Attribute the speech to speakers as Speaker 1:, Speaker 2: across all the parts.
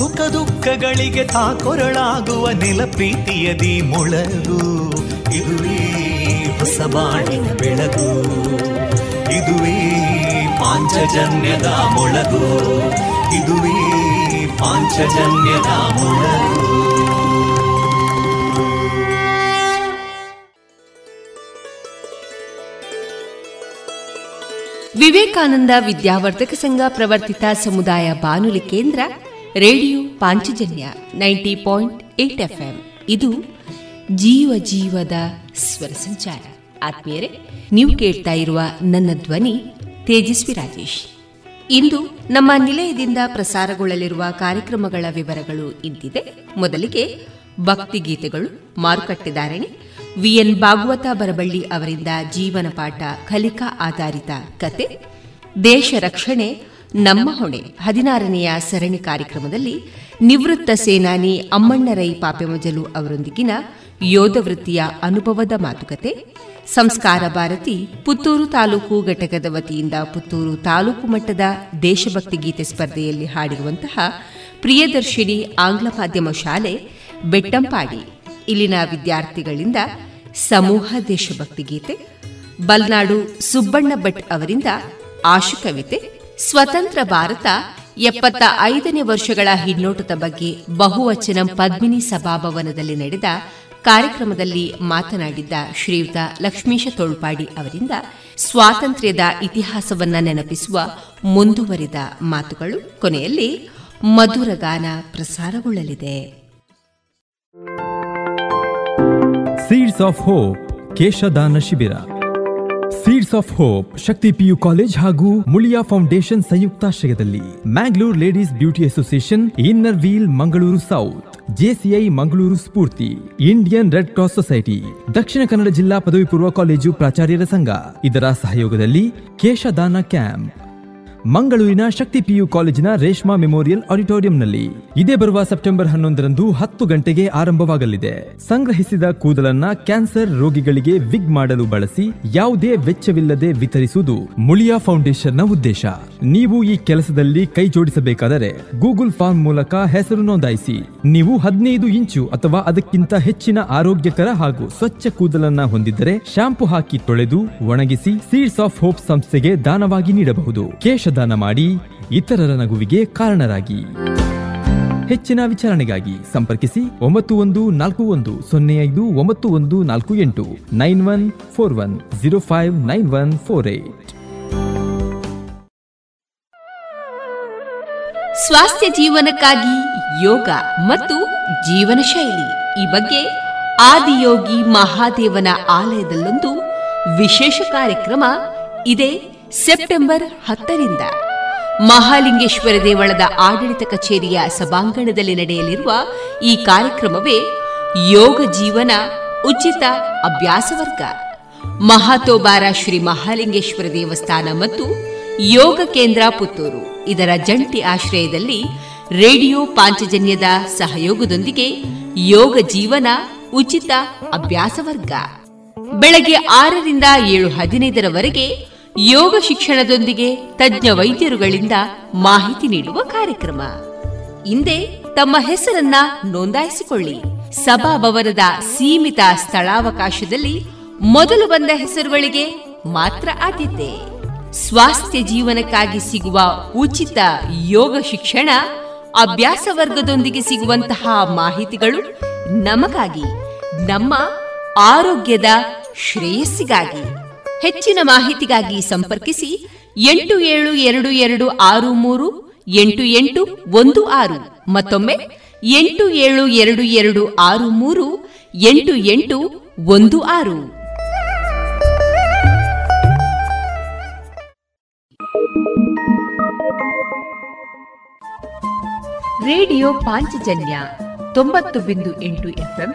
Speaker 1: ಸುಖ ದುಃಖಗಳಿಗೆ ತಾಕೊರಳಾಗುವ ನಿಲಪೀತಿಯದಿ ಮೊಳಗು. ಇದುವೇ ಹೊಸ ಬಾಣಿನ ಬೆಳಗು. ಇದುವೇ ಪಾಂಚಜನ್ಯದ ಮೊಳಗು. ಇದುವೇ ಪಾಂಚಜನ್ಯದ ಮೊಳಗು.
Speaker 2: ವಿವೇಕಾನಂದ ವಿದ್ಯಾವರ್ಧಕ ಸಂಘ ಪ್ರವರ್ತಿತ ಸಮುದಾಯ ಬಾನುಲಿ ಕೇಂದ್ರ radio Panchajanya ninety point eight FM. ಇದು ಜೀವ ಜೀವದ ಸ್ವರ ಸಂಚಾರ. ಆತ್ಮೀಯರೇ, ನೀವು ಕೇಳ್ತಾ ಇರುವ ನನ್ನ ಧ್ವನಿ ತೇಜಸ್ವಿ ರಾಜೇಶ್. ಇಂದು ನಮ್ಮ ನಿಲಯದಿಂದ ಪ್ರಸಾರಗೊಳ್ಳಲಿರುವ ಕಾರ್ಯಕ್ರಮಗಳ ವಿವರಗಳು ಇಂತಿದೆ. ಮೊದಲಿಗೆ ಭಕ್ತಿಗೀತೆಗಳು ಮಾರುಕಟ್ಟೆದಾರಣಿ ವಿಎನ್ ಭಾಗವತ ಬರಬಳ್ಳಿ ಅವರಿಂದ ಜೀವನ ಪಾಠ ಕಲಿಕಾ ಆಧಾರಿತ ಕತೆ, ದೇಶ ರಕ್ಷಣೆ ನಮ್ಮ ಹೊಣೆ. ಹದಿನಾರನೆಯ ಸರಣಿ ಕಾರ್ಯಕ್ರಮದಲ್ಲಿ ನಿವೃತ್ತ ಸೇನಾನಿ ಅಮ್ಮಣ್ಣರೈ ಪಾಪೆಮಜಲು ಅವರೊಂದಿಗಿನ ಯೋಧ ವೃತ್ತಿಯ ಅನುಭವದ ಮಾತುಕತೆ. ಸಂಸ್ಕಾರ ಭಾರತಿ, ಪುತ್ತೂರು ತಾಲೂಕು ಘಟಕದ ವತಿಯಿಂದ ಪುತ್ತೂರು ತಾಲೂಕು ಮಟ್ಟದ ದೇಶಭಕ್ತಿ ಗೀತೆ ಸ್ಪರ್ಧೆಯಲ್ಲಿ ಹಾಡಿರುವಂತಹ ಪ್ರಿಯದರ್ಶಿನಿ ಆಂಗ್ಲ ಮಾಧ್ಯಮ ಶಾಲೆ, ಬೆಟ್ಟಂಪಾಡಿ. ಇಲ್ಲಿನ ವಿದ್ಯಾರ್ಥಿಗಳಿಂದ ಸಮೂಹ ದೇಶಭಕ್ತಿ ಗೀತೆ. ಬಲ್ನಾಡು ಸುಬ್ಬಣ್ಣ ಭಟ್ ಅವರಿಂದ ಆಶುಕವಿತೆ ಸ್ವತಂತ್ರ ಭಾರತ ಎಪ್ಪತ್ತ ಐದನೇ ವರ್ಷಗಳ ಹಿನ್ನೋಟದ ಬಗ್ಗೆ ಬಹುವಚನ ಪದ್ಮಿನಿ ಸಭಾಭವನದಲ್ಲಿ ನಡೆದ ಕಾರ್ಯಕ್ರಮದಲ್ಲಿ ಮಾತನಾಡಿದ್ದ ಶ್ರೀಯುತ ಲಕ್ಷ್ಮೀಶ ತೋಳ್ಪಾಡಿ ಅವರಿಂದ ಸ್ವಾತಂತ್ರ್ಯದ ಇತಿಹಾಸವನ್ನ ನೆನಪಿಸುವ ಮುಂದುವರಿದ ಮಾತುಗಳು. ಕೊನೆಯಲ್ಲಿ ಮಧುರಗಾನ ಪ್ರಸಾರಗೊಳ್ಳಲಿದೆ.
Speaker 3: ಸೀಡ್ಸ್ ಆಫ್ ಹೋಪ್ ಕೇಶದಾನ ಶಿಬಿರ seeds of hope Shakti PU college ಹಾಗೂ ಮುಳಿಯಾ ಫೌಂಡೇಶನ್ ಸಂಯುಕ್ತಾಶ್ರಯದಲ್ಲಿ Mangalore ladies beauty association inner wheel Mangaluru south JCI Mangaluru Spoorthi Indian red cross society Dakshina Kannada ಜಿಲ್ಲಾ ಪದವಿ ಪೂರ್ವ ಕಾಲೇಜು ಪ್ರಾಚಾರ್ಯರ ಸಂಘ ಇದರ ಸಹಯೋಗದಲ್ಲಿ ಕೇಶದಾನ ಕ್ಯಾಂಪ್. ಮಂಗಳೂರಿನ ಶಕ್ತಿ ಪಿಯು ಕಾಲೇಜಿನ ರೇಷ್ಮಾ ಮೆಮೋರಿಯಲ್ ಆಡಿಟೋರಿಯಂನಲ್ಲಿ ಇದೇ ಬರುವ ಸೆಪ್ಟೆಂಬರ್ ಹನ್ನೊಂದರಂದು ಹತ್ತು ಗಂಟೆಗೆ ಆರಂಭವಾಗಲಿದೆ. ಸಂಗ್ರಹಿಸಿದ ಕೂದಲನ್ನ ಕ್ಯಾನ್ಸರ್ ರೋಗಿಗಳಿಗೆ ವಿಗ್ ಮಾಡಲು ಬಳಸಿ ಯಾವುದೇ ವೆಚ್ಚವಿಲ್ಲದೆ ವಿತರಿಸುವುದು ಮುಳಿಯಾ ಫೌಂಡೇಶನ್ನ ಉದ್ದೇಶ. ನೀವು ಈ ಕೆಲಸದಲ್ಲಿ ಕೈ ಜೋಡಿಸಬೇಕಾದರೆ ಗೂಗಲ್ ಫಾರ್ಮ್ ಮೂಲಕ ಹೆಸರು ನೋಂದಾಯಿಸಿ. ನೀವು ಹದಿನೈದು ಇಂಚು ಅಥವಾ ಅದಕ್ಕಿಂತ ಹೆಚ್ಚಿನ ಆರೋಗ್ಯಕರ ಹಾಗೂ ಸ್ವಚ್ಛ ಕೂದಲನ್ನ ಹೊಂದಿದ್ದರೆ ಶಾಂಪು ಹಾಕಿ ತೊಳೆದು ಒಣಗಿಸಿ ಸೀಡ್ಸ್ ಆಫ್ ಹೋಪ್ ಸಂಸ್ಥೆಗೆ ದಾನವಾಗಿ ನೀಡಬಹುದು. ಕೇಶ ದಾನ ಮಾಡಿ ಇತರರ ನಗುವಿಗೆ ಕಾರಣರಾಗಿ. ಹೆಚ್ಚಿನ ವಿಚಾರಣೆಗಾಗಿ ಸಂಪರ್ಕಿಸಿ ಒಂಬತ್ತು ಒಂದು ನಾಲ್ಕು ಒಂದು ಸೊನ್ನೆ ಐದು ಒಂಬತ್ತು ಒಂದು ನಾಲ್ಕು ಎಂಟು nine one four one zero five nine one four eight.
Speaker 2: ಸ್ವಾಸ್ಥ್ಯ ಜೀವನಕ್ಕಾಗಿ ಯೋಗ ಮತ್ತು ಜೀವನ ಶೈಲಿ ಈ ಬಗ್ಗೆ ಆದಿಯೋಗಿ ಮಹಾದೇವನ ಆಲಯದಲ್ಲೊಂದು ವಿಶೇಷ ಕಾರ್ಯಕ್ರಮ ಇದೆ. ಸೆಪ್ಟೆಂಬರ್ ಹತ್ತರಿಂದ ಮಹಾಲಿಂಗೇಶ್ವರ ದೇವಳದ ಆಡಳಿತ ಕಚೇರಿಯ ಸಭಾಂಗಣದಲ್ಲಿ ನಡೆಯಲಿರುವ ಈ ಕಾರ್ಯಕ್ರಮವೇ ಯೋಗ ಜೀವನ ಉಚಿತ ಅಭ್ಯಾಸ ವರ್ಗ. ಮಹಾತೋಬಾರ ಶ್ರೀ ಮಹಾಲಿಂಗೇಶ್ವರ ದೇವಸ್ಥಾನ ಮತ್ತು ಯೋಗ ಕೇಂದ್ರ ಪುತ್ತೂರು. ಇದರ ಜಂಟಿ ಆಶ್ರಯದಲ್ಲಿ ರೇಡಿಯೋ ಪಾಂಚಜನ್ಯದ ಸಹಯೋಗದೊಂದಿಗೆ ಯೋಗ ಜೀವನ ಉಚಿತ ಅಭ್ಯಾಸ ವರ್ಗ. ಬೆಳಗ್ಗೆ ಆರರಿಂದ ಏಳು ಹದಿನೈದರವರೆಗೆ ಯೋಗ ಶಿಕ್ಷಣದೊಂದಿಗೆ ತಜ್ಞ ವೈದ್ಯರುಗಳಿಂದ ಮಾಹಿತಿ ನೀಡುವ ಕಾರ್ಯಕ್ರಮ. ಹಿಂದೆ ತಮ್ಮ ಹೆಸರನ್ನ ನೋಂದಾಯಿಸಿಕೊಳ್ಳಿ. ಸಭಾಭವನದ ಸೀಮಿತ ಸ್ಥಳಾವಕಾಶದಲ್ಲಿ ಮೊದಲು ಬಂದ ಹೆಸರುಗಳಿಗೆ ಮಾತ್ರ ಆದ್ಯತೆ. ಸ್ವಾಸ್ಥ್ಯ ಜೀವನಕ್ಕಾಗಿ ಸಿಗುವ ಉಚಿತ ಯೋಗ ಶಿಕ್ಷಣ, ಅಭ್ಯಾಸ ವರ್ಗದೊಂದಿಗೆ ಸಿಗುವಂತಹ ಮಾಹಿತಿಗಳು ನಮಗಾಗಿ, ನಮ್ಮ ಆರೋಗ್ಯದ ಶ್ರೇಯಸ್ಸಿಗಾಗಿ. ಹೆಚ್ಚಿನ ಮಾಹಿತಿಗಾಗಿ ಸಂಪರ್ಕಿಸಿ ಎಂಟು ಏಳು ಎರಡು ಎರಡು ಆರು ಮೂರು ಎಂಟು ಎಂಟು ಒಂದು ಆರು. ಮತ್ತೊಮ್ಮೆ ಎಂಟು ಏಳು ಎರಡು ಎರಡು ಆರು ಮೂರು ಎಂಟು ಎಂಟು ಒಂದು ಆರು. ರೇಡಿಯೋ ಪಾಂಚಜನ್ಯ ತೊಂಬತ್ತು ಬಿಂದು ಎಂಟು ಎಫ್ಎಂ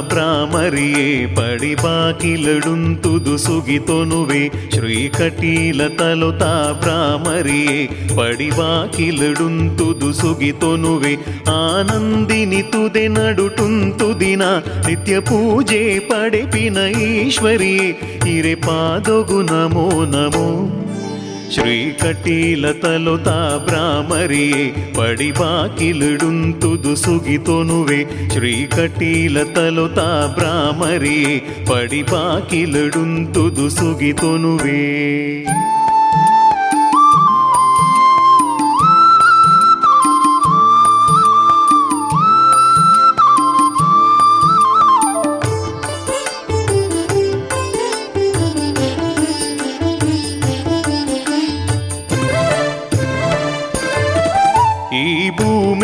Speaker 4: ಬ್ರಾಮರಿಯೇ ಪಡಿ ಬಾಕಿಲಡುಂತುದು ಸುಗಿತೊನುವೆ. ಶ್ರೀ ಕಟೀಲ ತಲುತಾ ಬ್ರಾಮರಿಯೇ ಪಡಿ ಬಾಕಿಲಡುಂತುದು ಸುಗಿತೊನುವೆ. ಆನಂದಿನಿ ತುದೆ ನಡುಟುಂತು ದಿನ, ನಿತ್ಯ ಪೂಜೆ ಪಡೆಪಿನ ಈಶ್ವರಿಯೇ. ಹಿರೆ ಪಾದೊಗು ನಮೋ ನಮೋ. ಶ್ರೀಕಟೀಲತಲುತಾ ಬ್ರಾಹ್ಮರಿಯೇ ಪಡಿಬಾಕಿಲಿಡುಂತುದು ಸುಗಿತೊನುವೆ. ಶ್ರೀಕಟೀಲತಲುತಾ ಬ್ರಾಹ್ಮರಿಯೇ ಪಡಿಬಾಕಿಲಿಡುಂತುದು ಸುಗಿತೊನುವೆ.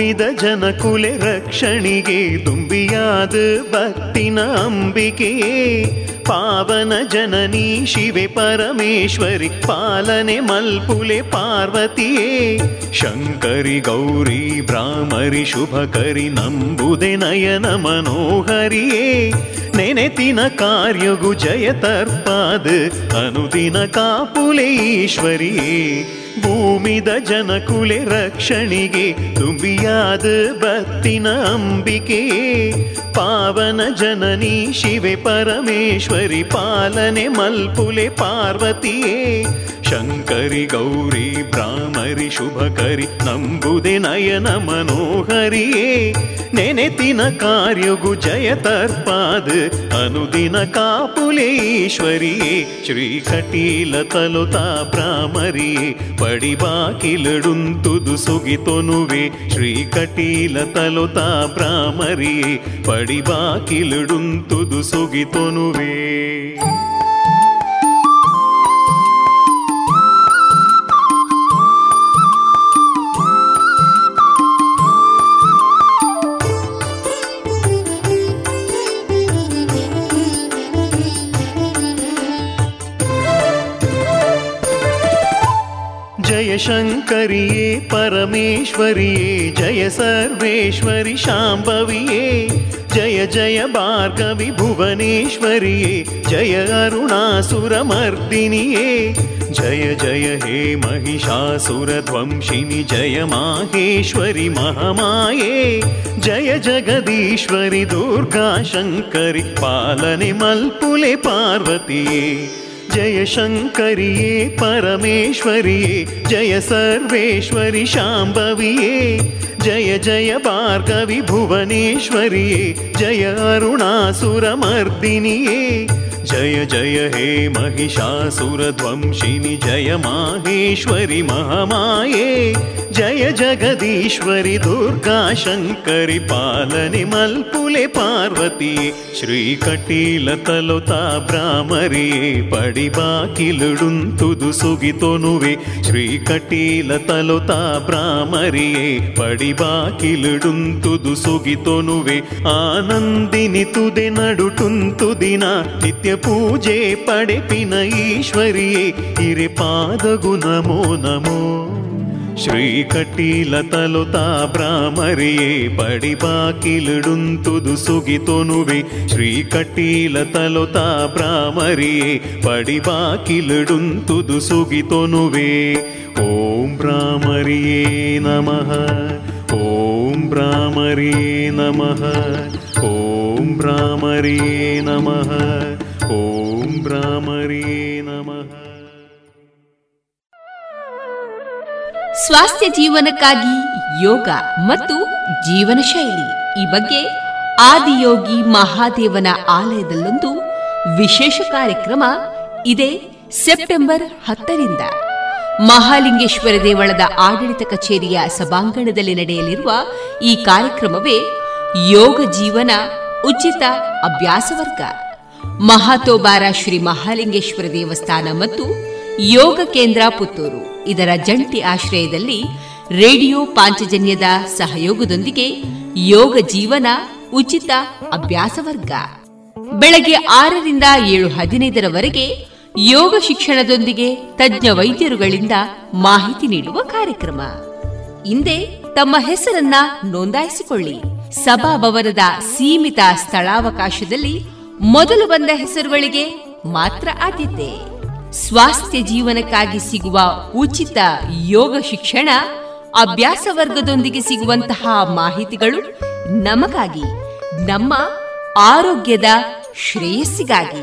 Speaker 4: ಭೂಮಿದ ಜನಕುಲೆ ರಕ್ಷಣಿಗೆ ತುಂಬಿಯಾದ ಭಕ್ತಿನ ಅಂಬಿಕೆಯೇ ಪಾವನ ಜನನಿ ಶಿವೆ ಪರಮೇಶ್ವರಿ, ಪಾಲನೆ ಮಲ್ಪುಲೆ ಪಾರ್ವತಿಯೇ. ಶಂಕರಿ, ಗೌರಿ, ಬ್ರಾಹ್ಮರಿ, ಶುಭಕರಿ, ನಂಬುದೆ ನಯನ ಮನೋಹರಿಯೇ. ನೆನೆತಿನ ಕಾರ್ಯಗು ಜಯ ತರ್ಪಾದ ಅನುದಿನ ಕಾಪುಲೆ ಭೂಮಿದ ಜನಕುಲೆ ರಕ್ಷಣಿಗೆ ತುಂಬಿಯಾದ ಭಕ್ತಿನ ಅಂಬಿಕೆ. ಪಾವನ ಜನನಿ ಶಿವೆ ಪರಮೇಶ್ವರಿ ಪಾಲನೆ ಮಲ್ಪುಲೆ ಪಾರ್ವತಿಯೇ. ಶಂಕರಿ, ಗೌರಿ ಭ್ರಾಮರಿ ಶುಭಕರಿ, ನಂಬುದೆ ನಯನ ಮನೋಹರಿಯೇ. ನೆನೆತಿನ ಕಾರ್ಯಗು ಜಯ ತರ್ಪಾದ, ಅನುದಿನ ಕಾಪುಲೇಶ್ವರಿಯೇ. ಶ್ರೀ ಕಟೀಲ ತಲುತಾ ಭ್ರಾಮರಿಯೇ ಪಡಿಬಾಕಿಲಡುಂತುದು ಸುಗಿತೊನುವೆ. ಶ್ರೀ ಕಟೀಲ ತಲುತಾ ಭ್ರಾಮರಿಯೇ ಪಡಿಬಾಕಿಲಡುಂತುದು ಸುಗಿತೊನುವೆ. शङ्करिये परमेश्वरिये जय सर्वेश्वरि शाम्भविये जय जय भार्गवि भुवनेश्वरिये जय अरुणासुरमर्दिनिये जय जय हे महिषासुरध्वंसिनि जय माहेश्वरि महमाये जय जगदीश्वरि दुर्गा शङ्करि पालने मल्पुले पार्वतीये जय शङ्करिये परमेश्वरिये जय सर्वेश्वरि शाम्भविये जय जय भार्गवि भुवनेश्वरिये जय अरुणासुरमर्दिनिये जय जय हे महिषासुरध्वंसिनि जय माहेश्वरि महामाये। जय जगदीश्वरि दुर्गा शङ्करि पालनि मल्पुले पार्वती। श्रीकटीलतलुता ब्राह्मरी पडिबाकिलुडुन्तुदु सुगितोनुवे। श्रीकटीलतलुता नुवे श्रीकटिलतलुता ब्राह्मरि पडिवा किलडुन्तु आनन्दिनि तुदे दि नडुटुन्तु दिनानित्य ಪೂಜೆ ಪಡೆಪಿನ ಈಶ್ವರಿಯೇ ಹಿರೆ ಪಾದಗು ನಮೋ ನಮೋ ಶ್ರೀಕಟೀಲತಲುತಾ ಭ್ರಾಮರಿಯೇ ಪಡಿಬಾಕಿಲುಡುಂತುದು ಸುಗಿತೊನುವೆ ಶ್ರೀಕಟೀಲತಲುತಾ ಭ್ರಾಮರಿಯೇ ಪಡಿಬಾಕಿಲುಡುಂತುದು ಸುಗಿತೊನುವೆ ಓಂ ಭ್ರಾಮರಿಯೇ ನಮಃ ಓಂ ಭ್ರಾಮರಿಯೇ ನಮಃ ಓಂ ಭ್ರಾಮರಿಯೇ ನಮಃ ಓಂ ಭ್ರಾಮರಿಯೇ ನಮಃ.
Speaker 2: ಸ್ವಾಸ್ಥ್ಯ ಜೀವನಕ್ಕಾಗಿ ಯೋಗ ಮತ್ತು ಜೀವನ ಶೈಲಿ ಈ ಬಗ್ಗೆ ಆದಿಯೋಗಿ ಮಹಾದೇವನ ಆಲಯದಲ್ಲೊಂದು ವಿಶೇಷ ಕಾರ್ಯಕ್ರಮ ಇದೆ ಸೆಪ್ಟೆಂಬರ್ ಹತ್ತರಿಂದ. ಮಹಾಲಿಂಗೇಶ್ವರ ದೇವಳದ ಆಡಳಿತ ಕಚೇರಿಯ ಸಭಾಂಗಣದಲ್ಲಿ ನಡೆಯಲಿರುವ ಈ ಕಾರ್ಯಕ್ರಮವೇ ಯೋಗ ಜೀವನ ಉಚಿತ ಅಭ್ಯಾಸ ವರ್ಗ. ಮಹಾತೋಬಾರ ಶ್ರೀ ಮಹಾಲಿಂಗೇಶ್ವರ ದೇವಸ್ಥಾನ ಮತ್ತು ಯೋಗ ಕೇಂದ್ರ ಪುತ್ತೂರು. ಇದರ ಜಂಟಿ ಆಶ್ರಯದಲ್ಲಿ ರೇಡಿಯೋ ಪಾಂಚಜನ್ಯದ ಸಹಯೋಗದೊಂದಿಗೆ ಯೋಗ ಜೀವನ ಉಚಿತ ಅಭ್ಯಾಸ ವರ್ಗ. ಬೆಳಗ್ಗೆ ಆರರಿಂದ ಏಳು ಹದಿನೈದರವರೆಗೆ ಯೋಗ ಶಿಕ್ಷಣದೊಂದಿಗೆ ತಜ್ಞ ವೈದ್ಯರುಗಳಿಂದ ಮಾಹಿತಿ ನೀಡುವ ಕಾರ್ಯಕ್ರಮ. ಹಿಂದೆ ತಮ್ಮ ಹೆಸರನ್ನ ನೋಂದಾಯಿಸಿಕೊಳ್ಳಿ. ಸಭಾಭವನದ ಸೀಮಿತ ಸ್ಥಳಾವಕಾಶದಲ್ಲಿ ಮೊದಲು ಬಂದ ಹೆಸರುಗಳಿಗೆ ಮಾತ್ರ ಆದ್ಯತೆ ಸ್ವಾಸ್ಥ್ಯ ಜೀವನಕ್ಕಾಗಿ ಸಿಗುವ ಉಚಿತ ಯೋಗ ಶಿಕ್ಷಣ, ಅಭ್ಯಾಸ ವರ್ಗದೊಂದಿಗೆ ಸಿಗುವಂತಹ ಮಾಹಿತಿಗಳು ನಮಗಾಗಿ, ನಮ್ಮ ಆರೋಗ್ಯದ ಶ್ರೇಯಸ್ಸಿಗಾಗಿ.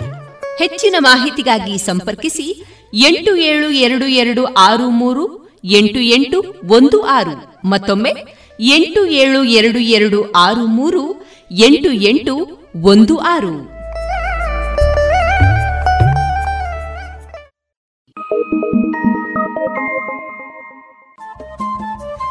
Speaker 2: ಹೆಚ್ಚಿನ ಮಾಹಿತಿಗಾಗಿ ಸಂಪರ್ಕಿಸಿ ಎಂಟು ಏಳು ಎರಡು ಎರಡು ಆರು ಮೂರು ಎಂಟು ಎಂಟು ಒಂದು ಆರು. ಮತ್ತೊಮ್ಮೆ ಎಂಟು ಏಳು ಎರಡು ಎರಡು ಆರು ಮೂರು ಎಂಟು ಎಂಟು ಒಂದು ಆರು.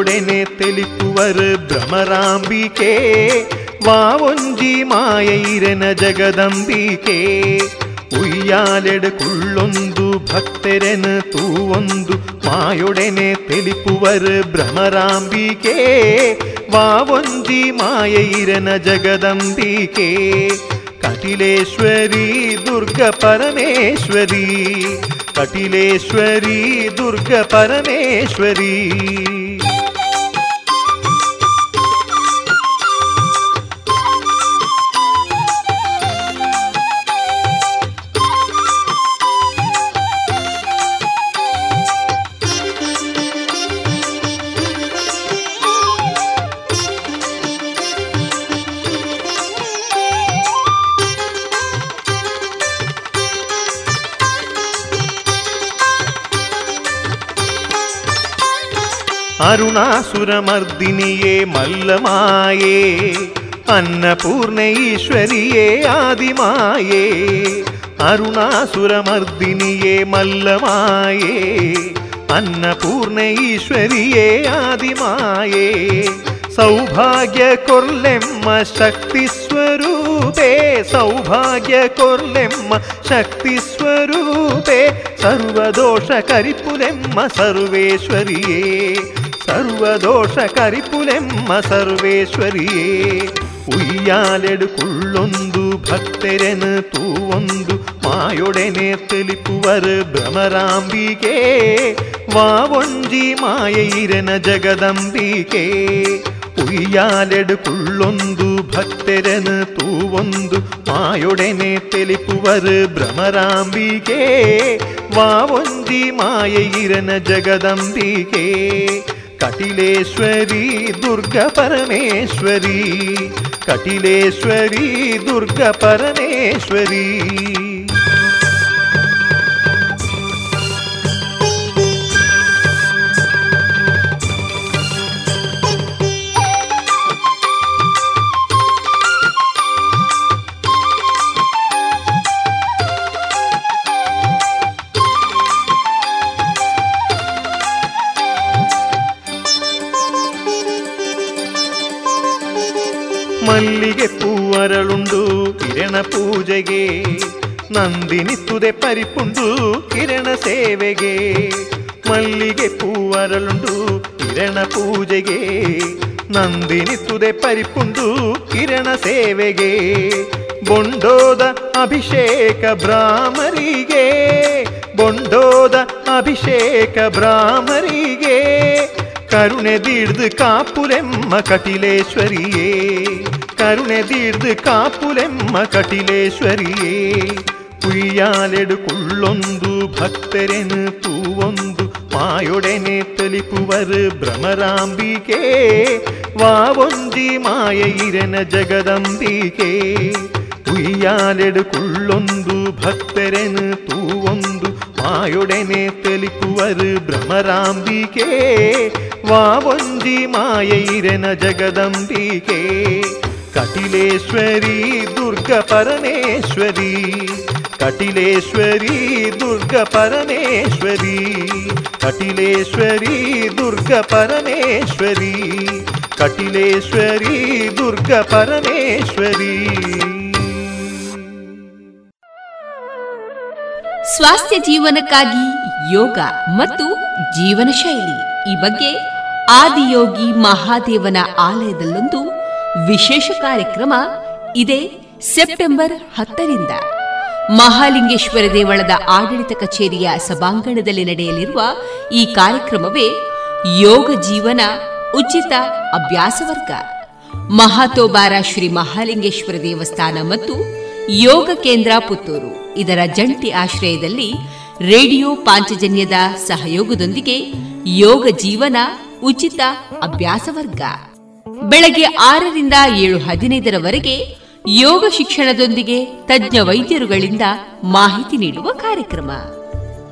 Speaker 4: മായൊടനെ തെളിപ്പുവർ ഭ്രമരാംബികേ വാവൊഞ്ചി മായൈരന ജഗദംബികേ ಉಯ್ಯಾಲೆಡುಕುಳ್ಳೊಂದು ಭಕ್ತರೆನು ತೂವೊಂದು ಮಾಯೊಡೆನೆ ತೆಲಿಪುವರು ಭ್ರಮರಾಂಬಿಕೆ ವಾವೊಂಜಿ ಮಾಯೈರನ ಜಗದಂಬಿಕೆ ಕಟಿಲೇಶ್ವರಿ ದುರ್ಗ ಪರಮೇಶ್ವರಿ ಕಟಿಲೇಶ್ವರಿ ದುರ್ಗ ಪರಮೇಶ್ವರಿ കാരുണാസുരമർദിനിയെ മല്ലമായേ അന്നപൂർണീശ്വരിയെ ആദിമായേ അരുണാസുരമർദ്ദിനിയെ മല്ലമായേ അന്നപൂർണീശ്വരിയെ ആദിമായേ സൗഭാഗ്യ കൊർലെമ്മ ശക്തി സ്വരൂപേ സൗഭാഗ്യ കൊർലെമ്മ ശക്തി സ്വരൂപേ സർവദോഷ കരിപ്പുലെമ്മ സർവേശ്വരിയേ. സർവദോഷ കരിപ്പുലെമ്മ സർവേശ്വരിയേ ഉയ്യാലെടുക്കുള്ളൊന്തു ഭക്തരന് തൂവൊന്തു മായുടെ നേർത്തെളിപ്പുവർ ഭ്രമരാംബികേ. വാവൊഞ്ചി മായയിരന ജഗദംബികേ. ഉയ്യാലെടുക്കുള്ളൊന്തു ഭക്തരന് തൂവൊന്തു മായുടനെ തെളിപ്പുവർ ഭ്രമരാംബികേ. വാവൊഞ്ചി മായയിരന ജഗദംബികേ. కటిలేశ్వరి దుర్గ పరమేశ్వరి. కటిలేశ్వరి దుర్గ పరమేశ్వరి. ಪೂಜೆಗೆ ನಂದಿನಿತ್ತುದೆ ಪರಿಪುಂಡು ಕಿರಣ ಸೇವೆಗೆ, ಮಲ್ಲಿಗೆ ಪೂವರಲುಂಡು ಕಿರಣ ಪೂಜೆಗೆ ನಂದಿನಿತ್ತುದೆ ಪರಿಪುಂಡು ಕಿರಣ ಸೇವೆಗೆ, ಬೊಂಡೋದ ಅಭಿಷೇಕ ಬ್ರಾಹ್ಮರಿಗೆ, ಬೊಂಡೋದ ಅಭಿಷೇಕ ಬ್ರಾಹ್ಮರಿಗೆ, ಕರುಣೆ ದೀಡ್ದು ಕಾಪುರೆಮ್ಮ ಕಟಿಲೇಶ್ವರಿಯೇ. കരുണ തീർത്ത് കാപ്പുലെമ്മ കട്ടിലേശ്വരിയെ. കുയ്യാലെടു കൊള്ളൊന്തു ഭക്തരന് പൂവൊന്തു മായൊടനെ തെളിപ്പുവർ ഭ്രമരാംബികേ. വാവൊന്തി മായ മായയിരന ജഗദംബികേ. കുയ്യാലെടുക്കുള്ളൊന്തു ഭക്തരന് പൂവൊന്തു മായൊടനെ തെളിപ്പുവർ ഭ്രമരാംബികേ. വാവൊന്തി മായ ഇരന ജഗദംബികേ. ಕಟಿಲೇಶ್ವರಿ ದುರ್ಗ ಪರಮೇಶ್ವರಿ. ಕಟಿಲೇಶ್ವರಿ ದುರ್ಗ ಪರಮೇಶ್ವರಿ. ಕಟಿಲೇಶ್ವರಿ ದುರ್ಗ ಪರಮೇಶ್ವರಿ. ಕಟಿಲೇಶ್ವರಿ ದುರ್ಗ ಪರಮೇಶ್ವರಿ.
Speaker 2: ಸ್ವಾಸ್ಥ್ಯ ಜೀವನಕ್ಕಾಗಿ ಯೋಗ ಮತ್ತು ಜೀವನ ಶೈಲಿ ಈ ಬಗ್ಗೆ ಆದಿಯೋಗಿ ಮಹಾದೇವನ ಆಲಯದಲ್ಲೊಂದು ವಿಶೇಷ ಕಾರ್ಯಕ್ರಮ ಇದೆ ಸೆಪ್ಟೆಂಬರ್ ಹತ್ತರಿಂದ. ಮಹಾಲಿಂಗೇಶ್ವರ ದೇವಳದ ಆಡಳಿತ ಕಚೇರಿಯ ಸಭಾಂಗಣದಲ್ಲಿ ನಡೆಯಲಿರುವ ಈ ಕಾರ್ಯಕ್ರಮವೇ ಯೋಗ ಜೀವನ ಉಚಿತ ಅಭ್ಯಾಸ ವರ್ಗ. ಮಹಾತೋಬಾರ ಶ್ರೀ ಮಹಾಲಿಂಗೇಶ್ವರ ದೇವಸ್ಥಾನ ಮತ್ತು ಯೋಗ ಕೇಂದ್ರ ಪುತ್ತೂರು. ಇದರ ಜಂಟಿ ಆಶ್ರಯದಲ್ಲಿ ರೇಡಿಯೋ ಪಾಂಚಜನ್ಯದ ಸಹಯೋಗದೊಂದಿಗೆ ಯೋಗ ಜೀವನ ಉಚಿತ ಅಭ್ಯಾಸ ವರ್ಗ. ಬೆಳಗ್ಗೆ ಆರರಿಂದ ಏಳು ಹದಿನೈದರವರೆಗೆ ಯೋಗ ಶಿಕ್ಷಣದೊಂದಿಗೆ ತಜ್ಞ ವೈದ್ಯರುಗಳಿಂದ ಮಾಹಿತಿ ನೀಡುವ ಕಾರ್ಯಕ್ರಮ.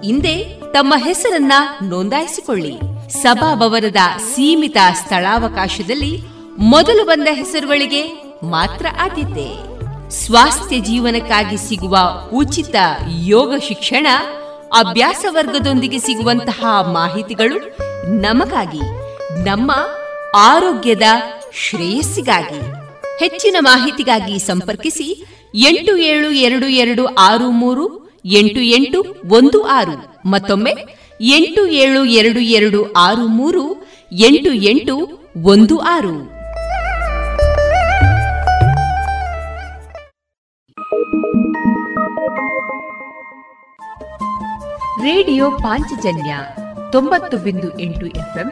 Speaker 2: ಹಿಂದೆ ತಮ್ಮ ಹೆಸರನ್ನ ನೋಂದಾಯಿಸಿಕೊಳ್ಳಿ. ಸಭಾಭವನದ ಸೀಮಿತ ಸ್ಥಳಾವಕಾಶದಲ್ಲಿ ಮೊದಲು ಬಂದ ಹೆಸರುಗಳಿಗೆ ಮಾತ್ರ ಆದ್ಯತೆ. ಸ್ವಾಸ್ಥ್ಯ ಜೀವನಕ್ಕಾಗಿ ಸಿಗುವ ಉಚಿತ ಯೋಗ ಶಿಕ್ಷಣ, ಅಭ್ಯಾಸ ವರ್ಗದೊಂದಿಗೆ ಸಿಗುವಂತಹ ಮಾಹಿತಿಗಳು ನಮಗಾಗಿ. ನಮ್ಮ ಆರೋಗ್ಯದ ಶ್ರೇಯಸ್ಸಿಗಾಗಿ. ಹೆಚ್ಚಿನ ಮಾಹಿತಿಗಾಗಿ ಸಂಪರ್ಕಿಸಿ ಎಂಟು ಏಳು ಎರಡು ಎರಡು ಆರು ಮೂರು ಎಂಟು ಎಂಟು ಒಂದು ಆರು. ಮತ್ತೊಮ್ಮೆ ಎಂಟು ಏಳು ಎರಡು ಎರಡು ಆರು ಮೂರು ಎಂಟು ಎಂಟು ಒಂದು ಆರು. ರೇಡಿಯೋ ಪಾಂಚಜನ್ಯ ತೊಂಬತ್ತು ಬಿಂದು ಎಂಟು ಎಫ್ಎಂ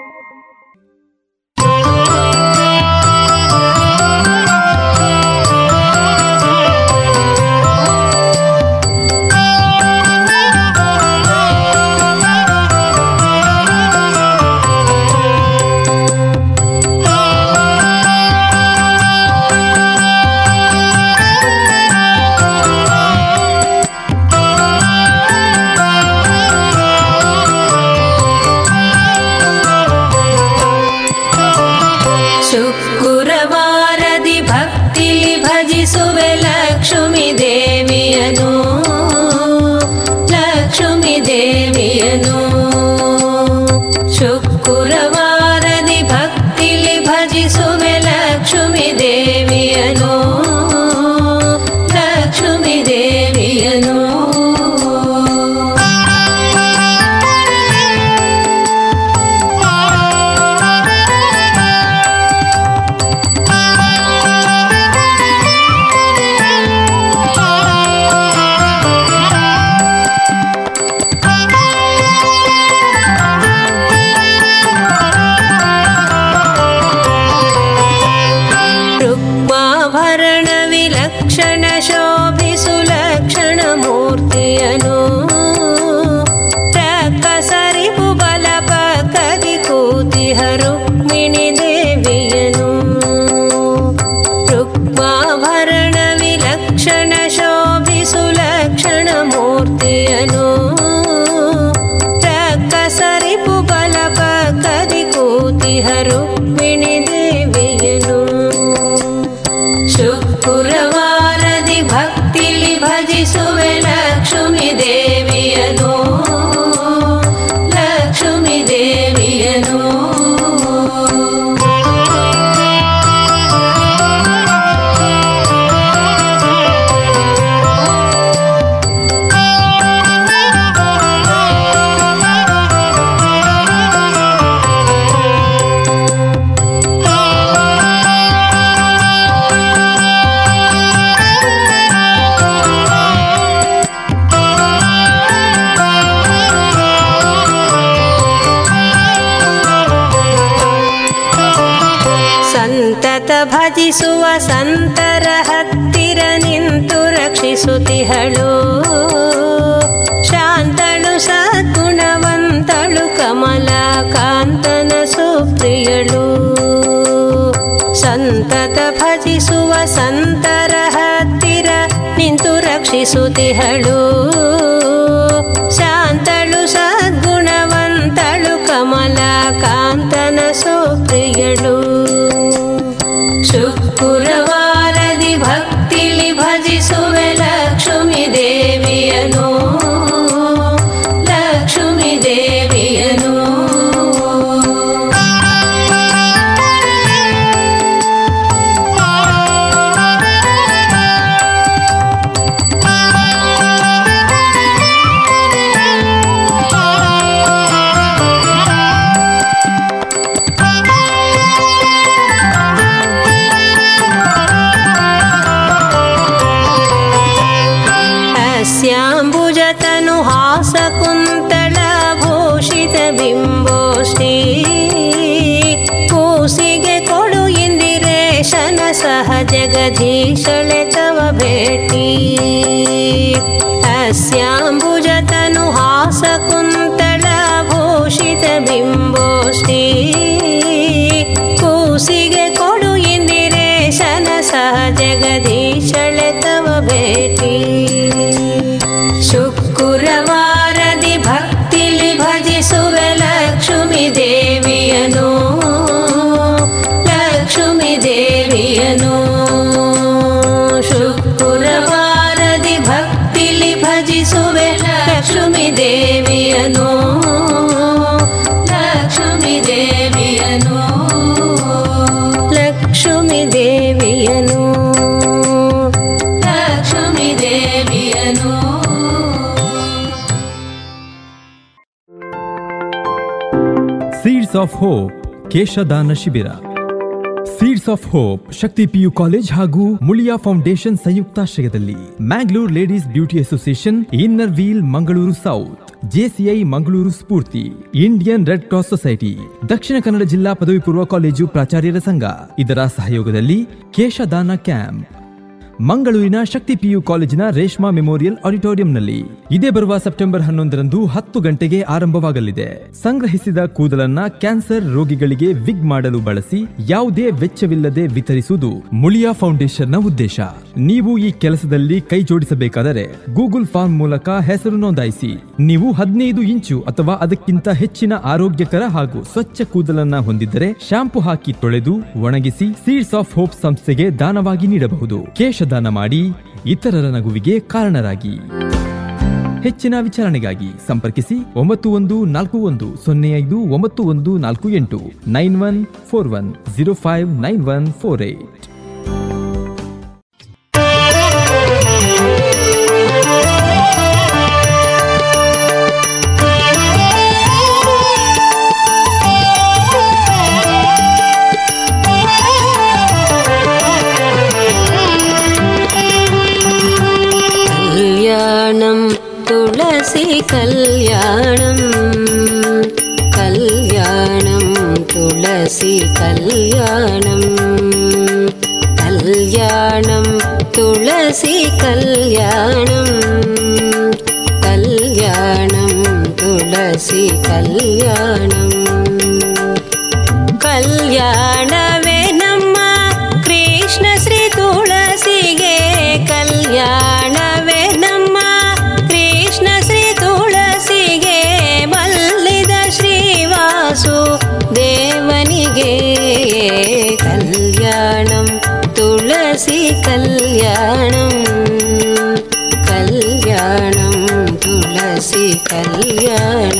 Speaker 3: ಆಫ್ ಹೋಪ್ ಕೇಶದಾನ ಶಿಬಿರ seeds of hope Shakti PU college ಹಾಗೂ ಮುಳಿಯಾ ಫೌಂಡೇಶನ್ ಸಂಯುಕ್ತಾಶ್ರಯದಲ್ಲಿ Mangalore ladies beauty association inner wheel Mangaluru south JCI Mangaluru Spoorthi Indian red cross society Dakshina Kannada ಜಿಲ್ಲಾ ಪದವಿ ಪೂರ್ವ ಕಾಲೇಜು ಪ್ರಾಚಾರ್ಯರ ಸಂಘ ಇದರ ಸಹಯೋಗದಲ್ಲಿ ಕೇಶದಾನ ಕ್ಯಾಂಪ್ ಮಂಗಳೂರಿನ ಶಕ್ತಿ ಪಿಯು ಕಾಲೇಜಿನ ರೇಷ್ಮಾ ಮೆಮೋರಿಯಲ್ ಆಡಿಟೋರಿಯಂನಲ್ಲಿ ಇದೇ ಬರುವ ಸೆಪ್ಟೆಂಬರ್ ಹನ್ನೊಂದರಂದು ಹತ್ತು ಗಂಟೆಗೆ ಆರಂಭವಾಗಲಿದೆ. ಸಂಗ್ರಹಿಸಿದ ಕೂದಲನ್ನ ಕ್ಯಾನ್ಸರ್ ರೋಗಿಗಳಿಗೆ ವಿಗ್ ಮಾಡಲು ಬಳಸಿ ಯಾವುದೇ ವೆಚ್ಚವಿಲ್ಲದೆ ವಿತರಿಸುವುದು ಮುಳಿಯಾ ಫೌಂಡೇಶನ್ನ ಉದ್ದೇಶ. ನೀವು ಈ ಕೆಲಸದಲ್ಲಿ ಕೈ ಜೋಡಿಸಬೇಕಾದರೆ ಗೂಗಲ್ ಫಾರ್ಮ್ ಮೂಲಕ ಹೆಸರು ನೋಂದಾಯಿಸಿ. ನೀವು ಹದಿನೈದು ಇಂಚು ಅಥವಾ ಅದಕ್ಕಿಂತ ಹೆಚ್ಚಿನ ಆರೋಗ್ಯಕರ ಹಾಗೂ ಸ್ವಚ್ಛ ಕೂದಲನ್ನ ಹೊಂದಿದ್ದರೆ ಶಾಂಪು ಹಾಕಿ ತೊಳೆದು ಒಣಗಿಸಿ ಸೀಡ್ಸ್ ಆಫ್ ಹೋಪ್ ಸಂಸ್ಥೆಗೆ ದಾನವಾಗಿ ನೀಡಬಹುದು. ಕೇಶದಾನ ಮಾಡಿ ಇತರರ ನಗುವಿಗೆ ಕಾರಣರಾಗಿ. ಹೆಚ್ಚಿನ ವಿಚಾರಣೆಗಾಗಿ ಸಂಪರ್ಕಿಸಿ ಒಂಬತ್ತು ಒಂದು ನಾಲ್ಕು ಒಂದು ಸೊನ್ನೆ ಐದು ಒಂಬತ್ತು ಒಂದು ನಾಲ್ಕು ಎಂಟು
Speaker 5: nine one four one zero five nine one four eight. கல்யாணம் கல்யாணம் துளசி கல்யாணம் கல்யாணம் துளசி கல்யாணம் கல்யாணம் துளசி கல்யாணம். கல்யாணம் கல்யாணம் துளசி கல்யாணம். கல்யாணம் துளசி கல்யாணம்.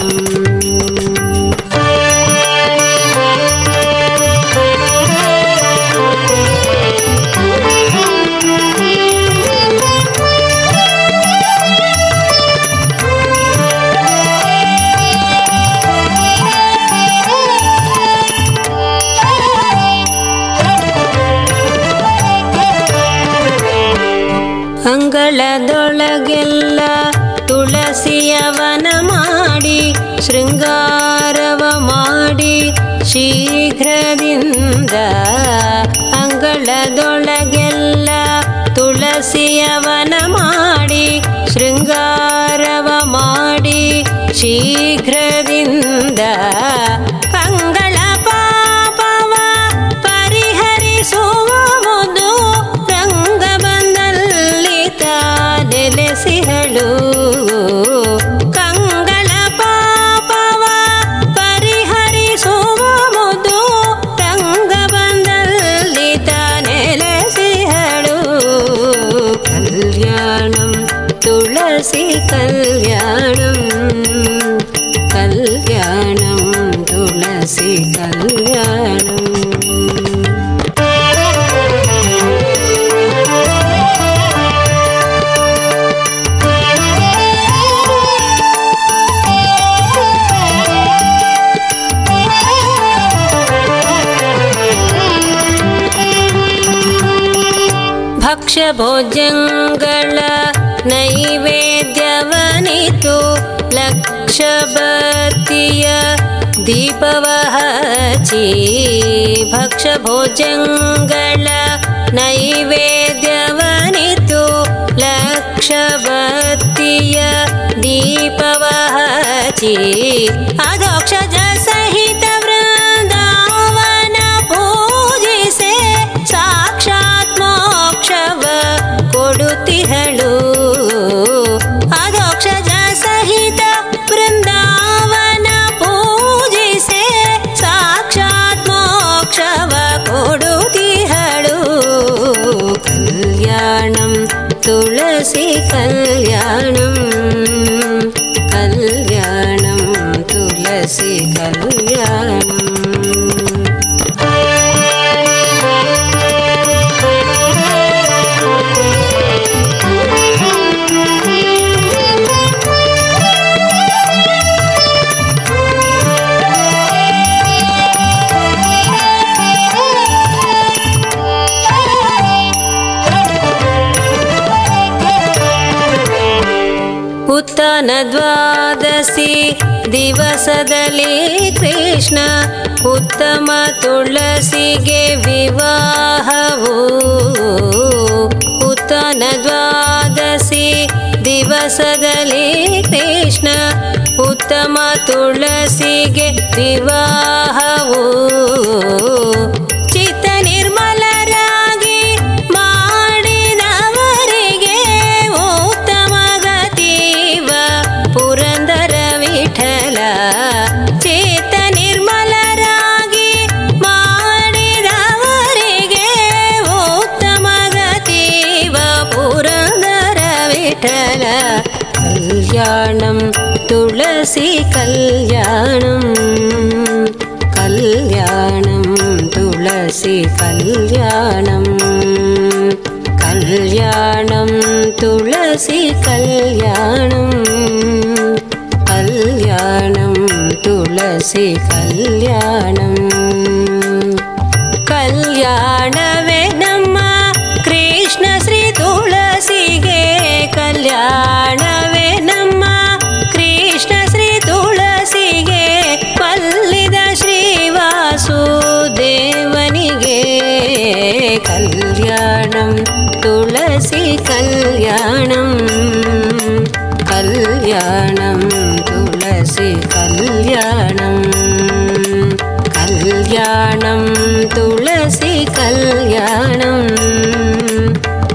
Speaker 5: ी भक्ष नैवेद्यवनितु लक्षभ्य दीपवहचि ಉತ್ತನ ದ್ವಾದಶಿ ದಿವಸದಲ್ಲಿ ಕೃಷ್ಣ ಉತ್ತಮ ತುಳಸಿಗೆ ವಿವಾಹವು ಉತ್ತನ ದ್ವಾದಶಿ ದಿವಸದಲ್ಲಿ ಕೃಷ್ಣ ಉತ್ತಮ ತುಳಸಿಗೆ ವಿವಾಹವು துளசி கல்யாணம் கல்யாணம் துளசி கல்யாணம் கல்யாணம் துளசி கல்யாணம் கல்யாணம் துளசி கல்யாணம். ಕಲ್ಯಾಣಂ ತುಳಸಿ ಕಲ್ಯಾಣಂ ಕಲ್ಯಾಣಂ ತುಳಸಿ ಕಲ್ಯಾಣಂ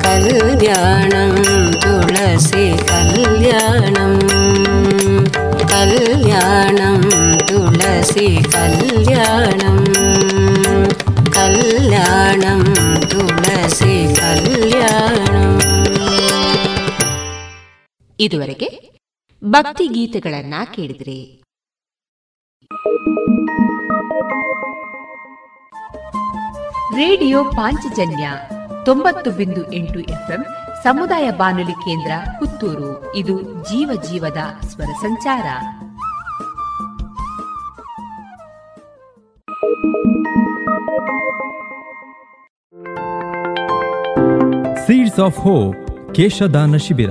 Speaker 5: ಕಲ್ಯಾಣಂ ತುಳಸಿ ಕಲ್ಯಾಣಂ ಕಲ್ಯಾಣಂ ತುಳಸಿ ಕಲ್ಯಾಣಂ ಕಲ್ಯಾಣಂ ತುಳಸಿ ಕಲ್ಯಾಣಂ
Speaker 2: ಇದುವರೆಗೆ ಭಕ್ತಿ ಗೀತೆಗಳನ್ನ ಕೇಳಿದ್ರಿ. ರೇಡಿಯೋ ಪಾಂಚಜನ್ಯ ತೊಂಬತ್ತು ಬಿಂದು ಎಂಟು ಎಫ್ಎಂ ಸಮುದಾಯ ಬಾನುಲಿ ಕೇಂದ್ರ ಪುತ್ತೂರು. ಇದು ಜೀವ ಜೀವದ ಸ್ವರ ಸಂಚಾರ.
Speaker 3: ಸೀಡ್ಸ್ ಆಫ್ ಹೋಪ್ ಕೇಶದಾನ ಶಿಬಿರ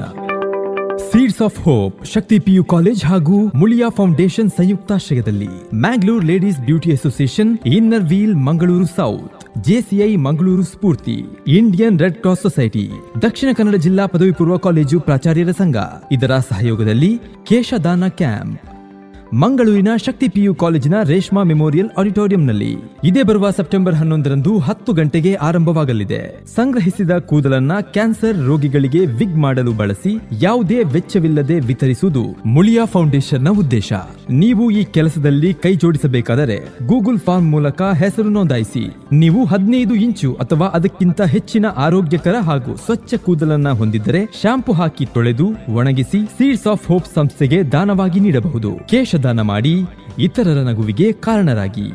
Speaker 3: seeds of hope Shakti PU college ಹಾಗೂ ಮುಳಿಯಾ ಫೌಂಡೇಶನ್ ಸಂಯುಕ್ತಾಶ್ರಯದಲ್ಲಿ Mangalore ladies beauty association inner wheel Mangaluru south JCI Mangaluru Spoorthi Indian red cross society Dakshina Kannada ಜಿಲ್ಲಾ ಪದವಿ ಪೂರ್ವ ಕಾಲೇಜು ಪ್ರಾಚಾರ್ಯರ ಸಂಘ ಇದರ ಸಹಯೋಗದಲ್ಲಿ ಕೇಶದಾನ ಕ್ಯಾಂಪ್. ಮಂಗಳೂರಿನ ಶಕ್ತಿ ಪಿಯು ಕಾಲೇಜಿನ ರೇಷ್ಮಾ ಮೆಮೋರಿಯಲ್ ಆಡಿಟೋರಿಯಂನಲ್ಲಿ ಇದೇ ಬರುವ ಸೆಪ್ಟೆಂಬರ್ ಹನ್ನೊಂದರಂದು ಹತ್ತು ಗಂಟೆಗೆ ಆರಂಭವಾಗಲಿದೆ. ಸಂಗ್ರಹಿಸಿದ ಕೂದಲನ್ನ ಕ್ಯಾನ್ಸರ್ ರೋಗಿಗಳಿಗೆ ವಿಗ್ ಮಾಡಲು ಬಳಸಿ ಯಾವುದೇ ವೆಚ್ಚವಿಲ್ಲದೆ ವಿತರಿಸುವುದು ಮುಳಿಯಾ ಫೌಂಡೇಶನ್ನ ಉದ್ದೇಶ. ನೀವು ಈ ಕೆಲಸದಲ್ಲಿ ಕೈ ಜೋಡಿಸಬೇಕಾದರೆ ಗೂಗಲ್ ಫಾರ್ಮ್ ಮೂಲಕ ಹೆಸರು ನೋಂದಾಯಿಸಿ. ನೀವು ಹದಿನೈದು ಇಂಚು ಅಥವಾ ಅದಕ್ಕಿಂತ ಹೆಚ್ಚಿನ ಆರೋಗ್ಯಕರ ಹಾಗೂ ಸ್ವಚ್ಛ ಕೂದಲನ್ನ ಹೊಂದಿದ್ದರೆ ಶಾಂಪು ಹಾಕಿ ತೊಳೆದು ಒಣಗಿಸಿ ಸೀಡ್ಸ್ ಆಫ್ ಹೋಪ್ ಸಂಸ್ಥೆಗೆ ದಾನವಾಗಿ ನೀಡಬಹುದು. ಕೇಶದಾನ ಮಾಡಿ ಇತರರ ನಗುವಿಗೆ ಕಾರಣರಾಗಿ.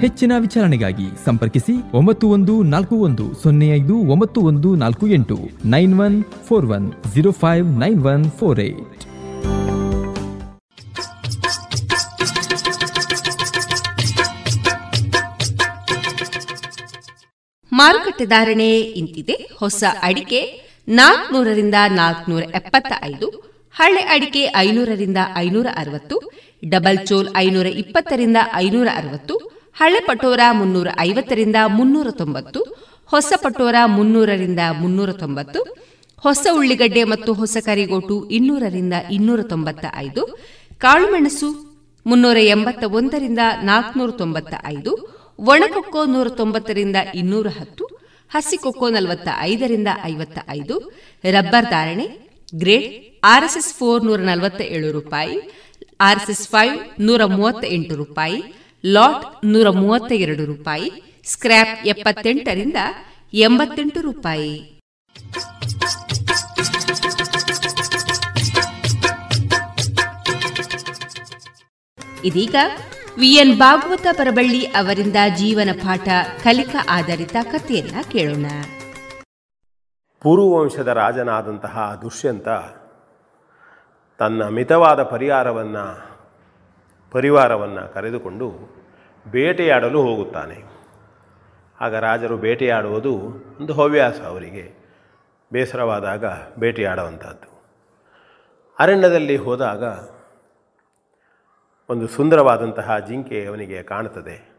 Speaker 3: ಹೆಚ್ಚಿನ ವಿಚಾರಣೆಗಾಗಿ ಸಂಪರ್ಕಿಸಿ ಒಂಬತ್ತು ಒಂದು ನಾಲ್ಕು ಒಂದು ಸೊನ್ನೆ ಐದು ಒಂಬತ್ತು ಒಂದು ನಾಲ್ಕು ಎಂಟು nine one four one zero five nine one four eight
Speaker 2: ಮಾರುಕಟ್ಟೆ ಧಾರಣೆ ಇಂತಿದೆ. ಹೊಸ ಅಡಿಕೆ ನಾಲ್ಕನೂರರಿಂದ ನಾಲ್ಕನೂರ ಎಪ್ಪತ್ತ ಐದು ಹಳೆ ಅಡಿಕೆ ಐನೂರರಿಂದ ಐನೂರ ಅರವತ್ತು ಡಬಲ್ ಚೋಲ್ ಐನೂರ ಇಪ್ಪತ್ತರಿಂದ ಐನೂರ ಅರವತ್ತು ಹಳೆ ಪಟೋರ ಮುನ್ನೂರ ಐವತ್ತರಿಂದ ಮುನ್ನೂರ ತೊಂಬತ್ತು ಹೊಸ ಪಟೋರ ಮುನ್ನೂರರಿಂದ ಮುನ್ನೂರ ತೊಂಬತ್ತು ಹೊಸ ಉಳ್ಳಿಗಡ್ಡೆ ಮತ್ತು ಹೊಸ ಕರಿಗೋಟು ಇನ್ನೂರರಿಂದ ಇನ್ನೂರ ತೊಂಬತ್ತ ಐದು ಕಾಳುಮೆಣಸು ಮುನ್ನೂರ ಎಂಬತ್ತ ಒಂದರಿಂದ ನಾಲ್ಕುನೂರ ತೊಂಬತ್ತ ಐದು ಒಣಕೊಕ್ಕೋ ನೂರ ತೊಂಬತ್ತರಿಂದ ಇನ್ನೂರ ಹತ್ತು ಹಸಿಕೊಕ್ಕೋ ನಲವತ್ತ ಐದರಿಂದ ಐವತ್ತ ಐದು ರಬ್ಬರ್ ಧಾರಣೆ ಗ್ರೇಡ್ ಆರ್ಎಸ್ಎಸ್ ಫೋರ್ ನೂರ ನಲವತ್ತ ಏಳು ರೂಪಾಯಿ, ಆರ್ಎಸ್ಎಸ್ ಫೈವ್ ನೂರ ಮೂವತ್ತ ಎಂಟು ರೂಪಾಯಿ, ಲಾಟ್ ನೂರ ಮೂವತ್ತ ಎರಡು ರೂಪಾಯಿ, ಸ್ಕ್ರ್ಯಾಪ್ ಎಪ್ಪತ್ತೆಂಟರಿಂದ ಎಂಬತ್ತೆಂಟು ರೂಪಾಯಿ. ಇದೀಗ ವಿಎನ್ ಭಾಗವತ ಪರಬಳ್ಳಿ ಅವರಿಂದ ಜೀವನ ಪಾಠ ಕಲಿಕಾ ಆಧಾರಿತ ಕಥೆಯನ್ನ ಕೇಳೋಣ.
Speaker 6: ಪೂರ್ವವಂಶದ ರಾಜನಾದಂತಹ ದುಷ್ಯಂತ ತನ್ನ ಮಿತವಾದ ಪರಿಹಾರವನ್ನು, ಪರಿವಾರವನ್ನು ಕರೆದುಕೊಂಡು ಬೇಟೆಯಾಡಲು ಹೋಗುತ್ತಾನೆ. ಆಗ ರಾಜರು ಬೇಟೆಯಾಡುವುದು ಒಂದು ಹವ್ಯಾಸ ಅವರಿಗೆ. ಬೇಸರವಾದಾಗ ಬೇಟೆಯಾಡುವಂಥದ್ದು. ಅರಣ್ಯದಲ್ಲಿ ಹೋದಾಗ ಒಂದು ಸುಂದರವಾದಂತಹ ಜಿಂಕೆ ಅವನಿಗೆ ಕಾಣುತ್ತದೆ.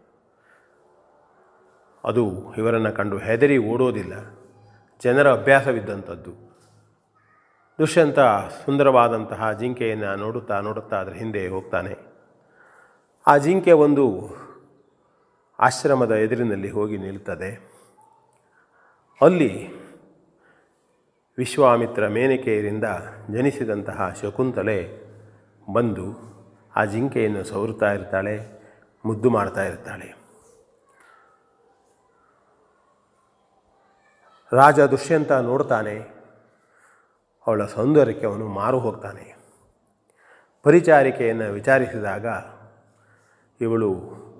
Speaker 6: ಅದು ಇವರನ್ನು ಕಂಡು ಹೆದರಿ ಓಡೋದಿಲ್ಲ. ಜನರ ಅಭ್ಯಾಸವಿದ್ದಂಥದ್ದು. ದುಷ್ಯಂತ ಸುಂದರವಾದಂತಹ ಜಿಂಕೆಯನ್ನು ನೋಡುತ್ತಾ ನೋಡುತ್ತಾ ಅದರ ಹಿಂದೆ ಹೋಗ್ತಾನೆ. ಆ ಜಿಂಕೆ ಒಂದು ಆಶ್ರಮದ ಎದುರಿನಲ್ಲಿ ಹೋಗಿ ನಿಲ್ತದೆ. ಅಲ್ಲಿ ವಿಶ್ವಾಮಿತ್ರ ಮೇನಕೆಯರಿಂದ ಜನಿಸಿದಂತಹ ಶಕುಂತಲೆ ಬಂದು ಆ ಜಿಂಕೆಯನ್ನು ಸವರುತ್ತಾ ಇರ್ತಾಳೆ, ಮುದ್ದು ಮಾಡ್ತಾ ಇರ್ತಾಳೆ. ರಾಜ ದುಷ್ಯಂತ ನೋಡ್ತಾನೆ. ಅವಳ ಸೌಂದರ್ಯಕ್ಕೆ ಅವನು ಮಾರು ಹೋಗ್ತಾನೆ. ಪರಿಚಾರಿಕೆಯನ್ನು ವಿಚಾರಿಸಿದಾಗ, ಇವಳು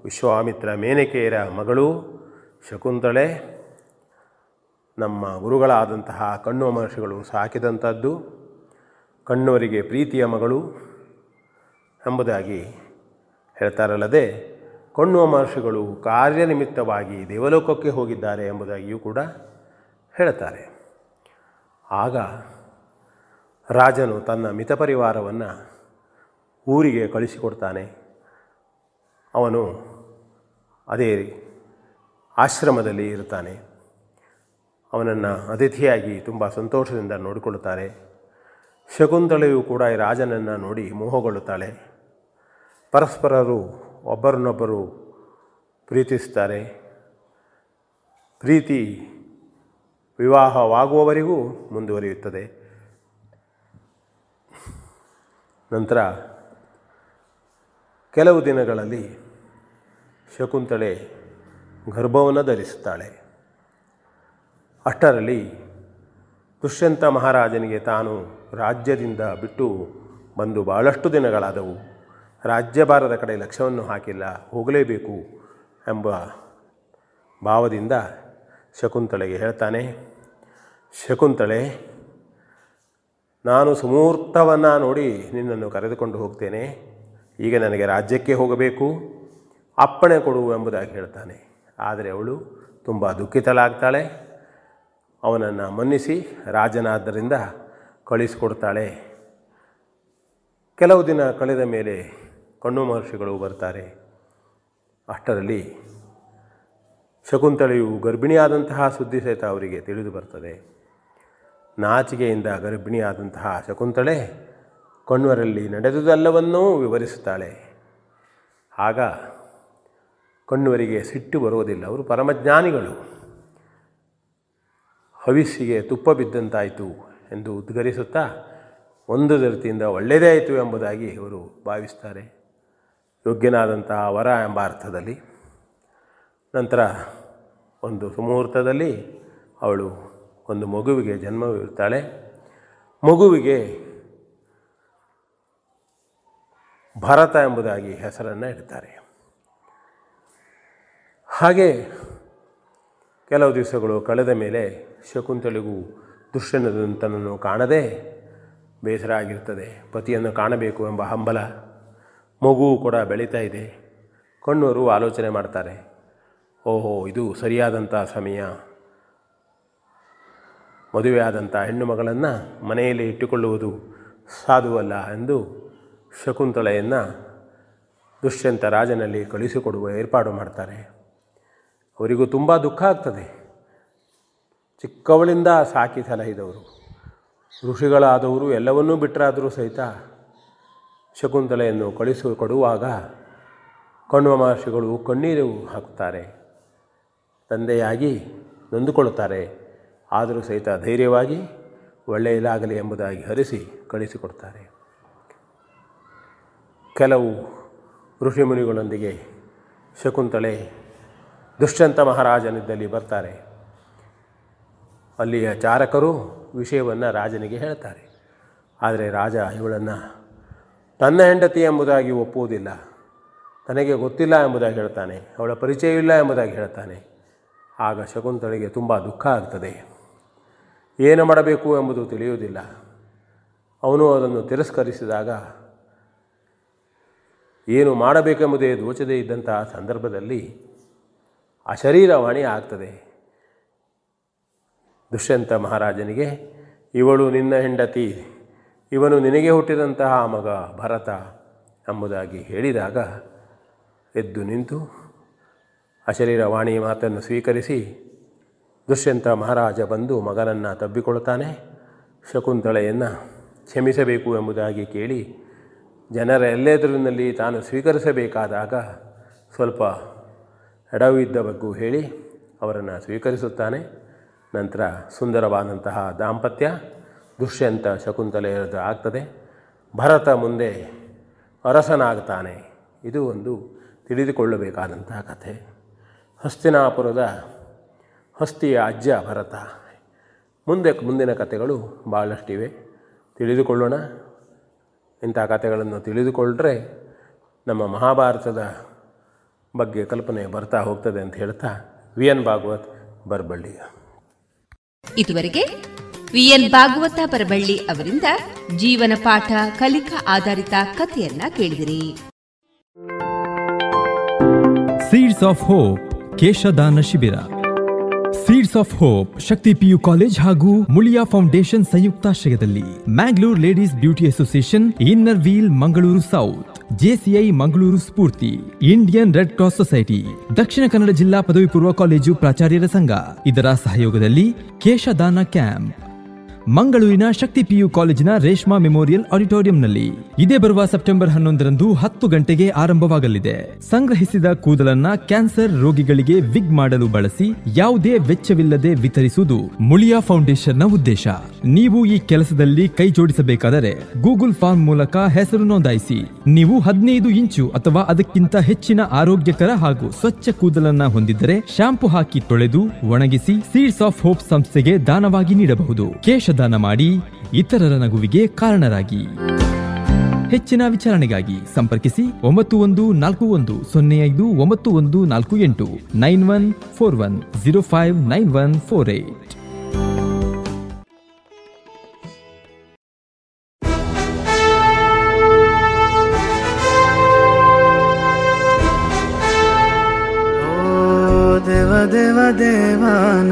Speaker 6: ವಿಶ್ವಾಮಿತ್ರ ಮೇನಕೆಯರ ಮಗಳು ಶಕುಂತಳೆ. ನಮ್ಮ ಗುರುಗಳಾದಂತಹ ಕಣ್ಣು ಮಹರ್ಷಿಗಳು ಸಾಕಿದಂಥದ್ದು, ಕಣ್ಣವರಿಗೆ ಪ್ರೀತಿಯ ಮಗಳು ಎಂಬುದಾಗಿ ಹೇಳ್ತಾರಲ್ಲದೆ ಕಣ್ಣುವ ಮಹರ್ಷಿಗಳು ಕಾರ್ಯನಿಮಿತ್ತವಾಗಿ ದೇವಲೋಕಕ್ಕೆ ಹೋಗಿದ್ದಾರೆ ಎಂಬುದಾಗಿಯೂ ಕೂಡ ಹೇಳ್ತಾರೆ ಆಗ ರಾಜನು ತನ್ನ ಮಿತಪರಿವಾರವನ್ನು ಊರಿಗೆ ಕಳಿಸಿಕೊಡ್ತಾನೆ. ಅವನು ಅದೇ ಆಶ್ರಮದಲ್ಲಿ ಇರ್ತಾನೆ ಅವನನ್ನು ಅತಿಥಿಯಾಗಿ ತುಂಬ ಸಂತೋಷದಿಂದ ನೋಡಿಕೊಳ್ಳುತ್ತಾರೆ. ಶಕುಂತಳೆಯು ಕೂಡ ಈ ರಾಜನನ್ನು ನೋಡಿ ಮೋಹಗೊಳ್ಳುತ್ತಾಳೆ. ಪರಸ್ಪರರು ಒಬ್ಬರನ್ನೊಬ್ಬರು ಪ್ರೀತಿಸ್ತಾರೆ ಪ್ರೀತಿ ವಿವಾಹವಾಗುವವರೆಗೂ ಮುಂದುವರಿಯುತ್ತದೆ. ನಂತರ ಕೆಲವು ದಿನಗಳಲ್ಲಿ ಶಕುಂತಳೆ ಗರ್ಭವನ್ನು ಧರಿಸುತ್ತಾಳೆ. ಅಷ್ಟರಲ್ಲಿ ದುಷ್ಯಂತ ಮಹಾರಾಜನಿಗೆ ತಾನು ರಾಜ್ಯದಿಂದ ಬಿಟ್ಟು ಬಂದು ಬಹಳಷ್ಟು ದಿನಗಳಾದವು. ರಾಜ್ಯಭಾರದ ಕಡೆ ಲಕ್ಷ್ಯವನ್ನು ಹಾಕಿಲ್ಲ, ಹೋಗಲೇಬೇಕು ಎಂಬ ಭಾವದಿಂದ ಶಕುಂತಳೆಗೆ ಹೇಳ್ತಾನೆ ಶಕುಂತಳೆ, ನಾನು ಸುಮೂರ್ತವನ್ನು ನೋಡಿ ನಿನ್ನನ್ನು ಕರೆದುಕೊಂಡು ಹೋಗ್ತೇನೆ. ಈಗ ನನಗೆ ರಾಜ್ಯಕ್ಕೆ ಹೋಗಬೇಕು, ಅಪ್ಪಣೆ ಕೊಡು ಎಂಬುದಾಗಿ ಹೇಳ್ತಾನೆ. ಆದರೆ ಅವಳು ತುಂಬ ದುಃಖಿತಳಾಗ್ತಾಳೆ. ಅವನನ್ನು ಮನ್ನಿಸಿ ರಾಜನಾದ್ದರಿಂದ ಕಳಿಸಿಕೊಡ್ತಾಳೆ. ಕೆಲವು ದಿನ ಕಳೆದ ಮೇಲೆ ಕಣ್ಣು ಮಹರ್ಷಿಗಳು ಬರ್ತಾರೆ. ಅಷ್ಟರಲ್ಲಿ ಶಕುಂತಳೆಯು ಗರ್ಭಿಣಿಯಾದಂತಹ ಸುದ್ದಿ ಸಹಿತ ಅವರಿಗೆ ತಿಳಿದು ಬರ್ತದೆ. ನಾಚಿಕೆಯಿಂದ ಗರ್ಭಿಣಿಯಾದಂತಹ ಶಕುಂತಳೆ ಕಣ್ವರಲ್ಲಿ ನಡೆದುದೆಲ್ಲವನ್ನೂ ವಿವರಿಸುತ್ತಾಳೆ. ಆಗ ಕಣ್ಣುವರಿಗೆ ಸಿಟ್ಟು ಬರುವುದಿಲ್ಲ. ಅವರು ಪರಮಜ್ಞಾನಿಗಳು. ಹವಿಸ್ಸಿಗೆ ತುಪ್ಪ ಬಿದ್ದಂತಾಯಿತು ಎಂದು ಉದ್ಗರಿಸುತ್ತಾ, ಒಂದು ದೃಷ್ಟಿಯಿಂದ ಒಳ್ಳೆಯದೇ ಆಯಿತು ಎಂಬುದಾಗಿ ಅವರು ಭಾವಿಸ್ತಾರೆ ಯೋಗ್ಯನಾದಂತಹ ವರ ಎಂಬ ಅರ್ಥದಲ್ಲಿ. ನಂತರ ಒಂದು ಸುಮುಹೂರ್ತದಲ್ಲಿ ಅವಳು ಒಂದು ಮಗುವಿಗೆ ಜನ್ಮವಿರ್ತಾಳೆ ಮಗುವಿಗೆ ಭರತ ಎಂಬುದಾಗಿ ಹೆಸರನ್ನು ಇಡ್ತಾರೆ. ಹಾಗೆ ಕೆಲವು ದಿವಸಗಳು ಕಳೆದ ಮೇಲೆ ಶಕುಂತಳಿಗೂ ದುಷ್ಟನದಂತನನ್ನು ಕಾಣದೆ ಬೇಸರ ಆಗಿರ್ತದೆ ಪತಿಯನ್ನು ಕಾಣಬೇಕು ಎಂಬ ಹಂಬಲ ಮಗುವು ಕೂಡ ಬೆಳೀತಾ ಇದೆ. ಕಣ್ಣವರು ಆಲೋಚನೆ ಮಾಡ್ತಾರೆ. ಓಹೋ, ಇದು ಸರಿಯಾದಂಥ ಸಮಯ. ಮದುವೆಯಾದಂಥ ಹೆಣ್ಣು ಮಗಳನ್ನು ಮನೆಯಲ್ಲಿ ಇಟ್ಟುಕೊಳ್ಳುವುದು ಸಾಧುವಲ್ಲ ಎಂದು ಶಕುಂತಳೆಯನ್ನು ದುಷ್ಯಂತ ರಾಜನಲ್ಲಿ ಕಳಿಸಿಕೊಡುವ ಏರ್ಪಾಡು ಮಾಡ್ತಾರೆ. ಅವರಿಗೂ ತುಂಬ ದುಃಖ ಆಗ್ತದೆ. ಚಿಕ್ಕವಳಿಂದ ಸಾಕಿ ಸಲಹಿದವರು, ಋಷಿಗಳಾದವರು ಎಲ್ಲವನ್ನೂ ಬಿಟ್ಟರಾದರೂ ಸಹಿತ ಶಕುಂತಲೆಯನ್ನು ಕಳಿಸಿಕೊಡುವಾಗ ಕಣ್ವ ಮಹರ್ಷಿಗಳು ಕಣ್ಣೀರು ಹಾಕುತ್ತಾರೆ. ತಂದೆಯಾಗಿ ನೊಂದುಕೊಳ್ಳುತ್ತಾರೆ. ಆದರೂ ಸಹಿತ ಧೈರ್ಯವಾಗಿ ಒಳ್ಳೆಯದಾಗಲಿ ಎಂಬುದಾಗಿ ಹರಿಸಿ ಕಳಿಸಿಕೊಡ್ತಾರೆ. ಕೆಲವು ಋಷಿಮುನಿಗಳೊಂದಿಗೆ ಶಕುಂತಳೆ ದುಷ್ಯಂತ ಮಹಾರಾಜನಿದ್ದಲ್ಲಿ ಬರ್ತಾರೆ. ಅಲ್ಲಿಯ ಚಾರಕರು ವಿಷಯವನ್ನು ರಾಜನಿಗೆ ಹೇಳ್ತಾರೆ. ಆದರೆ ರಾಜ ಇವಳನ್ನು ತನ್ನ ಹೆಂಡತಿ ಎಂಬುದಾಗಿ ಒಪ್ಪುವುದಿಲ್ಲ. ತನಗೆ ಗೊತ್ತಿಲ್ಲ ಎಂಬುದಾಗಿ ಹೇಳ್ತಾನೆ. ಅವಳ ಪರಿಚಯವಿಲ್ಲ ಎಂಬುದಾಗಿ ಹೇಳ್ತಾನೆ. ಆಗ ಶಕುಂತಳೆಗೆ ತುಂಬ ದುಃಖ ಆಗ್ತದೆ. ಏನು ಮಾಡಬೇಕು ಎಂಬುದು ತಿಳಿಯುವುದಿಲ್ಲ. ಅವನು ಅದನ್ನು ತಿರಸ್ಕರಿಸಿದಾಗ ಏನು ಮಾಡಬೇಕೆಂಬುದೇ ದೋಚದೇ ಇದ್ದಂತಹ ಸಂದರ್ಭದಲ್ಲಿ ಅಶರೀರವಾಣಿ ಆಗ್ತದೆ. ದುಷ್ಯಂತ ಮಹಾರಾಜನಿಗೆ, ಇವಳು ನಿನ್ನ ಹೆಂಡತಿ, ಇವನು ನಿನಗೆ ಹುಟ್ಟಿದಂತಹ ಮಗ ಭರತ ಎಂಬುದಾಗಿ ಹೇಳಿದಾಗ ಎದ್ದು ನಿಂತು ಅಶರೀರವಾಣಿ ಮಾತನ್ನು ಸ್ವೀಕರಿಸಿ ದುಷ್ಯಂತ ಮಹಾರಾಜ ಬಂದು ಮಗನನ್ನು ತಬ್ಬಿಕೊಳ್ತಾನೆ ಶಕುಂತಳೆಯನ್ನು ಕ್ಷಮಿಸಬೇಕು ಎಂಬುದಾಗಿ ಕೇಳಿ ಜನರ ಎಲ್ಲೆದುರಿನಲ್ಲಿ ತಾನು ಸ್ವೀಕರಿಸಬೇಕಾದಾಗ ಸ್ವಲ್ಪ ಎಡವಿದ್ದ ಬಗ್ಗು ಹೇಳಿ ಅವರನ್ನು ಸ್ವೀಕರಿಸುತ್ತಾನೆ. ನಂತರ ಸುಂದರವಾದಂತಹ ದಾಂಪತ್ಯ ದುಷ್ಯಂತ ಶಕುಂತಲೆಯದು ಆಗ್ತದೆ. ಭರತ ಮುಂದೆ ಅರಸನಾಗ್ತಾನೆ. ಇದು ಒಂದು ತಿಳಿದುಕೊಳ್ಳಬೇಕಾದಂತಹ ಕಥೆ. ಹಸ್ತಿನಾಪುರದ ಹಸ್ತಿಯ ಅಜ್ಜ ಭರತ. ಮುಂದೆ ಮುಂದಿನ ಕಥೆಗಳು ಭಾಳಷ್ಟಿವೆ ತಿಳಿದುಕೊಳ್ಳೋಣ. ಇಂಥ ಕಥೆಗಳನ್ನು ತಿಳಿದುಕೊಂಡ್ರೆ ನಮ್ಮ ಮಹಾಭಾರತದ ಬಗ್ಗೆ ಕಲ್ಪನೆ ಬರ್ತಾ ಹೋಗ್ತದೆ ಅಂತ ಹೇಳ್ತಾ ವಿ ಎನ್ ಭಾಗವತ್ ಬರಬಳ್ಳಿ.
Speaker 2: ಇದುವರೆಗೆ ವಿ ಎನ್ ಭಾಗವತ ಬರಬಳ್ಳಿ ಅವರಿಂದ ಜೀವನ ಪಾಠ ಕಲಿಕಾ ಆಧಾರಿತ ಕಥೆಯನ್ನ ಕೇಳಿದಿರಿ.
Speaker 3: ಸೀಡ್ಸ್ ಆಫ್ ಹೋಪ್ ಕೇಶದಾನ ಶಿಬಿರ seeds of hope Shakti PU college ಹಾಗೂ ಮುಳಿಯಾ ಫೌಂಡೇಶನ್ ಸಂಯುಕ್ತಾಶ್ರಯದಲ್ಲಿ Mangalore ladies beauty association inner wheel Mangaluru south JCI Mangaluru Spoorthi Indian red cross society Dakshina Kannada ಜಿಲ್ಲಾ ಪದವಿ ಪೂರ್ವ ಕಾಲೇಜು ಪ್ರಾಚಾರ್ಯರ ಸಂಘ ಇದರ ಸಹಯೋಗದಲ್ಲಿ ಕೇಶದಾನ ಕ್ಯಾಂಪ್. ಮಂಗಳೂರಿನ ಶಕ್ತಿ ಪಿಯು ಕಾಲೇಜಿನ ರೇಷ್ಮಾ ಮೆಮೋರಿಯಲ್ ಆಡಿಟೋರಿಯಂನಲ್ಲಿ ಇದೇ ಬರುವ ಸೆಪ್ಟೆಂಬರ್ ಹನ್ನೊಂದರಂದು ಹತ್ತು ಗಂಟೆಗೆ ಆರಂಭವಾಗಲಿದೆ. ಸಂಗ್ರಹಿಸಿದ ಕೂದಲನ್ನ ಕ್ಯಾನ್ಸರ್ ರೋಗಿಗಳಿಗೆ ವಿಗ್ ಮಾಡಲು ಬಳಸಿ ಯಾವುದೇ ವೆಚ್ಚವಿಲ್ಲದೆ ವಿತರಿಸುವುದು ಮುಳಿಯಾ ಫೌಂಡೇಶನ್ನ ಉದ್ದೇಶ. ನೀವು ಈ ಕೆಲಸದಲ್ಲಿ ಕೈ ಜೋಡಿಸಬೇಕಾದರೆ ಗೂಗಲ್ ಫಾರ್ಮ್ ಮೂಲಕ ಹೆಸರು ನೋಂದಾಯಿಸಿ. ನೀವು ಹದಿನೈದು ಇಂಚು ಅಥವಾ ಅದಕ್ಕಿಂತ ಹೆಚ್ಚಿನ ಆರೋಗ್ಯಕರ ಹಾಗೂ ಸ್ವಚ್ಛ ಕೂದಲನ್ನ ಹೊಂದಿದ್ದರೆ ಶಾಂಪು ಹಾಕಿ ತೊಳೆದು ಒಣಗಿಸಿ ಸೀಡ್ಸ್ ಆಫ್ ಹೋಪ್ ಸಂಸ್ಥೆಗೆ ದಾನವಾಗಿ ನೀಡಬಹುದು. ಕೇಶ ದಾನ ಮಾಡಿ ಇತರರ ನಗುವಿಗೆ ಕಾರಣರಾಗಿ. ಹೆಚ್ಚಿನ ವಿಚಾರಣೆಗಾಗಿ ಸಂಪರ್ಕಿಸಿ ಒಂಬತ್ತು ಒಂದು ನಾಲ್ಕು ಒಂದು ಸೊನ್ನೆ ಐದು ಒಂಬತ್ತು ಒಂದು ನಾಲ್ಕು ಎಂಟು nine one four one zero five nine one four eight.
Speaker 7: ದೇವ ದೇವಾನ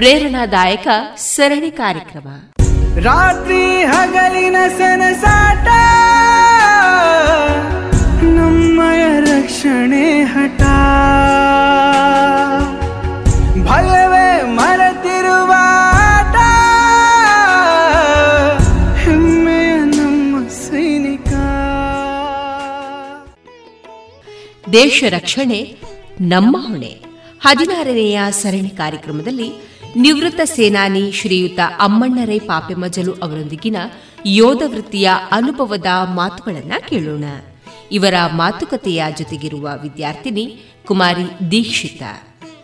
Speaker 2: ಪ್ರೇರಣಾದಾಯಕ ಸರಣಿ ಕಾರ್ಯಕ್ರಮ.
Speaker 7: ರಾತ್ರಿ ಹಗಲಿನ ಸನಸಾಟ ನಮ್ಮಯ ರಕ್ಷಣೆ ಹಠ. ಭಯವೇ ಮರೆತಿರುವ ಹೆಮ್ಮೆಯ ನಮ್ಮ ಸೈನಿಕ.
Speaker 2: ದೇಶ ರಕ್ಷಣೆ ನಮ್ಮ ಹೊಣೆ. ಹದಿನಾರನೆಯ ಸರಣಿ ಕಾರ್ಯಕ್ರಮದಲ್ಲಿ ನಿವೃತ್ತ ಸೇನಾನಿ ಶ್ರೀಯುತ ಅಮ್ಮಣ್ಣರೈ ಪಾಪೆಮಜಲು ಅವರೊಂದಿಗಿನ ಯೋಧ ವೃತ್ತಿಯ ಅನುಭವದ ಮಾತುಗಳನ್ನು ಕೇಳೋಣ. ಇವರ ಮಾತುಕತೆಯ ಜೊತೆಗಿರುವ ವಿದ್ಯಾರ್ಥಿನಿ ಕುಮಾರಿ ದೀಕ್ಷಿತ.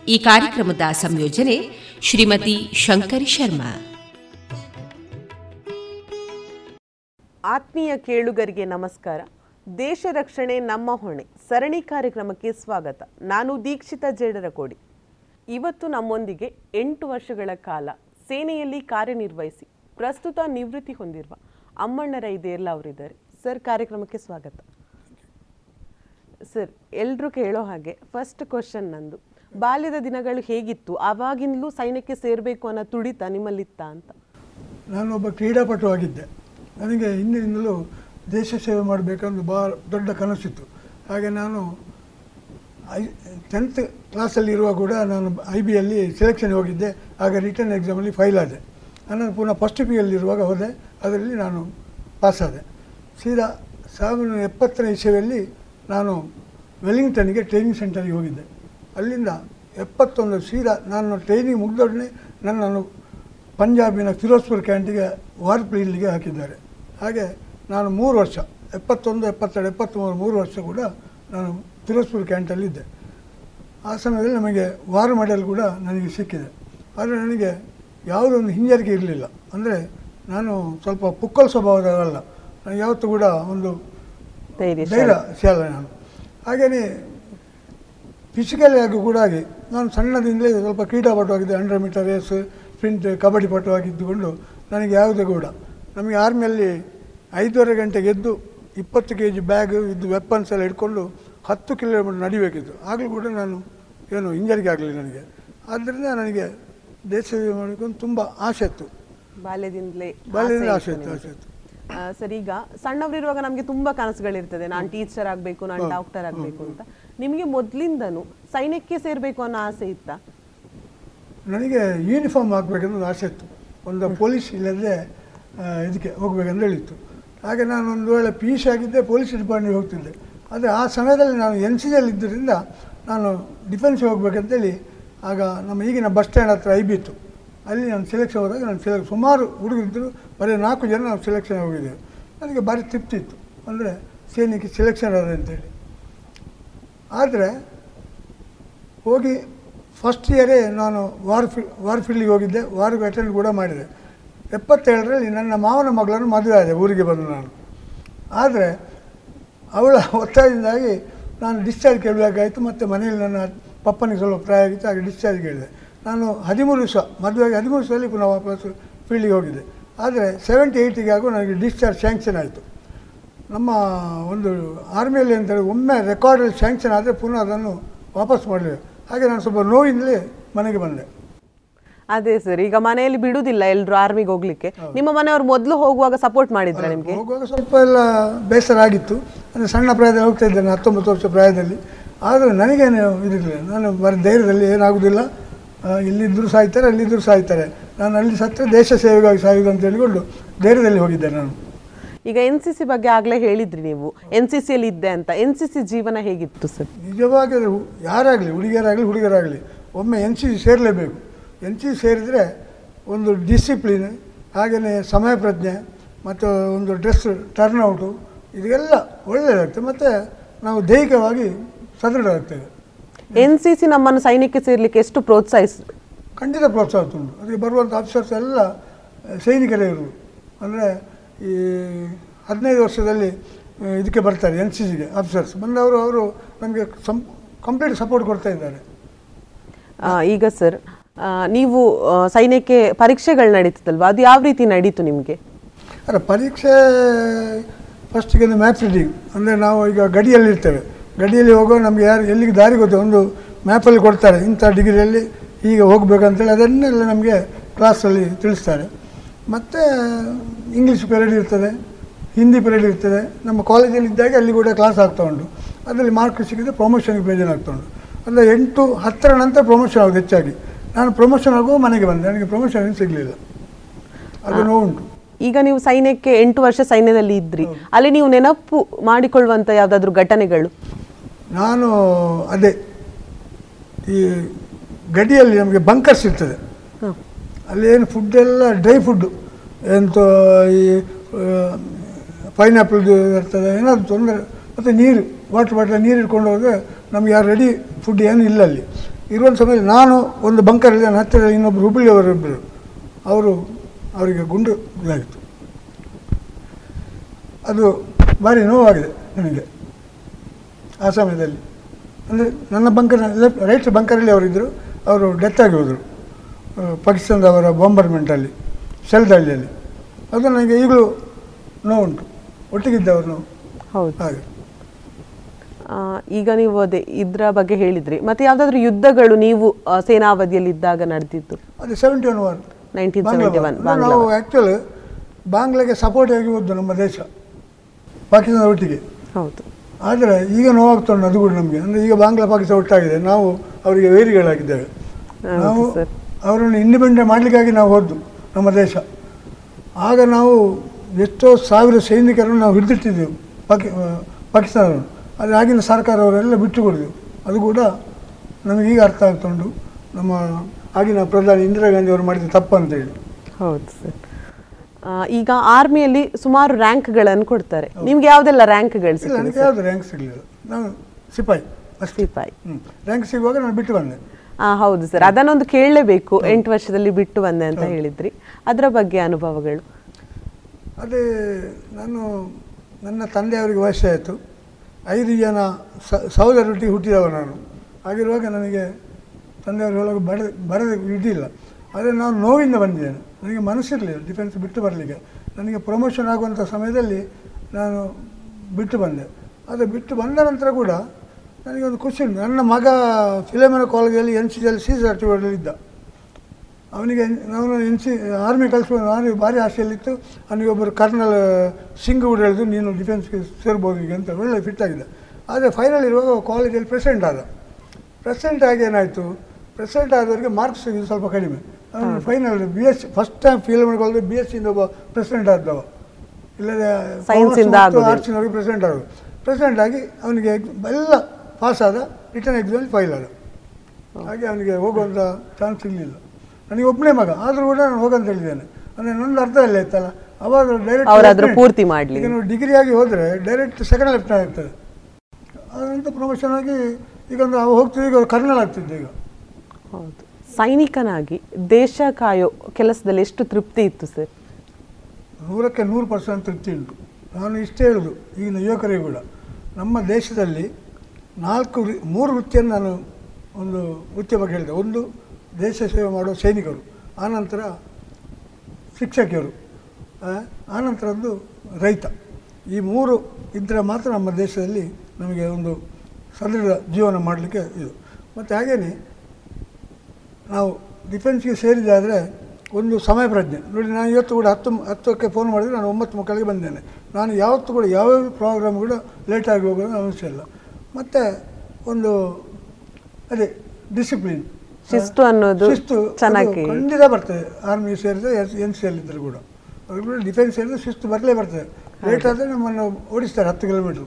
Speaker 2: ಈ ಕಾರ್ಯಕ್ರಮದ ಸಂಯೋಜನೆ ಶ್ರೀಮತಿ ಶಂಕರಿ ಶರ್ಮಾ.
Speaker 8: ಆತ್ಮೀಯ ಕೇಳುಗರಿಗೆ ನಮಸ್ಕಾರ. ದೇಶ ರಕ್ಷಣೆ ನಮ್ಮ ಹೊಣೆ. ಸರಣಿ ಕಾರ್ಯಕ್ರಮಕ್ಕೆ ಸ್ವಾಗತ. ನಾನು ದೀಕ್ಷಿತ ಜೇಡರಕೋಡಿ. ಇವತ್ತು ನಮ್ಮೊಂದಿಗೆ ಎಂಟು ವರ್ಷಗಳ ಕಾಲ ಸೇನೆಯಲ್ಲಿ ಕಾರ್ಯನಿರ್ವಹಿಸಿ ಪ್ರಸ್ತುತ ನಿವೃತ್ತಿ ಹೊಂದಿರುವ ಅಮ್ಮಣ್ಣ ರೈದೇರ್ಲ ಅವರಿದ್ದಾರೆ. ಸರ್, ಕಾರ್ಯಕ್ರಮಕ್ಕೆ ಸ್ವಾಗತ. ಸರ್ ಎಲ್ಲರೂ ಕೇಳೋ ಹಾಗೆ ಫಸ್ಟ್ ಕ್ವಶನ್ ನಂದು. ಬಾಲ್ಯದ ದಿನಗಳು ಹೇಗಿತ್ತು? ಆವಾಗಿಂದಲೂ ಸೈನ್ಯಕ್ಕೆ ಸೇರಬೇಕು ಅನ್ನೋ ತುಡಿತ ನಿಮ್ಮಲ್ಲಿತ್ತ ಅಂತ?
Speaker 9: ನಾನೊಬ್ಬ ಕ್ರೀಡಾಪಟು ಆಗಿದ್ದೆ. ನನಗೆ ಹಿಂದಿನಿಂದಲೂ ದೇಶ ಸೇವೆ ಮಾಡಬೇಕಂದು ಭಾಳ ದೊಡ್ಡ ಕನಸಿತ್ತು. ಹಾಗೆ ನಾನು ಐ ಟೆಂತ್ ಕ್ಲಾಸಲ್ಲಿರುವ ಕೂಡ ನಾನು ಐ ಬಿಯಲ್ಲಿ ಸೆಲೆಕ್ಷನ್ ಹೋಗಿದ್ದೆ. ಆಗ ರಿಟರ್ನ್ ಎಕ್ಸಾಮಲ್ಲಿ ಫೈಲ್ ಆದೆ. ನಾನು ಪುನಃ ಫಸ್ಟ್ ಪಿ ಯಲ್ಲಿರುವಾಗ ಹೋದೆ. ಅದರಲ್ಲಿ ನಾನು ಪಾಸಾದೆ ಸೀದಾ ಸಾವಿರದ ಎಪ್ಪತ್ತನೇ ಇಸವಿಯಲ್ಲಿ ನಾನು ವೆಲ್ಲಿಂಗ್ಟನ್ಗೆ ಟ್ರೈನಿಂಗ್ ಸೆಂಟರ್ಗೆ ಹೋಗಿದ್ದೆ. ಅಲ್ಲಿಂದ ಎಪ್ಪತ್ತೊಂದು ಸೀದಾ ನಾನು ಟ್ರೈನಿಂಗ್ ಮುಗಿದೊಡನೆ ನನ್ನನ್ನು ಪಂಜಾಬಿನ ಫಿರೋಜ್ಪುರ್ ಕ್ಯಾಂಟಿಗೆ ವಾರ್ ಫೀಲ್ಡ್ಗೆ ಹಾಕಿದ್ದಾರೆ. ಹಾಗೆ ನಾನು ಮೂರು ವರ್ಷ, ಎಪ್ಪತ್ತೊಂದು, ಎಪ್ಪತ್ತೆರಡು ಎಪ್ಪತ್ತ್ಮೂರು ಮೂರು ವರ್ಷ ಕೂಡ ನಾನು ಫಿರೋಜ್ಪುರ್ ಕ್ಯಾಂಟಲ್ಲಿದ್ದೆ ಆ ಸಮಯದಲ್ಲಿ ನಮಗೆ ವಾರ್ ಮೆಡಲ್ ಕೂಡ ನನಗೆ ಸಿಕ್ಕಿದೆ. ಆದರೆ ನನಗೆ ಯಾವುದೊಂದು ಹಿಂಜರಿಕೆ ಇರಲಿಲ್ಲ. ಅಂದರೆ ನಾನು ಸ್ವಲ್ಪ ಪುಕ್ಕಲ್ ಸ್ವಭಾವದಲ್ಲ ನಾನು ಯಾವತ್ತೂ ಕೂಡ ಒಂದು ಧೈರ್ಯಶಾಲ ನಾನು. ಹಾಗೆಯೇ ಫಿಸಿಕಲ್ ಆಗಿ ಕೂಡ ಆಗಿ ನಾನು ಸಣ್ಣದಿಂದಲೇ ಸ್ವಲ್ಪ ಕ್ರೀಡಾಪಟುವಾಗಿದ್ದೆ hundred metre race sprint kabaddi ಪಟುವಾಗಿದ್ದುಕೊಂಡು ನನಗೆ ಯಾವುದೇ ಕೂಡ. ನಮಗೆ ಆರ್ಮಿಯಲ್ಲಿ ಐದೂವರೆ ಗಂಟೆಗೆ ಎದ್ದು ಇಪ್ಪತ್ತು ಕೆ ಜಿ ಬ್ಯಾಗ್ ಇದು ವೆಪನ್ಸ್ ಎಲ್ಲ ಇಟ್ಕೊಂಡು ಹತ್ತು ಕಿಲೋಮೀಟರ್ ನಡಿಬೇಕಿತ್ತು. ಆಗಲೂ ಕೂಡ ನಾನು ಏನು ಇಂಜರಿಗೆ ಆಗಲಿ ನನಗೆ. ಆದ್ದರಿಂದ ನನಗೆ ದೇಶ ಸೇವೆ ಮಾಡಬೇಕಂತ ತುಂಬ ಆಸೆ ಇತ್ತು.
Speaker 8: ಬಾಲ್ಯದಿಂದಲೇ
Speaker 9: ಬಾಲ್ಯದಿಂದ ಆಸೆ ಇತ್ತು ಆಸೆ ಇತ್ತು
Speaker 8: ಸರ್ ಈಗ ಸಣ್ಣವರಿರುವಾಗ ನಮಗೆ ತುಂಬ ಕನಸುಗಳಿರ್ತದೆ. ನಾನು ಟೀಚರ್ ಆಗಬೇಕು ನಾನು ಡಾಕ್ಟರ್ ಆಗಬೇಕು ಅಂತ. ನಿಮಗೆ ಮೊದಲಿಂದನೂ ಸೈನ್ಯಕ್ಕೆ ಸೇರಬೇಕು ಅನ್ನೋ ಆಸೆ ಇತ್ತ?
Speaker 9: ನನಗೆ ಯೂನಿಫಾರ್ಮ್ ಹಾಕ್ಬೇಕನ್ನೋದು ಆಸೆ ಇತ್ತು. ಒಂದು ಪೊಲೀಸ್ ಇಲ್ಲದೆ ಇದಕ್ಕೆ ಹೋಗ್ಬೇಕಂತ ಹೇಳಿತ್ತು. ಹಾಗೆ ನಾನು ಒಂದು ವೇಳೆ ಪಿ ಸಿ ಆಗಿದ್ದೆ ಪೊಲೀಸ್ ಡಿಪಾರ್ಟ್ಮೆಂಟ್ಗೆ ಹೋಗ್ತಿದ್ದೆ. ಆದರೆ ಆ ಸಮಯದಲ್ಲಿ ನಾನು ಎನ್ ಸಿ ಇದ್ದರಿಂದ ನಾನು ಡಿಫೆನ್ಸ್ಗೆ ಹೋಗ್ಬೇಕಂತೇಳಿ ಆಗ ನಮ್ಮ ಈಗಿನ ಬಸ್ ಸ್ಟ್ಯಾಂಡ್ ಹತ್ರ ಐ ಬಿತ್ತು ಅಲ್ಲಿ ನಾನು ಸೆಲೆಕ್ಷನ್ ಹೋದಾಗ ನಾನು ಸೆಲೆಕ್ ಸುಮಾರು ಹುಡುಗರಿದ್ದರು, ಬರೀ ನಾಲ್ಕು ಜನ ನಾವು ಸೆಲೆಕ್ಷನ್ ಹೋಗಿದ್ದೇವೆ. ನನಗೆ ಭಾರಿ ತೃಪ್ತಿ ಇತ್ತು. ಅಂದರೆ ಸೇನೆಗೆ ಸೆಲೆಕ್ಷನ್ ಆದ ಅಂತೇಳಿ ಆದರೆ ಹೋಗಿ ಫಸ್ಟ್ ಇಯರೇ ನಾನು ವಾರ್ ಫಿ ವಾರ್ ಫೀಲ್ಡಿಗೆ ಹೋಗಿದ್ದೆ. ವಾರ್ಗೆ ಅಟೆಂಡ್ ಕೂಡ ಮಾಡಿದೆ. ಎಪ್ಪತ್ತೇಳರಲ್ಲಿ ನನ್ನ ಮಾವನ ಮಗಳನ್ನು ಮದುವೆ ಆದೆ, ಊರಿಗೆ ಬಂದು ನಾನು. ಆದರೆ ಅವಳ ಒತ್ತಾಯದಿಂದಾಗಿ ನಾನು ಡಿಸ್ಚಾರ್ಜ್ ಕೇಳಬೇಕಾಯಿತು, ಮತ್ತು ಮನೆಯಲ್ಲಿ ನನ್ನ ಪಪ್ಪನಿಗೆ ಸ್ವಲ್ಪ ಪ್ರಾಯ ಆಗಿತ್ತು, ಹಾಗೆ ಡಿಸ್ಚಾರ್ಜ್ ಕೇಳಿದೆ. ನಾನು ಹದಿಮೂರು ದಿವಸ ಮದುವೆಗೆ ಹದಿಮೂರು ದಿವಸದಲ್ಲಿ ಪುನಃ ವಾಪಸ್ ಫೀಲ್ಡಿಗೆ ಹೋಗಿದ್ದೆ. ಆದರೆ ಸೆವೆಂಟಿ ಏಯ್ಟಿಗೆ ಆಗೋ ನನಗೆ ಡಿಸ್ಚಾರ್ಜ್ ಸ್ಯಾಂಕ್ಷನ್ ಆಯಿತು. ನಮ್ಮ ಒಂದು ಆರ್ಮಿಯಲ್ಲಿ ಅಂತೇಳಿ ಒಮ್ಮೆ ರೆಕಾರ್ಡಲ್ಲಿ ಸ್ಯಾಂಕ್ಷನ್ ಆದರೆ ಪುನಃ ಅದನ್ನು ವಾಪಸ್ ಮಾಡಿದೆ ಹಾಗೆ ನಾನು ಸ್ವಲ್ಪ ನೋವಿಂದಲೇ ಮನೆಗೆ ಬಂದೆ.
Speaker 8: ಅದೇ ಸರ್ ಈಗ ಮನೆಯಲ್ಲಿ ಬಿಡುದಿಲ್ಲ ಎಲ್ಲರೂ ಆರ್ಮಿಗೆ ಹೋಗ್ಲಿಕ್ಕೆ. ನಿಮ್ಮ ಮನೆಯವರು ಮೊದಲು ಹೋಗುವಾಗ ಸಪೋರ್ಟ್ ಮಾಡಿದ್ರ ನಿಮಗೆ?
Speaker 9: ಹೋಗುವಾಗ ಸ್ವಲ್ಪ ಎಲ್ಲ ಬೇಸರ ಆಗಿತ್ತು. ಅಂದರೆ ಸಣ್ಣ ಪ್ರಾಯದಲ್ಲಿ ಹೋಗ್ತಾ ಇದ್ದೇನೆ ಹತ್ತೊಂಬತ್ತು ವರ್ಷ ಪ್ರಾಯದಲ್ಲಿ. ಆದರೆ ನನಗೇನು ಇದಿರಲಿಲ್ಲ. ನಾನು ಬರೀ ಧೈರ್ಯದಲ್ಲಿ ಏನಾಗುವುದಿಲ್ಲ ಇಲ್ಲಿದ್ದರೂ ಸಾಯ್ತಾರೆ ಅಲ್ಲಿದ್ದರೂ ಸಾಯ್ತಾರೆ. ನಾನು ಅಲ್ಲಿ ಸತ್ತರೆ ದೇಶ ಸೇವೆಗಾಗಿ ಸಾಯುವುದು ಅಂತ ಹೇಳಿಕೊಂಡು ಧೈರ್ಯದಲ್ಲಿ ಹೋಗಿದ್ದೆ ನಾನು.
Speaker 8: ಈಗ ಎನ್ ಸಿ ಸಿ ಬಗ್ಗೆ ಆಗಲೇ ಹೇಳಿದ್ರಿ ನೀವು. ಎನ್ ಸಿ ಸಿಯಲ್ಲಿ ಇದ್ದೆ ಅಂತ. ಎನ್ ಸಿ ಸಿ ಜೀವನ ಹೇಗಿತ್ತು ಸರ್?
Speaker 9: ನಿಜವಾಗಿ ಯಾರಾಗಲಿ ಹುಡುಗಿಯರಾಗಲಿ ಹುಡುಗರಾಗಲಿ ಒಮ್ಮೆ ಎನ್ ಸಿ ಸಿ ಸೇರಲೇಬೇಕು. ಎನ್ ಸಿ ಸಿ ಸೇರಿದರೆ ಒಂದು ಡಿಸಿಪ್ಲಿನ್ ಹಾಗೆಯೇ ಸಮಯ ಪ್ರಜ್ಞೆ ಮತ್ತು ಒಂದು ಡ್ರೆಸ್ ಟರ್ನ್ಔಟು ಇದೆಲ್ಲ ಒಳ್ಳೆಯದಾಗ್ತದೆ ಮತ್ತು ನಾವು ದೈಹಿಕವಾಗಿ ಸದೃಢ ಆಗ್ತೇವೆ
Speaker 8: ಎನ್ ಸಿ ಸಿ ನಮ್ಮನ್ನು ಸೈನಿಕಕ್ಕೆ ಸೇರಲಿಕ್ಕೆ ಎಷ್ಟು ಪ್ರೋತ್ಸಾಹಿಸ್?
Speaker 9: ಖಂಡಿತ ಪ್ರೋತ್ಸಾಹ ಉಂಟು. ಅದಕ್ಕೆ ಬರುವಂಥ ಆಫೀಸರ್ಸ್ ಎಲ್ಲ ಸೈನಿಕರೇ ಇರುವುದು. ಅಂದರೆ ಈ ಹದಿನೈದು ವರ್ಷದಲ್ಲಿ ಇದಕ್ಕೆ ಬರ್ತಾರೆ ಎನ್ ಸಿ ಸಿಗೆ ಆಫೀಸರ್ಸ್ ಬಂದವರು ಅವರು ನಮಗೆ ಸಂ ಕಂಪ್ಲೀಟ್ ಸಪೋರ್ಟ್ ಕೊಡ್ತಾ ಇದ್ದಾರೆ.
Speaker 8: ಈಗ ಸರ್ ನೀವು ಸೈನ್ಯಕ್ಕೆ ಪರೀಕ್ಷೆಗಳು ನಡೀತದಲ್ವಾ? ಅದು ಯಾವ ರೀತಿ ನಡೀತು ನಿಮಗೆ?
Speaker 9: ಅಲ್ಲ, ಪರೀಕ್ಷೆ ಫಸ್ಟಿಗೆ ಮ್ಯಾಪ್ ರೀಡಿಂಗ್ ಅಂದರೆ ನಾವು ಈಗ ಗಡಿಯಲ್ಲಿ ಇರ್ತೇವೆ. ಗಡಿಯಲ್ಲಿ ಹೋಗೋ ನಮಗೆ ಯಾರು, ಎಲ್ಲಿಗೆ ದಾರಿ ಗೊತ್ತು? ಒಂದು ಮ್ಯಾಪಲ್ಲಿ ಕೊಡ್ತಾರೆ. ಇಂಥ ಡಿಗ್ರಿಯಲ್ಲಿ ಈಗ ಹೋಗಬೇಕಂತೇಳಿ ಅದನ್ನೆಲ್ಲ ನಮಗೆ ಕ್ಲಾಸಲ್ಲಿ ತಿಳಿಸ್ತಾರೆ. ಮತ್ತು ಇಂಗ್ಲೀಷ್ ಪೀರಿಯಡ್ ಇರ್ತದೆ ಹಿಂದಿ ಪೀರಿಯಡ್ ಇರ್ತದೆ. ನಮ್ಮ ಕಾಲೇಜಲ್ಲಿ ಇದ್ದಾಗ ಅಲ್ಲಿ ಕೂಡ ಕ್ಲಾಸ್ ಆಗ್ತಾ ಉಂಟು. ಅದರಲ್ಲಿ ಮಾರ್ಕ್ ಸಿಕ್ಕಿದ್ರೆ ಪ್ರಮೋಷನ್ಗೆ ಪ್ರಯೋಜನ ಆಗ್ತಾ ಉಂಟು. ಅಂದರೆ ಎಂಟು ಹತ್ತರ ನಂತರ ಪ್ರಮೋಷನ್ ಆಗೋದು ಹೆಚ್ಚಾಗಿ. ನಾನು ಪ್ರಮೋಷನ್ ಆಗುವ ಮನೆಗೆ ಬಂದೆ. ನನಗೆ ಪ್ರಮೋಷನ್ ಏನು ಸಿಗಲಿಲ್ಲ. ಅದು ನೋವುಂಟು.
Speaker 8: ಈಗ ನೀವು ಸೈನ್ಯಕ್ಕೆ ಎಂಟು ವರ್ಷ ಸೈನ್ಯದಲ್ಲಿ ಇದ್ರಿ. ಅಲ್ಲಿ ನೀವು ನೆನಪು ಮಾಡಿಕೊಳ್ಳುವಂತ ಯಾವ್ದಾದ್ರು ಘಟನೆಗಳು?
Speaker 9: ನಾನು ಅದೇ ಈ ಗಡಿಯಲ್ಲಿ ನಮಗೆ ಬಂಕರ್ಸ್ ಇರ್ತದೆ. ಅಲ್ಲಿ ಏನು ಫುಡ್ ಎಲ್ಲ ಡ್ರೈ ಫುಡ್ಡು ಎಂತ ಈ ಪೈನಾಪಲ್ದು ಇರ್ತದೆ. ಏನಾದ್ರು ತೊಂದರೆ ಮತ್ತು ನೀರು ವಾಟರ್ ಬಾಟ್ಲ ನೀರು ಇಟ್ಕೊಂಡು ಹೋದರೆ ನಮಗೆ ಯಾರು ರೆಡಿ ಫುಡ್ ಏನು ಇಲ್ಲ ಅಲ್ಲಿ. ಇರುವಂಥ ಸಮಯದಲ್ಲಿ ನಾನು ಒಂದು ಬಂಕರಲ್ಲಿ ನನ್ನ ಹತ್ತಿರ ಇನ್ನೊಬ್ಬರು ಹುಬ್ಬಳ್ಳಿಯವರು ಇಬ್ಬರು ಅವರು ಅವರಿಗೆ ಗುಂಡು ಇದಾಗಿತ್ತು. ಅದು ಭಾರಿ ನೋವಾಗಿದೆ ನನಗೆ. ಆ ಸಮಯದಲ್ಲಿ. ಅಂದರೆ ನನ್ನ ಬಂಕರ್ ಲೆಫ್ಟ್ ರೈಟ್ ಬಂಕರಲ್ಲಿ ಅವರಿದ್ದರು ಅವರು ಡೆತ್ ಆಗಿ ಹೋದರು. ಪಾಕಿಸ್ತಾನದವರ ಬಾಂಬರ್ಮೆಂಟಲ್ಲಿ ಸೆಲ್ ದಾಳಿಯಲ್ಲಿ. ಅದು ನನಗೆ ಈಗಲೂ ನೋವುಂಟು. ಒಟ್ಟಿಗಿದ್ದವರು ನೋವು.
Speaker 8: ಹೌದು.
Speaker 9: ಹಾಗೆ.
Speaker 8: ಈಗ ನೀವು ಅದೇ ಇದ್ರ ಬಗ್ಗೆ ಹೇಳಿದ್ರಿ. ಮತ್ತೆ ಯಾವ್ದಾದ್ರು ಯುದ್ಧಗಳು ನೀವು ಸೇನಾವಧಿಯಲ್ಲಿ ಇದ್ದಾಗ ನಡೆದಿತ್ತು
Speaker 9: ಅದು
Speaker 8: seventy
Speaker 9: one
Speaker 8: one
Speaker 9: nineteen
Speaker 8: seventy
Speaker 9: one ನಾವು ಆ್ಯಕ್ಚುಲಿ ಬಾಂಗ್ಲಾಗೆ ಸಪೋರ್ಟ್ ಆಗಿ ಹೋದ್ದು ನಮ್ಮ ದೇಶ ಪಾಕಿಸ್ತಾನ ಒಟ್ಟಿಗೆ.
Speaker 8: ಹೌದು.
Speaker 9: ಆದರೆ ಈಗ ನೋವಾಗ್ತಾ ಉಂಟು ಅದು ಕೂಡ ನಮಗೆ. ಅಂದರೆ ಈಗ ಬಾಂಗ್ಲಾ ಪಾಕಿಸ್ತಾನ ಒಟ್ಟಾಗಿದೆ. ನಾವು ಅವರಿಗೆ ವೇರಿಗಳಾಗಿದ್ದೇವೆ. ನಾವು. ಅವರನ್ನು ಇಂಡಿಪೆಂಡೆಂಟ್ ಮಾಡಲಿಕ್ಕಾಗಿ ನಾವು ಹೋದ್ದು ನಮ್ಮ ದೇಶ. ಆಗ ನಾವು ಎಷ್ಟೋ ಸಾವಿರ ಸೈನಿಕರನ್ನು ನಾವು ಹಿಡಿದಿಟ್ಟಿದ್ದೆವು. ಪಾಕಿ ಪಾಕಿಸ್ತಾನವನ್ನು. ಆದರೆ ಆಗಿನ ಸರ್ಕಾರವರೆಲ್ಲ ಬಿಟ್ಟು ಕೊಡಿದೆವು ಅದು ಕೂಡ ನಮಗೀಗ ಈಗ ಅರ್ಥ ಆಗ್ತಾ ಉಂಟು ನಮ್ಮ ಆಗಿನ ಪ್ರಧಾನಿ ಇಂದಿರಾ ಗಾಂಧಿ ಅವರು ಮಾಡಿದ ತಪ್ಪು ಅಂತೇಳಿ
Speaker 8: ಹೌದು ಸರ್. ಈಗ ಆರ್ಮಿಯಲ್ಲಿ ಸುಮಾರು ರ್ಯಾಂಕ್ಗಳನ್ನು ಕೊಡ್ತಾರೆ. ನಿಮ್ಗೆ ಯಾವುದೆಲ್ಲ ರ್ಯಾಂಕ್ಗಳು
Speaker 9: ನನಗೆ ಯಾವುದು ರ್ಯಾಂಕ್ ಸಿಗಲಿಲ್ಲ. ನಾನು ಸಿಪಾಯಿ
Speaker 8: ಸಿಪಾಯಿ.
Speaker 9: ರ್ಯಾಂಕ್ ಸಿಗುವಾಗ ನಾನು ಬಿಟ್ಟು ಬಂದೆ.
Speaker 8: ಹೌದು ಸರ್. ಅದನ್ನೊಂದು ಕೇಳಲೇಬೇಕು. ಎಂಟು ವರ್ಷದಲ್ಲಿ ಬಿಟ್ಟು ಬಂದೆ ಅಂತ ಹೇಳಿದ್ರಿ. ಅದರ ಬಗ್ಗೆ ಅನುಭವಗಳು?
Speaker 9: ಅದೇ ನಾನು ನನ್ನ ತಂದೆಯವರಿಗೆ ವಯಸ್ಸಾಯಿತು. ಐದು ಜನ ಸಹೋದರೊಟ್ಟಿಗೆ ಹುಟ್ಟಿದವ ನಾನು. ಹಾಗಿರುವಾಗ ನನಗೆ ತಂದೆಯವರು ಹೇಳೋಕೆ ಬಡ, ಬರದ ಆದರೆ ನಾನು ನೋವಿಂದ ಬಂದಿದ್ದೇನೆ. ನನಗೆ ಮನಸ್ಸಿರಲಿಲ್ಲ ಡಿಫೆನ್ಸ್ ಬಿಟ್ಟು ಬರಲಿಕ್ಕೆ. ನನಗೆ ಪ್ರಮೋಷನ್ ಆಗುವಂಥ ಸಮಯದಲ್ಲಿ ನಾನು ಬಿಟ್ಟು ಬಂದೆ. ಆದರೆ ಬಿಟ್ಟು ಬಂದ ನಂತರ ಕೂಡ ನನಗೆ ಒಂದು ಖುಷಿ ಉಂಟು. ನನ್ನ ಮಗ ಫಿಲಮಿನ ಕಾಲೇಜಲ್ಲಿ ಎನ್ ಸಿ ಜಿಯಲ್ಲಿ ಸಿ ಅವನಿಗೆ ನಾನು ಎನ್ ಸಿ ಆರ್ಮಿ ಕಳಿಸ್ಬೋದು ನಾನು ಭಾರಿ ಆಸೆಯಲ್ಲಿತ್ತು. ಅವನಿಗೆ ಒಬ್ಬರು ಕರ್ನಲ್ ಸಿಂಗ್ ಕೂಡ ಹೇಳಿದ್ರು ನೀನು ಡಿಫೆನ್ಸ್ಗೆ ಸೇರ್ಬೋದು ಈಗ ಅಂತ. ಒಳ್ಳೆ ಫಿಟ್ ಆಗಿದೆ. ಆದರೆ ಫೈನಲ್ ಇರುವಾಗ ಕಾಲೇಜಲ್ಲಿ ಪ್ರೆಸೆಂಟ್ ಆದ. ಪ್ರೆಸೆಂಟ್ ಆಗಿ ಏನಾಯಿತು? ಪ್ರೆಸೆಂಟ್ ಆದವರಿಗೆ ಮಾರ್ಕ್ಸ್ ಇದು ಸ್ವಲ್ಪ ಕಡಿಮೆ. ಅವನು final B S first time feel ಮಾಡ್ಕೊಳ್ಳೋದು ಬಿ ಎಸ್ ಸಿಯಿಂದ ಒಬ್ಬ ಪ್ರೆಸಿಡೆಂಟ್ ಆದವ. ಇಲ್ಲದೆ. ಆರ್ಟ್ಸಿನವ್ರಿಗೆ ಪ್ರೆಸಿಡೆಂಟ್ ಆದರು ಪ್ರೆಸಿಡೆಂಟ್ ಆಗಿ ಅವನಿಗೆ ಎಲ್ಲ ಪಾಸ್ ಆದ ರಿಟರ್ನ್ ಎಕ್ಸಾಮ್ ಫೈಲ್ ಆದ. ಹಾಗೆ ಅವನಿಗೆ ಹೋಗುವಂಥ ಚಾನ್ಸ್ ಸಿಗಲಿಲ್ಲ ನನಗೆ ಒಬ್ಬನೇ ಮಗ ಆದರೂ ಕೂಡ ನಾನು ಹೋಗಂತ ಹೇಳಿದ್ದೇನೆ. ಅಂದರೆ ನನ್ನ ಅರ್ಥ ಇಲ್ಲ ಇತ್ತಲ್ಲ. ಅವಾಗ ಡೈರೆಕ್ಟ್
Speaker 8: ಪೂರ್ತಿ ಮಾಡ್ಲಿ.
Speaker 9: ಈಗ ನೀವು ಡಿಗ್ರಿ ಆಗಿ ಹೋದರೆ ಡೈರೆಕ್ಟ್ ಸೆಕೆಂಡ್ ಲೆಫ್ಟ್ ಆಗ್ತದೆ. ಅದರಿಂದ ಪ್ರಮೋಷನ್ ಆಗಿ ಈಗ ಒಂದು ಹೋಗ್ತಿದ್ದೆ ಈಗ ಕರ್ನಲ್ ಆಗ್ತಿದ್ದೆ ಈಗ.
Speaker 8: ಹೌದು. ಸೈನಿಕನಾಗಿ ದೇಶ ಕಾಯೋ ಕೆಲಸದಲ್ಲಿ ಎಷ್ಟು ತೃಪ್ತಿ ಇತ್ತು ಸರ್?
Speaker 9: ನೂರಕ್ಕೆ ನೂರು ಪರ್ಸೆಂಟ್ ತೃಪ್ತಿ ಉಂಟು. ನಾನು ಇಷ್ಟೇ ಹೇಳೋದು ಈಗಿನ ಯುವಕರಿಗೆ ಕೂಡ. ನಮ್ಮ ದೇಶದಲ್ಲಿ ನಾಲ್ಕು ಮೂರು ವೃತ್ತಿಯನ್ನು ನಾನು ಒಂದು ವೃತ್ತಿಯ ಬಗ್ಗೆ ಹೇಳಿದೆ. ಒಂದು ದೇಶ ಸೇವೆ ಮಾಡುವ ಸೈನಿಕರು. ಆನಂತರ ಶಿಕ್ಷಕಿಯರು. ಆನಂತರದ್ದು ರೈತ. ಈ ಮೂರು ಇದ್ದರೆ ಮಾತ್ರ ನಮ್ಮ ದೇಶದಲ್ಲಿ ನಮಗೆ ಒಂದು ಸದೃಢ ಜೀವನ ಮಾಡಲಿಕ್ಕೆ ಇದು. ಮತ್ತು ಹಾಗೇ ನಾವು ಡಿಫೆನ್ಸ್ಗೆ ಸೇರಿದಾದರೆ ಒಂದು ಸಮಯ ಪ್ರಜ್ಞೆ ನೋಡಿ, ನಾನು ಇವತ್ತು ಕೂಡ ಹತ್ತು, ಹತ್ತಕ್ಕೆ ಫೋನ್ ಮಾಡಿದರೆ ನಾನು ಒಂಬತ್ತು ಮಕ್ಕಳಿಗೆ ಬಂದೇನೆ ನಾನು ಯಾವತ್ತು ಕೂಡ ಯಾವ್ಯಾವ ಪ್ರೋಗ್ರಾಮ್ ಕೂಡ ಲೇಟಾಗಿ ಹೋಗೋದು ಅನಿಸಿಲ್ಲ. ಮತ್ತು ಒಂದು, ಅದೇ ಡಿಸಿಪ್ಲಿನ್
Speaker 8: ಶಿಸ್ತು ಅನ್ನೋದು
Speaker 9: ಶಿಸ್ತು
Speaker 8: ಚೆನ್ನಾಗಿ
Speaker 9: ಖಂಡಿತ ಬರ್ತದೆ. ಆರ್ಮಿ ಸೇರಿದ್ರೆ ಎನ್ ಸಿ ಎಲ್ ಇದ್ದರೂ ಕೂಡ ಡಿಫೆನ್ಸ್ ಸೇರಿದ್ರೆ ಶಿಸ್ತು ಬರಲೇ ಬರ್ತದೆ. ಲೇಟ್ ಆದರೆ ನಮ್ಮನ್ನು ಓಡಿಸ್ತಾರೆ ಹತ್ತು ಕಿಲೋಮೀಟ್ರ್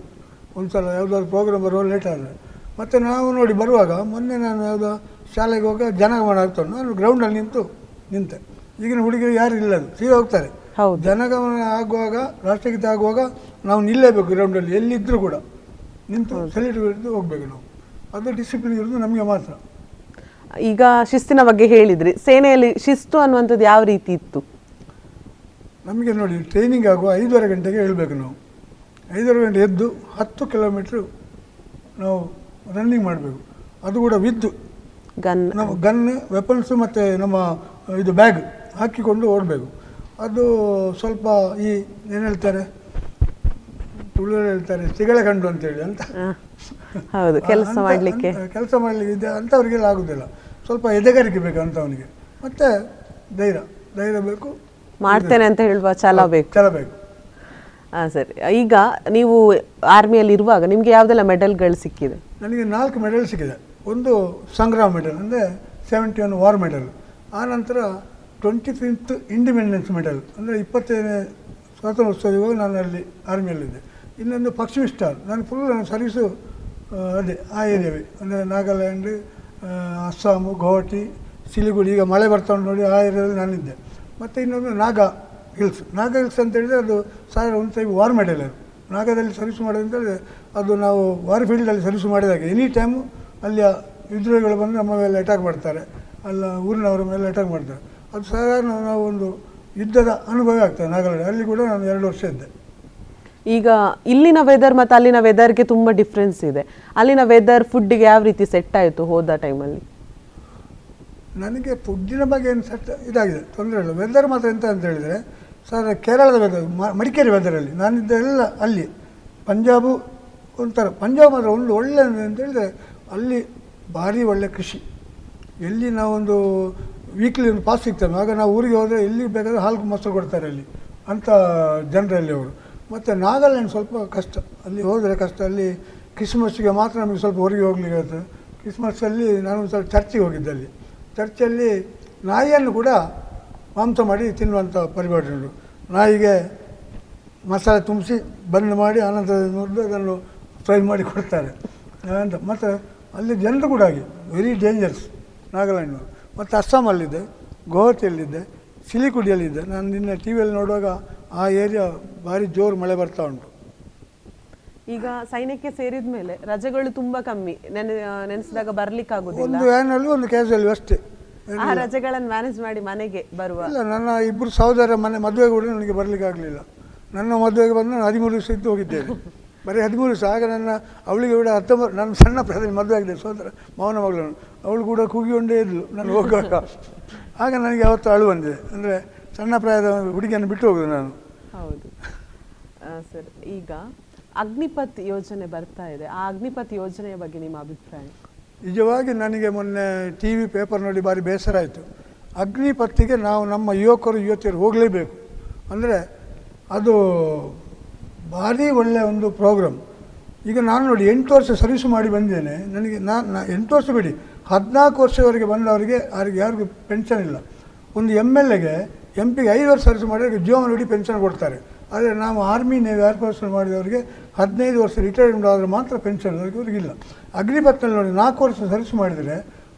Speaker 9: ಒಂದು ಸಲ ಯಾವುದಾದ್ರು ಪ್ರೋಗ್ರಾಮ್ ಬರೋ ಲೇಟ್ ಆದರೆ. ಮತ್ತು ನಾವು ನೋಡಿ ಬರುವಾಗ ಮೊನ್ನೆ ನಾನು ಯಾವುದೋ ಶಾಲೆಗೆ ಹೋಗ ಜನಗಮನ ಆಗ್ತಾನೆ ನಾನು ಗ್ರೌಂಡಲ್ಲಿ ನಿಂತು ನಿಂತೆ. ಈಗಿನ ಹುಡುಗರು ಯಾರು ಇಲ್ಲ ಸೀದಾ ಹೋಗ್ತಾರೆ. ಜನಗಮನ ಆಗುವಾಗ ರಾಷ್ಟ್ರಗೀತೆ ಆಗುವಾಗ ನಾವು ನಿಲ್ಲೇಬೇಕು ಗ್ರೌಂಡಲ್ಲಿ ಎಲ್ಲಿದ್ದರೂ ಕೂಡ. ನಿಂತು ಸೆಲ್ಯೂಟ್ ಹೋಗಬೇಕು ನಾವು. ಅದು ಡಿಸಿಪ್ಲಿನ್ ಇರೋದು ನಮಗೆ ಮಾತ್ರ.
Speaker 8: ಈಗ ಶಿಸ್ತಿನ ಬಗ್ಗೆ ಹೇಳಿದ್ರಿ. ಸೇನೆಯಲ್ಲಿ ಶಿಸ್ತು ಅನ್ನುವಂಥದ್ದು ಯಾವ ರೀತಿ ಇತ್ತು?
Speaker 9: ನಮಗೆ ನೋಡಿ ಟ್ರೈನಿಂಗ್ ಆಗುವ ಐದೂವರೆ ಗಂಟೆಗೆ ಹೇಳಬೇಕು ನಾವು. ಐದೂವರೆ ಗಂಟೆ ಎದ್ದು ಹತ್ತು ಕಿಲೋಮೀಟ್ರು ನಾವು ರನ್ನಿಂಗ್ ಮಾಡಬೇಕು. ಅದು ಕೂಡ ವಿದ್ದು
Speaker 8: ಗನ್
Speaker 9: ನಾವು ಗನ್ ವೆಪನ್ಸು ಮತ್ತು ನಮ್ಮ ಇದು ಬ್ಯಾಗ್ ಹಾಕಿಕೊಂಡು ಓಡಬೇಕು. ಅದು ಸ್ವಲ್ಪ ಈ ಏನು ಹೇಳ್ತಾರೆ? ತುಳುವರು ಹೇಳ್ತಾರೆ ಸಿಗಳ ಕಂಡು ಅಂತೇಳಿ ಅಂತ.
Speaker 8: ಹೌದು ಕೆಲಸ ಮಾಡಲಿಕ್ಕೆ.
Speaker 9: ಕೆಲಸ ಮಾಡಲಿಕ್ಕೆ ಇದೆ ಅಂಥವ್ರಿಗೆಲ್ಲ ಆಗೋದಿಲ್ಲ. ಸ್ವಲ್ಪ ಎದೆಗಾರಿಕೆ ಬೇಕು ಅಂಥವನಿಗೆ. ಮತ್ತು ಧೈರ್ಯ ಧೈರ್ಯ ಬೇಕು.
Speaker 8: ಮಾಡ್ತೇನೆ ಅಂತ ಹೇಳುವ ಛಲ ಬೇಕು.
Speaker 9: ಛಲ ಬೇಕು.
Speaker 8: ಹಾಂ ಸರಿ. ಈಗ ನೀವು ಆರ್ಮಿಯಲ್ಲಿ ಇರುವಾಗ ನಿಮಗೆ ಯಾವುದೆಲ್ಲ ಮೆಡಲ್ಗಳು ಸಿಕ್ಕಿದೆ?
Speaker 9: ನನಗೆ ನಾಲ್ಕು ಮೆಡಲ್ ಸಿಕ್ಕಿದೆ. ಒಂದು ಸಂಗ್ರಹ ಮೆಡಲ್ ಅಂದರೆ ಸೆವೆಂಟಿ ಒನ್ ವಾರ್ ಮೆಡಲ್ ಆನಂತರ ಟ್ವೆಂಟಿ ಫಿಫ್ತ್ ಇಂಡಿಪೆಂಡೆನ್ಸ್ ಮೆಡಲ್ ಅಂದರೆ ಇಪ್ಪತ್ತೈದನೇ ಸ್ವಾತಂತ್ರ್ಯೋತ್ಸವ ನಾನು ಅಲ್ಲಿ ಆರ್ಮಿಯಲ್ಲಿದ್ದೆ. ಇನ್ನೊಂದು ಪಶ್ಚಿಮ ಸ್ಟಾರ್ ನಾನು ಫುಲ್ ನನ್ನ ಸರ್ವೀಸು ಅದೇ ಆ ಏರಿಯಾವೇ ಅಂದರೆ ನಾಗಾಲ್ಯಾಂಡ್ ಅಸ್ಸಾಮು ಗುವಾಹಟಿ, ಸಿಲಿಗುಡಿ, ಈಗ ಮಳೆ ಬರ್ತಾ ಉಂಟು ನೋಡಿ ಆ ಏರಿಯಾದಲ್ಲಿ ನಾನಿದ್ದೆ. ಮತ್ತು ಇನ್ನೊಂದು ನಾಗಾ ಹಿಲ್ಸ್. ನಾಗಾ ಹಿಲ್ಸ್ ಅಂತ ಹೇಳಿದ್ರೆ ಅದು ಸಾವಿರ ಒಂದು ಟೈಮ್ ವಾರ್ ಮೆಡಲ್ ಅದು. ನಾಗಾದಲ್ಲಿ ಸರ್ವಿಸ್ ಮಾಡೋದಂತೇಳಿದ್ರೆ ಅದು ನಾವು ವಾರ್ ಫೀಲ್ಡಲ್ಲಿ ಸರ್ವಿಸ್ ಮಾಡಿದಾಗ. ಎನಿ ಟೈಮು ಅಲ್ಲಿಯ ವಿದ್ರೋಹಿಗಳು ಬಂದು ನಮ್ಮ ಮೇಲೆ ಅಟ್ಯಾಕ್ ಮಾಡ್ತಾರೆ. ಅಲ್ಲ ಊರಿನವರ ಮೇಲೆ ಅಟ್ಯಾಕ್ ಮಾಡ್ತಾರೆ. ಅದು ಸಾಧಾರಣ ನಾವು ಒಂದು ಯುದ್ಧದ ಅನುಭವ ಆಗ್ತದೆ ನಾಗಾಲ್ಯಾಂಡ್. ಅಲ್ಲಿ ಕೂಡ ನಾನು ಎರಡು ವರ್ಷ ಇದ್ದೆ.
Speaker 8: ಈಗ ಇಲ್ಲಿನ ವೆದರ್ ಮತ್ತು ಅಲ್ಲಿನ ವೆದರ್ಗೆ ತುಂಬ ಡಿಫ್ರೆನ್ಸ್ ಇದೆ. ಅಲ್ಲಿನ ವೆದರ್ ಫುಡ್ಡಿಗೆ ಯಾವ ರೀತಿ ಸೆಟ್ ಆಯಿತು ಹೋದ ಟೈಮಲ್ಲಿ
Speaker 9: ನನಗೆ ಫುಡ್ಡಿನ ಬಗ್ಗೆ ಏನು ಸೆಟ್ ಇದಾಗಿದೆ, ತೊಂದರೆ ಇಲ್ಲ. ವೆದರ್ ಮಾತ್ರ ಎಂತ ಅಂತ ಹೇಳಿದರೆ, ಸರ್, ಕೇರಳದ ವೆದರ್ ಮಡಿಕೇರಿ ವೆದರಲ್ಲಿ ನಾನಿದ್ದ ಎಲ್ಲ ಅಲ್ಲಿ. ಪಂಜಾಬು ಒಂಥರ, ಪಂಜಾಬ್ ಮಾತ್ರ ಒಂದು ಒಳ್ಳೆ ಅಂತ ಹೇಳಿದರೆ, ಅಲ್ಲಿ ಭಾರಿ ಒಳ್ಳೆ ಕೃಷಿ. ಎಲ್ಲಿ ನಾವೊಂದು ವೀಕ್ಲಿ ಒಂದು ಪಾಸ್ ಸಿಗ್ತೇವೆ ಆಗ ನಾವು ಊರಿಗೆ ಹೋದರೆ ಎಲ್ಲಿ ಬೇಕಾದ್ರೆ ಹಾಲು ಮೊಸರು ಕೊಡ್ತಾರೆ ಅಲ್ಲಿ ಅಂಥ ಜನರಲ್ಲಿ ಅವರು. ಮತ್ತು ನಾಗಾಲ್ಯಾಂಡ್ ಸ್ವಲ್ಪ ಕಷ್ಟ. ಅಲ್ಲಿ ಹೋದರೆ ಕಷ್ಟ. ಅಲ್ಲಿ ಕ್ರಿಸ್ಮಸ್ಗೆ ಮಾತ್ರ ನಮಗೆ ಸ್ವಲ್ಪ ಹೊರಗೆ ಹೋಗ್ಲಿಕ್ಕೆ ಆಯಿತು ಕ್ರಿಸ್ಮಸ್ಸಲ್ಲಿ ನಾನು ಸ್ವಲ್ಪ ಚರ್ಚಿಗೆ ಹೋಗಿದ್ದೆ ಅಲ್ಲಿ. ಚರ್ಚಲ್ಲಿ ನಾಯಿಯನ್ನು ಕೂಡ ಮಾಂಸ ಮಾಡಿ ತಿನ್ನುವಂಥ ಪರಿಪಾಟಿ ಉಂಟು. ನಾಯಿಗೆ ಮಸಾಲೆ ತುಂಬಿಸಿ ಬಂದ್ ಮಾಡಿ ಆನಂತರ ನೋಡಿದ್ರೆ ಅದನ್ನು ಫ್ರೈ ಮಾಡಿ ಕೊಡ್ತಾರೆ. ಅಂತ ಮತ್ತು ಅಲ್ಲಿ ಜನರು ಕೂಡ ಹಾಗೆ. Very dangerous Nagaland. ಮತ್ತು ಅಸ್ಸಾಮಲ್ಲಿದ್ದೆ ಗೋಹತಿಯಲ್ಲಿದ್ದೆ ಸಿಲಿಗುಡಿಯಲ್ಲಿದ್ದೆ ನಾನು ನಿನ್ನೆ ಟಿ ವಿಯಲ್ಲಿ ನೋಡುವಾಗ ಆ ಏರಿಯಾ ಭಾರಿ ಜೋರು ಮಳೆ ಬರ್ತಾ ಉಂಟು.
Speaker 8: ಈಗ ಸೈನ್ಯಕ್ಕೆ ಸೇರಿದ ಮೇಲೆ ರಜೆಗಳು ತುಂಬಾ ಕಮ್ಮಿ. ನೆನೆ ನೆನೆಸಿದಾಗ ಬರ್ಲಿಕ್ಕೆ ಆಗುದಿಲ್ಲ.
Speaker 9: ಒಂದು ವ್ಯಾನಲ್ಲಿ ಒಂದು ಕ್ಯಾಸಲ್ಲಿ ಅಷ್ಟೇ.
Speaker 8: ಆ ರಜೆಗಳನ್ನು ಮ್ಯಾನೇಜ್ ಮಾಡಿ ಮನೆಗೆ ಬರುವ.
Speaker 9: ಇಲ್ಲ ನನ್ನ ಇಬ್ಬರು ಸಹೋದರ ಮನೆ ಮದುವೆ ಕೂಡ ನನಗೆ ಬರಲಿಕ್ಕೆ ಆಗಲಿಲ್ಲ. ನನ್ನ ಮದುವೆಗೆ ಬಂದು ನಾನು ಹದಿಮೂರು ದಿವಸ ಇದ್ದು ಹೋಗಿದ್ದೇನೆ. ಬರೀ ಹದಿಮೂರು ದಿವಸ. ಆಗ ನನ್ನ ಅವಳಿಗೆ ಕೂಡ ಹತ್ತೊಂಬತ್ತು ನನ್ನ ಸಣ್ಣ ಪ್ರಾಯದಲ್ಲಿ ಮದುವೆ ಆಗಿದೆ ಸಹೋದರ ಮೌನ ಮಗಳನ್ನು. ಅವಳು ಕೂಡ ಕೂಗಿಕೊಂಡೇ ಇದ್ಲು ನಾನು ಹೋಗುವಾಗ. ಆಗ ನನಗೆ ಅವತ್ತು ಅಳು ಬಂದಿದೆ. ಅಂದರೆ ಸಣ್ಣ ಪ್ರಾಯದ ಹುಡುಗಿಯನ್ನು ಬಿಟ್ಟು ಹೋಗುದು ನಾನು.
Speaker 8: ಹೌದು. ಸರ್. ಈಗ ಅಗ್ನಿಪಥ್ ಯೋಜನೆ ಬರ್ತಾ ಇದೆ. ಆ ಅಗ್ನಿಪಥ್ ಯೋಜನೆಯ ಬಗ್ಗೆ ನಿಮ್ಮ ಅಭಿಪ್ರಾಯ?
Speaker 9: ನಿಜವಾಗಿ ನನಗೆ ಮೊನ್ನೆ ಟಿ ವಿ ಪೇಪರ್ ನೋಡಿ ಭಾರಿ ಬೇಸರ ಆಯಿತು. ಅಗ್ನಿಪತ್ತಿಗೆ ನಾವು ನಮ್ಮ ಯುವಕರು, ಯುವತಿಯರು ಹೋಗಲೇಬೇಕು. ಅಂದರೆ ಅದು ಭಾರಿ ಒಳ್ಳೆಯ ಒಂದು ಪ್ರೋಗ್ರಾಮ್. ಈಗ ನಾನು ನೋಡಿ ಎಂಟು ವರ್ಷ ಸರ್ವಿಸ್ ಮಾಡಿ ಬಂದೇನೆ ನನಗೆ ನಾನು ಎಂಟು ವರ್ಷ ಬಿಡಿ. ಹದಿನಾಲ್ಕು ವರ್ಷದವರೆಗೆ ಬಂದವರಿಗೆ, ಅವ್ರಿಗೆ ಯಾರಿಗೂ ಪೆನ್ಷನ್ ಇಲ್ಲ. ಒಂದು ಎಂ ಎಲ್ ಎಗೆ ಎಂ ಪಿಗೆ ಐದು ವರ್ಷ ಸರ್ವಿಸ್ ಮಾಡಿದ್ರೆ ಜೀವನ ನೋಡಿ ಪೆನ್ಷನ್ ಕೊಡ್ತಾರೆ. ಆದರೆ ನಾವು ಆರ್ಮಿ ನೇವಿ ಏರ್ ಫೋರ್ಸ್ ಮಾಡಿದವರಿಗೆ ಹದಿನೈದು ವರ್ಷ ರಿಟೈರ್ಮೆಂಟ್ ಆದರೆ ಮಾತ್ರ ಪೆನ್ಷನ್ ಅವರಿಗೆ ಅವ್ರಿಗಿಲ್ಲ ಅಗ್ನಿಪತ್ನಲ್ಲಿ ನೋಡಿ, ನಾಲ್ಕು ವರ್ಷ ಸರ್ವಿಸ್ ಮಾಡಿದರೆ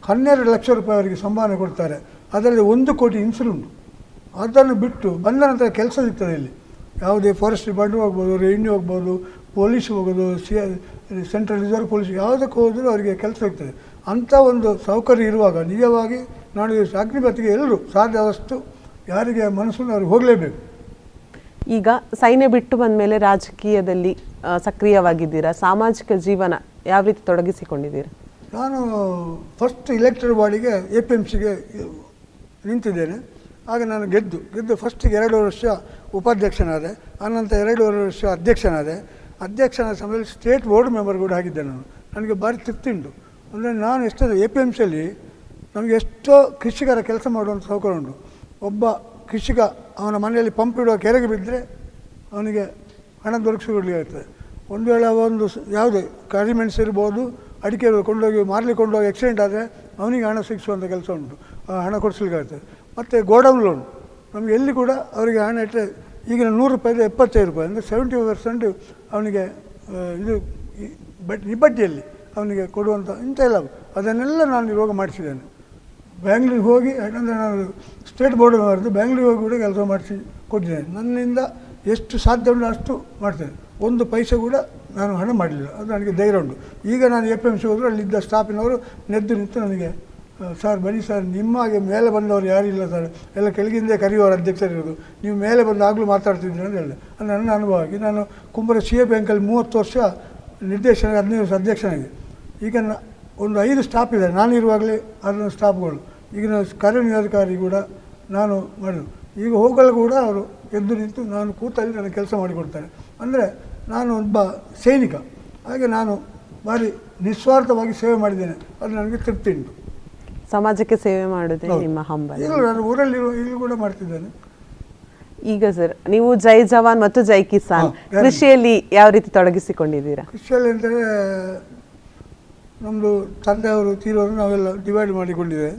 Speaker 9: ಹನ್ನೆರಡು ಲಕ್ಷ ರೂಪಾಯಿ ಅವರಿಗೆ ಸಂಭಾವನೆ ಕೊಡ್ತಾರೆ. ಅದರಲ್ಲಿ ಒಂದು ಕೋಟಿ ಇನ್ಸೂರೆನ್ಸ್ ಅದನ್ನು ಬಿಟ್ಟು ಬಂದ ನಂತರ ಕೆಲಸ ಸಿಗ್ತದೆ ಇಲ್ಲಿ. ಯಾವುದೇ ಫಾರೆಸ್ಟ್ ಡಿಪಾರ್ಟ್ಮೆಂಟ್ ಹೋಗ್ಬೋದು ರೆವಿನ್ಯೂ ಹೋಗ್ಬೋದು ಪೊಲೀಸ್ ಹೋಗೋದು, ಸಿ ಸೆಂಟ್ರಲ್ ರಿಸರ್ವ್ ಪೊಲೀಸ್ ಯಾವುದಕ್ಕೆ ಹೋದರೂ ಅವರಿಗೆ ಕೆಲಸ ಸಿಗ್ತದೆ. ಅಂಥ ಒಂದು ಸೌಕರ್ಯ ಇರುವಾಗ ನಿಜವಾಗಿ ನಾನು ಈ ಅಗ್ನಿಪಥಿಗೆ ಎಲ್ಲರೂ ಸಾಧ್ಯವಾದಷ್ಟು ಯಾರಿಗೆ ಮನಸ್ಸು ಅವ್ರಿಗೆ ಹೋಗಲೇಬೇಕು.
Speaker 8: ಈಗ ಸೈನ್ಯ ಬಿಟ್ಟು ಬಂದ ಮೇಲೆ ರಾಜಕೀಯದಲ್ಲಿ ಸಕ್ರಿಯವಾಗಿದ್ದೀರಾ? ಸಾಮಾಜಿಕ ಜೀವನ ಯಾವ ರೀತಿ ತೊಡಗಿಸಿಕೊಂಡಿದ್ದೀರಾ?
Speaker 9: ನಾನು ಫಸ್ಟ್ ಇಲೆಕ್ಟೆಡ್ ಬಾಡಿಗೆ ಎ ಪಿ ಎಂ ಸಿಗೆ ನಿಂತಿದ್ದೇನೆ. ಆಗ ನಾನು ಗೆದ್ದು ಗೆದ್ದು ಫಸ್ಟಿಗೆ ಎರಡು ವರ್ಷ ಉಪಾಧ್ಯಕ್ಷನಾದೆ ಆನಂತರ ಎರಡೂವರೆ ವರ್ಷ ಅಧ್ಯಕ್ಷನಾದೆ. ಅಧ್ಯಕ್ಷನ ಸಮಯದಲ್ಲಿ ಸ್ಟೇಟ್ ಬೋರ್ಡ್ ಮೆಂಬರ್ ಕೂಡ ಆಗಿದ್ದೆ ನಾನು. ನನಗೆ ಭಾರಿ ತೃಪ್ತಿ ಉಂಟು. ಅಂದರೆ ನಾನು ಎಷ್ಟೋ ಎ ಪಿ ಎಂ ಸಿಯಲ್ಲಿ ನಮಗೆ ಎಷ್ಟೋ ಕೃಷಿಕರ ಕೆಲಸ ಮಾಡುವಂಥ ಸೌಕರ್ಯ ಉಂಟು. ಒಬ್ಬ ಕೃಷಿಕ ಅವನ ಮನೆಯಲ್ಲಿ ಪಂಪ್ ಇಡುವ ಕೆರೆಗೆ ಬಿದ್ದರೆ ಅವನಿಗೆ ಹಣ ದೊರಕಿಸಿಕೊಡ್ಲಿಕ್ಕಾಗ್ತದೆ. ಒಂದು ವೇಳೆ ಒಂದು ಯಾವುದೇ ಕರಿಮೆಣಸು ಇರ್ಬೋದು, ಅಡಿಕೆ ಕೊಂಡೋಗಿ ಮಾರಲಿ ಕೊಂಡೋಗಿ ಆಕ್ಸಿಡೆಂಟ್ ಆದರೆ ಅವನಿಗೆ ಹಣ ಸಿಗಿಸುವಂಥ ಕೆಲಸ ಉಂಟು. ಹಣ ಕೊಡಿಸ್ಲಿಕ್ಕಾಗ್ತದೆ. ಮತ್ತು ಗೋಡೌನ್ ಲೋನ್ ನಮಗೆ ಎಲ್ಲಿ ಕೂಡ ಅವರಿಗೆ ಹಣ ಇಟ್ಟರೆ ಈಗಿನ ನೂರು ರೂಪಾಯಿದ ಎಪ್ಪತ್ತೈದು ರೂಪಾಯಿ ಅಂದರೆ ಸೆವೆಂಟಿ ಪರ್ಸೆಂಟ್ ಅವನಿಗೆ ಇದು ಬಟ್ ನಿಬಡ್ಡಿಯಲ್ಲಿ ಅವನಿಗೆ ಕೊಡುವಂಥ ಇಂಥ ಎಲ್ಲ ಅದನ್ನೆಲ್ಲ ನಾನು ಇವಾಗ ಮಾಡಿಸಿದ್ದೇನೆ. ಬ್ಯಾಂಗ್ಳೂರಿಗೆ ಹೋಗಿ, ಯಾಕಂದರೆ ನಾನು ಸ್ಟೇಟ್ ಬೋರ್ಡ್ ಮಾಡಿದ್ದು ಬ್ಯಾಂಗ್ಳೂರಿಗೆ ಕೂಡ ಕೆಲಸ ಮಾಡಿಸಿ ಕೊಟ್ಟಿದ್ದೇನೆ ನನ್ನಿಂದ ಎಷ್ಟು ಸಾಧ್ಯ ಉಂಟು ಅಷ್ಟು ಮಾಡ್ತೇನೆ. ಒಂದು ಪೈಸೆ ಕೂಡ ನಾನು ಹಣ ಮಾಡಲಿಲ್ಲ ಅದು ನನಗೆ ಧೈರ್ಯ ಉಂಟು. ಈಗ ನಾನು ಎ ಪಿ ಎಂ ಸಿ ಹೋದರೂ ಅಲ್ಲಿದ್ದ ಸ್ಟಾಫಿನವರು ನೆದ್ದು ನಿಂತು ನನಗೆ ಸರ್, ಬನ್ನಿ ಸರ್, ನಿಮ್ಮ ಹಾಗೆ ಮೇಲೆ ಬಂದವರು ಯಾರಿಲ್ಲ ಸರ್. ಎಲ್ಲ ಕೆಳಗಿಂದ ಕರೆಯುವವರು ಅಧ್ಯಕ್ಷರಿರೋದು ನೀವು ಮೇಲೆ ಬಂದು ಆಗಲೂ ಮಾತಾಡ್ತಿದ್ದೀರಿ ಅಂತ ಹೇಳಿದೆ. ಅದು ನನ್ನ ಅನುಭವ ಆಗಿ ನಾನು ಕುಂಬರ ಸಿ ಎ ಬ್ಯಾಂಕಲ್ಲಿ ಮೂವತ್ತು ವರ್ಷ ನಿರ್ದೇಶನ, ಹದಿನೈದು ವರ್ಷ ಅಧ್ಯಕ್ಷನಾಗಿದೆ ಈಗ ಒಂದು ಐದು ಸ್ಟಾಫ್ ಇದೆ ನಾನು ಇರುವಾಗಲೇ ಅದನ್ನು ಸ್ಟಾಫ್ಗಳು. ಈಗಿನ ಕಾರ್ಯನಿರ್ವಾಹಕಾರಿ ಕೂಡ ನಾನು ಮಾಡಿದ್ರು ಈಗ ಹೋಗಲು ಕೂಡ ಅವರು ಎದ್ದು ನಿಂತು ನಾನು ಕೂತಲ್ಲಿ ನನ್ನ ಕೆಲಸ ಮಾಡಿಕೊಡ್ತಾರೆ. ಅಂದರೆ ನಾನು ಒಬ್ಬ ಸೈನಿಕ. ಹಾಗೆ ನಾನು ಭಾರಿ ನಿಸ್ವಾರ್ಥವಾಗಿ ಸೇವೆ ಮಾಡಿದ್ದೇನೆ. ಅದು ನನಗೆ ತೃಪ್ತಿ ಉಂಟು.
Speaker 8: ಸಮಾಜಕ್ಕೆ ಸೇವೆ
Speaker 9: ಮಾಡಿದೆ
Speaker 8: ನಿಮ್ಮ ಹಂಬಲ.
Speaker 9: ಇಲ್ಲ ನಾನು ಊರಲ್ಲಿ ಇಲ್ಲಿ ಕೂಡ ಮಾಡ್ತಿದ್ದೇನೆ.
Speaker 8: ಈಗ ಸರ್ ನೀವು ಜೈ ಜವಾನ್ ಮತ್ತು ಜೈ ಕಿಸಾನ್ ಕೃಷಿಯಲ್ಲಿ ಯಾವ ರೀತಿ ತೊಡಗಿಸಿಕೊಂಡಿದ್ದೀರಾ?
Speaker 9: ಕೃಷಿಯಲ್ಲಿ ಅಂದರೆ ನಮ್ಮದು ತಂದೆಯವರು ತೀರೋರು ನಾವೆಲ್ಲ ಡಿವೈಡ್ ಮಾಡಿಕೊಂಡಿದ್ದೇವೆ.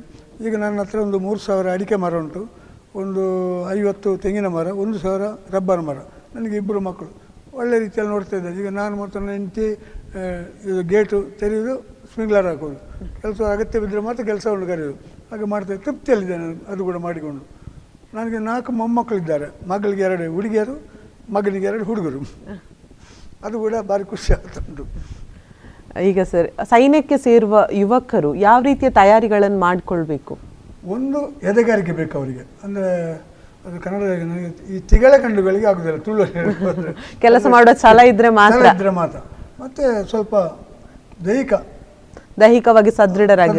Speaker 9: ಈಗ ನನ್ನ ಹತ್ರ ಒಂದು ಮೂರು ಸಾವಿರ ಅಡಿಕೆ ಮರ ಉಂಟು. ಒಂದು ಐವತ್ತು ತೆಂಗಿನ ಮರ ಒಂದು ಸಾವಿರ ರಬ್ಬರ್ ಮರ. ನನಗೆ ಇಬ್ಬರು ಮಕ್ಕಳು. ಒಳ್ಳೆ ರೀತಿಯಲ್ಲಿ ನೋಡ್ತಾ ಇದ್ದಾರೆ. ಈಗ ನಾನು ಮತ್ತು ನನ್ನ ಹೆಂಡತಿ ಇದು ಗೇಟು ತೆರೆಯೋದು ಸ್ಪ್ರಿಂಗ್ಲರ್ ಹಾಕೋದು. ಕೆಲಸ ಅಗತ್ಯ ಬಿದ್ದರೆ ಮಾತ್ರ ಕೆಲಸ ಕೆಲಸವನ್ನು ಕರೆಯೋದು. ಹಾಗೆ ಮಾಡ್ತಾ ತೃಪ್ತಿಯಲ್ಲಿದೆ ನಾನು. ಅದು ಕೂಡ ಮಾಡಿಕೊಂಡು. ನನಗೆ ನಾಲ್ಕು ಮೊಮ್ಮಕ್ಕಳಿದ್ದಾರೆ. ಮಗಳಿಗೆ ಎರಡು ಹುಡುಗಿಯರು ಮಗನಿಗೆ ಎರಡು ಹುಡುಗರು. ಅದು ಕೂಡ ಭಾರಿ ಖುಷಿ ಆಗ್ತಾ ಉಂಟು.
Speaker 8: ಈಗ ಸರ್ ಸೈನ್ಯಕ್ಕೆ ಸೇರುವ ಯುವಕರು ಯಾವ ರೀತಿಯ ತಯಾರಿಗಳನ್ನು ಮಾಡಿಕೊಳ್ಬೇಕು?
Speaker 9: ಒಂದು ಎದೆಗಾರಿಕೆ ಬೇಕು ಅವರಿಗೆ. ಅಂದರೆ ಅದು ಕನ್ನಡ ಈ ತಿಗಳ ಕಂಡುಗಳಿಗೆ ಆಗುದಿಲ್ಲ ತುಳು.
Speaker 8: ಕೆಲಸ ಮಾಡೋ ಛಲ ಇದ್ರೆ ಮಾತ್ರ.
Speaker 9: ಇದ್ರೆ ಮಾತ್ರ. ಮತ್ತೆ ಸ್ವಲ್ಪ ದೈಹಿಕ.
Speaker 8: ದೈಹಿಕವಾಗಿ ಸದೃಢರಾಗಿ.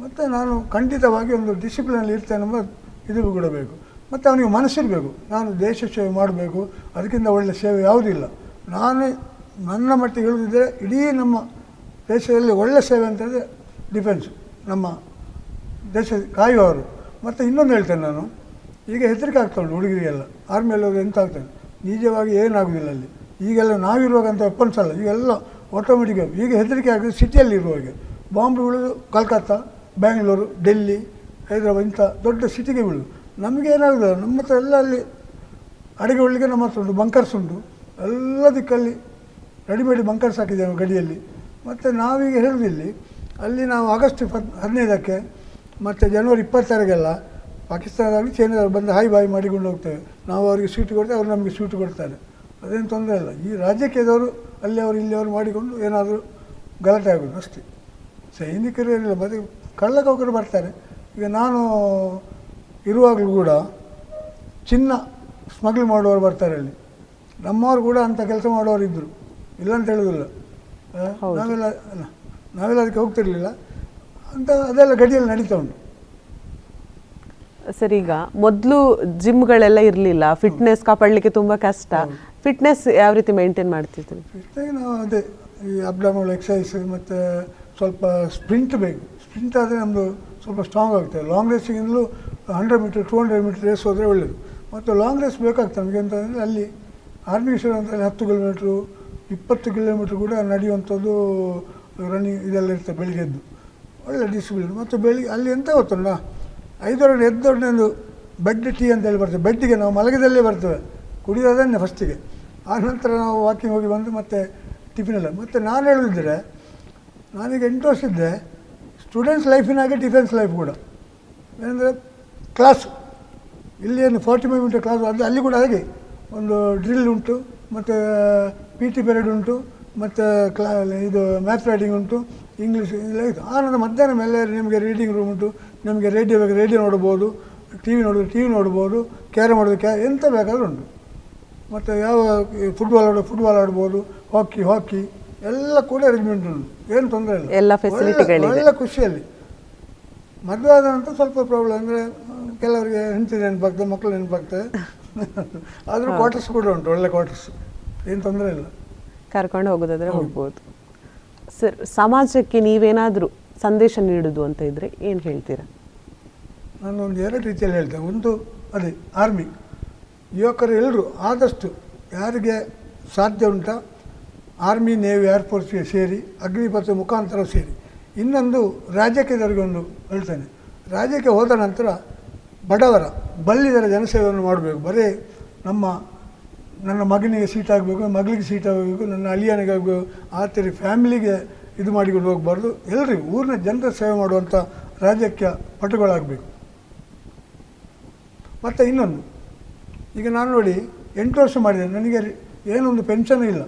Speaker 9: ಮತ್ತೆ ನಾನು ಖಂಡಿತವಾಗಿ ಒಂದು ಡಿಸಿಪ್ಲಿನಲ್ಲಿ ಇರ್ತೇನೆ ಇದು ಕೂಡ ಬೇಕು. ಮತ್ತು ಅವನಿಗೆ ಮನಸ್ಸಿರಬೇಕು. ನಾನು ದೇಶ ಸೇವೆ ಮಾಡಬೇಕು. ಅದಕ್ಕಿಂತ ಒಳ್ಳೆ ಸೇವೆ ಯಾವುದಿಲ್ಲ. ನಾನು ನನ್ನ ಮಟ್ಟಿಗೆ ಹೇಳುದಿದ್ರೆ ಇಡೀ ನಮ್ಮ ದೇಶದಲ್ಲಿ ಒಳ್ಳೆ ಸೇವೆ ಅಂತ ಅಂತಂದರೆ ಡಿಫೆನ್ಸ್ ನಮ್ಮ ದೇಶ ಕಾಯುವವರು. ಮತ್ತು ಇನ್ನೊಂದು ಹೇಳ್ತೇನೆ ನಾನು, ಈಗ ಹೆದರಿಕೆ ಆಗ್ತಾ ಉಂಟು ಹುಡುಗರಿಗೆಲ್ಲ. ಆರ್ಮಿಯಲ್ಲಿ ಹೋದ್ರೆ ಎಂತ ಆಗ್ತದೆ? ನಿಜವಾಗಿ ಏನಾಗುವುದಿಲ್ಲ ಅಲ್ಲಿ. ಈಗೆಲ್ಲ ನಾವಿರುವಾಗಂತ ವೆಪನ್ಸ್ ಅಲ್ಲ. ಈಗೆಲ್ಲ ಆಟೋಮೆಟಿಕ್ ಈಗ ಹೆದರಿಕೆ ಆಗಿದೆ ಸಿಟಿಯಲ್ಲಿ ಇರುವಾಗ. ಬಾಂಬ್ ಬೀಳೋದು ಕಲ್ಕತ್ತಾ ಬ್ಯಾಂಗ್ಳೂರು ಡೆಲ್ಲಿ ಹೈದರಾಬಾದ್ ಇಂಥ ದೊಡ್ಡ ಸಿಟಿಗೆ ಬೀಳು ನಮಗೆ ಏನಾಗುದಿಲ್ಲ. ನಮ್ಮ ಹತ್ರ ಎಲ್ಲ ಅಲ್ಲಿ ಅಡುಗೆ ಒಳ್ಳಿಗೆ ನಮ್ಮ ಹತ್ರ ಉಂಟು ಬಂಕರ್ಸ್ ಉಂಟು. ಎಲ್ಲ ದಿಕ್ಕಲ್ಲಿ ರೆಡಿಮೇಡ್ ಬಂಕರ್ಸ್ ಹಾಕಿದ್ದೇವೆ ಗಡಿಯಲ್ಲಿ. ಮತ್ತು ನಾವೀಗ ಹೇಳಿದಿಲ್ಲಿ, ಅಲ್ಲಿ ನಾವು ಆಗಸ್ಟ್ ಇಪ್ಪತ್ತು ಹದಿನೈದಕ್ಕೆ ಮತ್ತು ಜನವರಿ ಇಪ್ಪತ್ತಾರಿಗೆಲ್ಲ ಪಾಕಿಸ್ತಾನದಲ್ಲಿ ಚೈನಾದಲ್ಲಿ ಬಂದು ಹಾಯ್ ಬಾಯ್ ಮಾಡಿಕೊಂಡು ಹೋಗ್ತೇವೆ. ನಾವು ಅವರಿಗೆ ಸೀಟ್ ಕೊಡ್ತೇವೆ, ಅವ್ರು ನಮಗೆ ಸೀಟ್ ಕೊಡ್ತಾರೆ. ಅದೇನು ತೊಂದರೆ ಇಲ್ಲ. ಈ ರಾಜಕೀಯದವರು ಅಲ್ಲಿ ಅವರು, ಇಲ್ಲಿ ಅವರು ಮಾಡಿಕೊಂಡು ಏನಾದರೂ ಗಲಾಟೆ ಆಗೋದು ಅಷ್ಟೇ. ಸೈನಿಕರು ಏನಿಲ್ಲ, ಮತ್ತು ಕಳ್ಳಕೌಕರು ಬರ್ತಾರೆ. ಈಗ ನಾನು ಇರುವಾಗಲೂ ಕೂಡ ಚಿನ್ನ ಸ್ಮಗ್ಲ್ ಮಾಡುವವರು ಬರ್ತಾರೆ ಅಲ್ಲಿ. ನಮ್ಮವರು ಕೂಡ ಅಂಥ ಕೆಲಸ ಮಾಡುವವರು ಇದ್ದರು ಇಲ್ಲ ಅಂತ ಹೇಳೋದಿಲ್ಲ ನಾವೆಲ್ಲ ನಾವೆಲ್ಲ ಅದಕ್ಕೆ ಹೋಗ್ತಿರ್ಲಿಲ್ಲ. ಅಂತ ಅದೆಲ್ಲ ಗಡಿಯಲ್ಲಿ ನಡೀತಾ ಉಂಟು.
Speaker 8: ಸರಿ ಈಗ ಮೊದಲು ಜಿಮ್ಗಳೆಲ್ಲ ಇರಲಿಲ್ಲ. ಫಿಟ್ನೆಸ್ ಕಾಪಾಡಲಿಕ್ಕೆ ತುಂಬ ಕಷ್ಟ. ಫಿಟ್ನೆಸ್ ಯಾವ ರೀತಿ ಮೇಂಟೈನ್ ಮಾಡ್ತಿರ್ತೀವಿ
Speaker 9: ಫಿಟ್ನೆಸ್ ನಾವು ಅದೇ ಈ ಅಬ್ಡಾಮಲ್ ಎಕ್ಸಸೈಸ್ ಮತ್ತು ಸ್ವಲ್ಪ ಸ್ಪ್ರಿಂಟ್ ಬೇಕು. ಸ್ಪ್ರಿಂಟ್ ಆದರೆ ನಮ್ಮದು ಸ್ವಲ್ಪ ಸ್ಟ್ರಾಂಗ್ ಆಗುತ್ತೆ long ರೇಸಿಗಿಂದಲೂ hundred metre two hundred metre race ಹೋದರೆ ಒಳ್ಳೆಯದು ಮತ್ತು ಲಾಂಗ್ ರೇಸ್ ಬೇಕಾಗ್ತದೆ ನಮಗೆ ಅಂತಂದರೆ ಅಲ್ಲಿ ಆರ್ಮಿ ಅಂತಲ್ಲಿ ಹತ್ತು ಕಿಲೋಮೀಟ್ರು ಇಪ್ಪತ್ತು ಕಿಲೋಮೀಟ್ರ್ ಕೂಡ ನಡೆಯುವಂಥದ್ದು ರನ್ನಿಂಗ್ ಇದೆಲ್ಲ ಇರ್ತದೆ ಬೆಳಿಗ್ಗೆದ್ದು. ಒಳ್ಳೆ ಡಿಸಿಪ್ಲಿನ್ ಮತ್ತು ಬೆಳಿಗ್ಗೆ, ಅಲ್ಲಿ ಎಂತ ಗೊತ್ತಲ್ಲ ಐದೊರಡು ಎದ್ದೊಡನೆ ಒಂದು ಬೆಡ್ ಟೀ ಅಂತೇಳಿ ಬರ್ತದೆ. ಬೆಡ್ಡಿಗೆ ನಾವು ಮಲಗದಲ್ಲೇ ಬರ್ತೇವೆ. ಕುಡಿಯೋದನ್ನೇ ಫಸ್ಟಿಗೆ ಆ ನಂತರ ನಾವು ವಾಕಿಂಗ್ ಹೋಗಿ ಬಂದು ಮತ್ತೆ ಟಿಫಿನೆಲ್ಲ ಮತ್ತು ನಾನು ಹೇಳಿದ್ರೆ ನಾನೀಗ ಎಂಟು ವರ್ಷ ಇದ್ದೆ. ಸ್ಟೂಡೆಂಟ್ಸ್ ಲೈಫಿನಾಗೆ ಡಿಫೆನ್ಸ್ ಲೈಫ್ ಕೂಡ. ಏನಂದರೆ ಕ್ಲಾಸು ಇಲ್ಲಿ ಏನು ಫಾರ್ಟಿ ಫೈವ್ ಮಿನಿಟ್ ಕ್ಲಾಸ್ ಅದು, ಅಲ್ಲಿ ಕೂಡ ಹಾಗೆ ಒಂದು ಡ್ರಿಲ್ ಉಂಟು. ಮತ್ತು ಪಿ ಟಿ ಪೀರಿಯಡ್ ಉಂಟು ಮತ್ತು ಕ್ಲಾ ಇದು ಮ್ಯಾಥ್ ರೈಟಿಂಗ್ ಉಂಟು ಇಂಗ್ಲೀಷ್ ಎಲ್ಲ ಇತ್ತು ಆನಂತರ ಮಧ್ಯಾಹ್ನ ಮೇಲೆ ನಿಮಗೆ ರೀಡಿಂಗ್ ರೂಮ್ ಉಂಟು ನಿಮಗೆ ರೇಡಿಯೋ ಬೇಕು ರೇಡಿಯೋ ನೋಡ್ಬೋದು ಟಿ ವಿ ನೋಡೋದು ಟಿ ವಿ ನೋಡ್ಬೋದು ಕ್ಯಾರಮ್ ಆಡೋದು ಕ್ಯಾ ಎಂತ ಬೇಕಾದರೂ ಉಂಟು. ಮತ್ತು ಯಾವ ಫುಟ್ಬಾಲ್ ಆಡೋ ಫುಟ್ಬಾಲ್ ಆಡ್ಬೋದು ಹಾಕಿ ಹಾಕಿ ಎಲ್ಲ ಕೂಡ ಅರೇಂಜ್ಮೆಂಟ್ ಉಂಟು. ಏನು ತೊಂದರೆ ಇಲ್ಲ.
Speaker 8: ಎಲ್ಲ ಫೆಸಿಲಿಟಿ
Speaker 9: ಎಲ್ಲ ಖುಷಿಯಲ್ಲಿ. ಮದುವೆ ಆದ ನಂತರ ಸ್ವಲ್ಪ ಪ್ರಾಬ್ಲಮ್ ಅಂದರೆ ಕೆಲವರಿಗೆ ಹೆಂಡತಿ ನೆನಪಾಗ್ತದೆ ಮಕ್ಕಳು ನೆನಪಾಗ್ತದೆ. ಆದರೂ ಕ್ವಾರ್ಟರ್ಸ್ ಕೂಡ ಉಂಟು ಒಳ್ಳೆ ಕ್ವಾರ್ಟರ್ಸ್ ಏನು ತೊಂದರೆ ಇಲ್ಲ.
Speaker 8: ಕರ್ಕೊಂಡು ಹೋಗೋದಾದ್ರೆ ಹೋಗ್ಬೋದು. ಸರ್ ಸಮಾಜಕ್ಕೆ ನೀವೇನಾದರೂ ಸಂದೇಶ ನೀಡೋದು ಅಂತ ಇದ್ರೆ ಏನು ಹೇಳ್ತೀರಾ?
Speaker 9: ನಾನು ಒಂದು ಎರಡು ರೀತಿಯಲ್ಲಿ ಹೇಳ್ತೇನೆ. ಒಂದು ಅದೇ ಆರ್ಮಿ ಯುವಕರು ಎಲ್ಲರೂ ಆದಷ್ಟು ಯಾರಿಗೆ ಸಾಧ್ಯ ಉಂಟ ಆರ್ಮಿ ನೇವಿ ಏರ್ಫೋರ್ಸ್ಗೆ ಸೇರಿ ಅಗ್ನಿಪಥ ಮುಖಾಂತರ ಸೇರಿ. ಇನ್ನೊಂದು ರಾಜ್ಯಕ್ಕೆ ಒಂದು ಹೇಳ್ತೇನೆ. ರಾಜ್ಯಕ್ಕೆ ಹೋದ ನಂತರ ಬಡವರ, ಬಲ್ಲಿದರ ಜನಸೇವೆಯನ್ನು ಮಾಡಬೇಕು. ಬರೀ ನಮ್ಮ, ನನ್ನ ಮಗನಿಗೆ ಸೀಟ್ ಆಗಬೇಕು ಮಗಳಿಗೆ ಸೀಟ್ ಆಗಬೇಕು ನನ್ನ ಅಳಿಯನಿಗೆ ಆಗಬೇಕು ಆ ಥರ ಫ್ಯಾಮಿಲಿಗೆ ಇದು ಮಾಡಿಕೊಂಡು ಹೋಗಬಾರ್ದು. ಎಲ್ಲರಿಗೂ ಊರಿನ ಜನರ ಸೇವೆ ಮಾಡುವಂಥ ರಾಜ್ಯಕ್ಕೆ ಪಟುಗಳಾಗಬೇಕು. ಮತ್ತು ಇನ್ನೊಂದು, ಈಗ ನಾನು ನೋಡಿ ಎಂಟು ವರ್ಷ ಮಾಡಿದೆ. ನನಗೆ ಏನೊಂದು ಪೆನ್ಷನ್ ಇಲ್ಲ.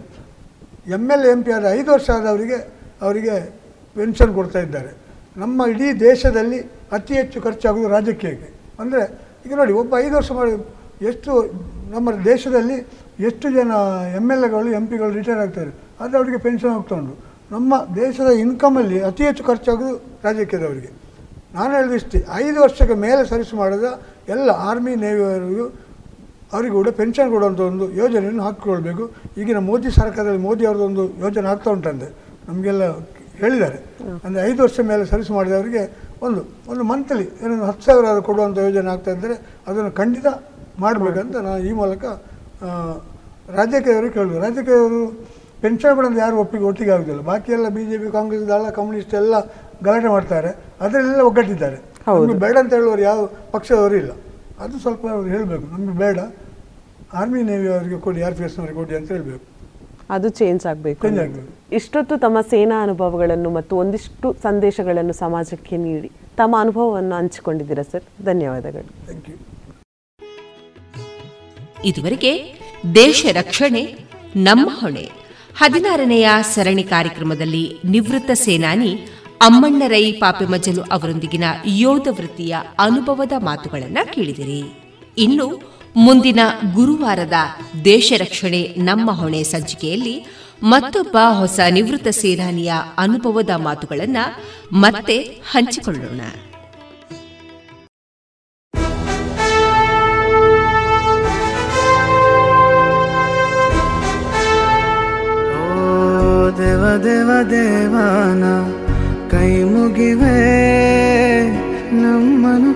Speaker 9: ಎಂ ಎಲ್ ಎಂ ಪಿ ಆದ ಐದು ವರ್ಷ ಆದವರಿಗೆ ಅವರಿಗೆ ಪೆನ್ಷನ್ ಕೊಡ್ತಾ ಇದ್ದಾರೆ. ನಮ್ಮ ಇಡೀ ದೇಶದಲ್ಲಿ ಅತಿ ಹೆಚ್ಚು ಖರ್ಚಾಗೋದು ರಾಜಕೀಯಕ್ಕೆ. ಅಂದರೆ ಈಗ ನೋಡಿ ಒಬ್ಬ ಐದು ವರ್ಷ ಮಾಡಿ ಎಷ್ಟು ನಮ್ಮ ದೇಶದಲ್ಲಿ ಎಷ್ಟು ಜನ ಎಂ ಎಲ್ ಎಗಳು ಎಂ ಪಿಗಳು ರಿಟೈರ್ ಆಗ್ತಾರೆ ಆದರೆ ಅವರಿಗೆ ಪೆನ್ಷನ್ ಹೋಗ್ತಾ ಉಂಟು ನಮ್ಮ ದೇಶದ ಇನ್ಕಮಲ್ಲಿ ಅತಿ ಹೆಚ್ಚು ಖರ್ಚಾಗೋದು ರಾಜಕೀಯದವರಿಗೆ. ನಾನು ಹೇಳಿದ ಇಷ್ಟೇ ಐದು ವರ್ಷಕ್ಕೆ ಮೇಲೆ ಸರ್ವಿಸ್ ಮಾಡಿದ ಎಲ್ಲ ಆರ್ಮಿ ನೇವಿಯವರಿಗೂ ಅವರಿಗೂ ಕೂಡ ಪೆನ್ಷನ್ ಕೊಡುವಂಥ ಒಂದು ಯೋಜನೆಯನ್ನು ಹಾಕಿಕೊಳ್ಬೇಕು. ಈಗಿನ ಮೋದಿ ಸರ್ಕಾರದಲ್ಲಿ ಮೋದಿ ಅವ್ರದ್ದೊಂದು ಯೋಜನೆ ಆಗ್ತಾ ಉಂಟಂತೆ ನಮಗೆಲ್ಲ ಹೇಳಿದ್ದಾರೆ. ಅಂದರೆ ಐದು ವರ್ಷ ಮೇಲೆ ಸರ್ವಿಸ್ ಮಾಡಿದವರಿಗೆ ಒಂದು ಒಂದು ಮಂತ್ಲಿ ಏನೊಂದು ಹತ್ತು ಸಾವಿರ ಕೊಡುವಂಥ ಯೋಜನೆ ಆಗ್ತಾ ಇದ್ದರೆ ಅದನ್ನು ಖಂಡಿತ ಮಾಡಬೇಕಂತ ನಾನು ಈ ಮೂಲಕ ರಾಜಕೀಯವರು ಕೇಳಿದ್ರು. ರಾಜಕೀಯವರು ಪೆನ್ಷನ್ ಕೊಡೋದು ಯಾರು ಒಪ್ಪಿಗೆ ಒಟ್ಟಿಗೆ ಆಗೋದಿಲ್ಲ. ಬಾಕಿ ಎಲ್ಲ ಬಿ ಜೆ ಪಿ ಕಾಂಗ್ರೆಸ್ ದಳ ಕಮ್ಯುನಿಸ್ಟ್ ಎಲ್ಲ ಗಲಾಟೆ ಮಾಡ್ತಾರೆ. ಅದರಲ್ಲೆಲ್ಲ ಒಗ್ಗಟ್ಟಿದ್ದಾರೆ. ನಮಗೆ ಬೇಡ ಅಂತ ಹೇಳುವವರು ಯಾವ ಪಕ್ಷದವರು ಇಲ್ಲ. ಅದು ಸ್ವಲ್ಪ ಅವ್ರು ಹೇಳಬೇಕು. ನಮಗೆ ಬೇಡ. ಆರ್ಮಿ ನೇವಿ ಅವರಿಗೆ ಕೊಡಿ ಆರ್ ಪಿ ಎಸ್ನವರಿಗೆ ಕೊಡಿ ಅಂತ ಹೇಳಬೇಕು.
Speaker 8: ಅದು ಚೇಂಜ್ ಆಗಬೇಕು. ಇಷ್ಟೊತ್ತು ತಮ್ಮ ಸೇನಾ ಅನುಭವಗಳನ್ನು ಮತ್ತು ಒಂದಿಷ್ಟು ಸಂದೇಶಗಳನ್ನು ಸಮಾಜಕ್ಕೆ ನೀಡಿ. ತಮ್ಮ ಅನುಭವವನ್ನು ಹಂಚಿಕೊಂಡಿದ್ದೀರಾ ಸರ್? ಧನ್ಯವಾದಗಳು.
Speaker 9: ಥ್ಯಾಂಕ್ ಯು
Speaker 2: ಇದುವರೆಗೆ ದೇಶ ರಕ್ಷಣೆ ನಮ್ಮ ಹೊಣೆ. ಹದಿನಾರನೆಯ ಸರಣಿ ಕಾರ್ಯಕ್ರಮದಲ್ಲಿ ನಿವೃತ್ತ ಸೇನಾನಿ ಅಮ್ಮಣ್ಣರೈ ಪಾಪೆಮಜಲು ಪಾಪೆಮಜ್ಜಲು ಅವರೊಂದಿಗಿನ ಯೋಧ ವೃತ್ತಿಯ ಅನುಭವದ ಮಾತುಗಳನ್ನು ಕೇಳಿದಿರಿ. ಇನ್ನು ಮುಂದಿನ ಗುರುವಾರದ ದೇಶ ರಕ್ಷಣೆ ನಮ್ಮ ಹೊಣೆ ಸಂಚಿಕೆಯಲ್ಲಿ ಮತ್ತೊಬ್ಬ ಹೊಸ ನಿವೃತ್ತ ಸೇನಾನಿಯ ಅನುಭವದ ಮಾತುಗಳನ್ನು ಮತ್ತೆ ಹಂಚಿಕೊಳ್ಳೋಣ.
Speaker 7: ದೇವ ದೇವ, ದೇವಾನ, ಕೈ ಮುಗಿವೆ ನಮ್ಮನು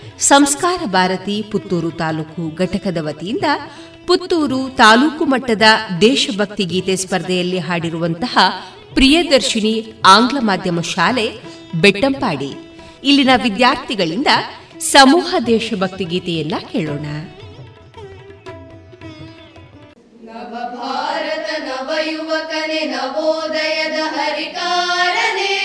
Speaker 2: ಸಂಸ್ಕಾರ ಭಾರತಿ ಪುತ್ತೂರು ತಾಲೂಕು ಘಟಕದ ವತಿಯಿಂದ ಪುತ್ತೂರು ತಾಲೂಕು ಮಟ್ಟದ ದೇಶಭಕ್ತಿ ಗೀತೆ ಸ್ಪರ್ಧೆಯಲ್ಲಿ ಹಾಡಿರುವಂತಹ ಪ್ರಿಯದರ್ಶಿನಿ ಆಂಗ್ಲ ಮಾಧ್ಯಮ ಶಾಲೆ ಬೆಟ್ಟಂಪಾಡಿ. ಇಲ್ಲಿನ ವಿದ್ಯಾರ್ಥಿಗಳಿಂದ ಸಮೂಹ ದೇಶಭಕ್ತಿ ಗೀತೆಯನ್ನ ಕೇಳೋಣ.
Speaker 10: ನವ ಯುವಕನೆ ನವೋದಯದ ಹರಿಕಾರನೆ.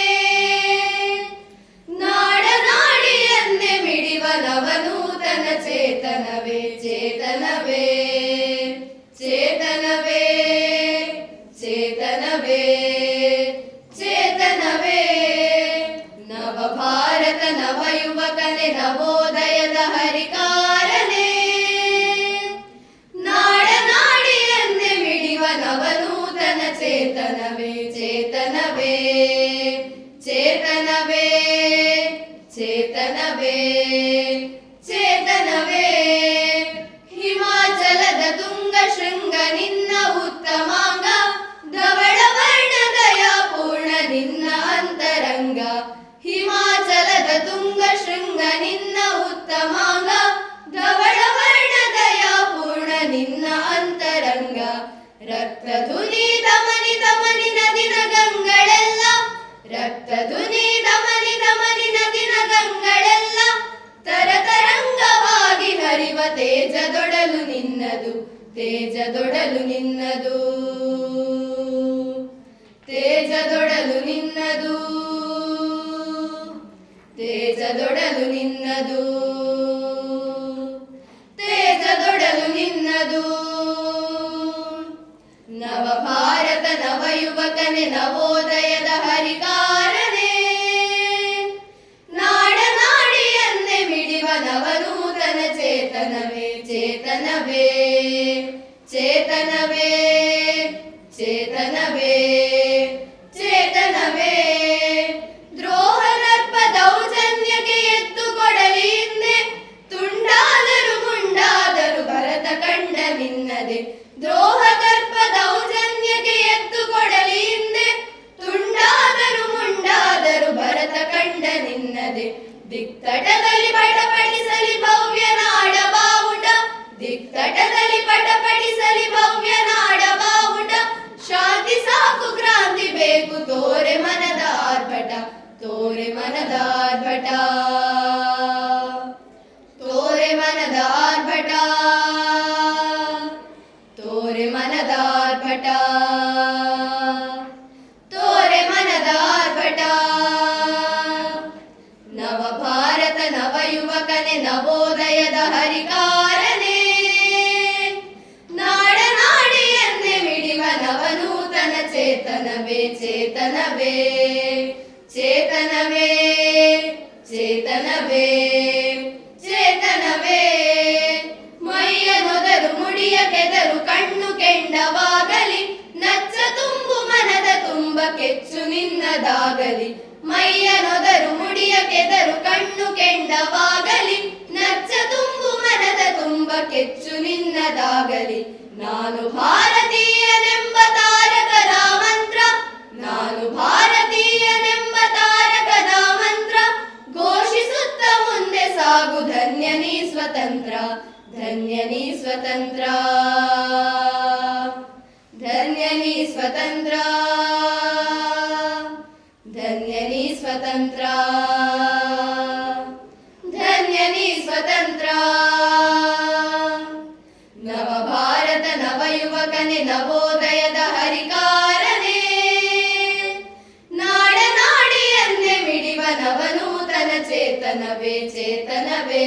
Speaker 10: ಚೇತನವೇ ಚೇತನವೇ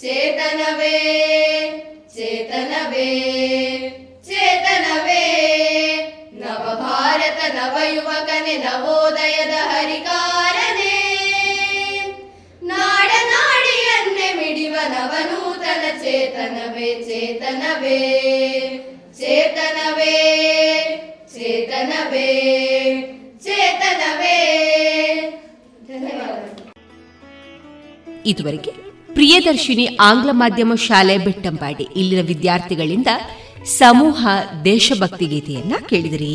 Speaker 10: ಚೇತನವೇ ಚೇತನವೇ ಚೇತನವೇ. ನವ ಯುವಕನೆ ನವೋದಯದ ಹರಿಕಾರನೇ. ನಾಡ ನಾಡಿಯನ್ನೇ ಮಿಡಿವ ನವನೂತನ ಚೇತನವೇ ಚೇತನವೇ ಚೇತನವೇ ಚೇತನವೇ.
Speaker 2: ಇದುವರೆಗೆ ಪ್ರಿಯದರ್ಶಿನಿ ಆಂಗ್ಲ ಮಾಧ್ಯಮ ಶಾಲೆ ಬೆಟ್ಟಂಪಾಡಿ ಇಲ್ಲಿನ ವಿದ್ಯಾರ್ಥಿಗಳಿಂದ ಸಮೂಹ ದೇಶಭಕ್ತಿ ಗೀತೆಯನ್ನ ಕೇಳಿದಿರಿ.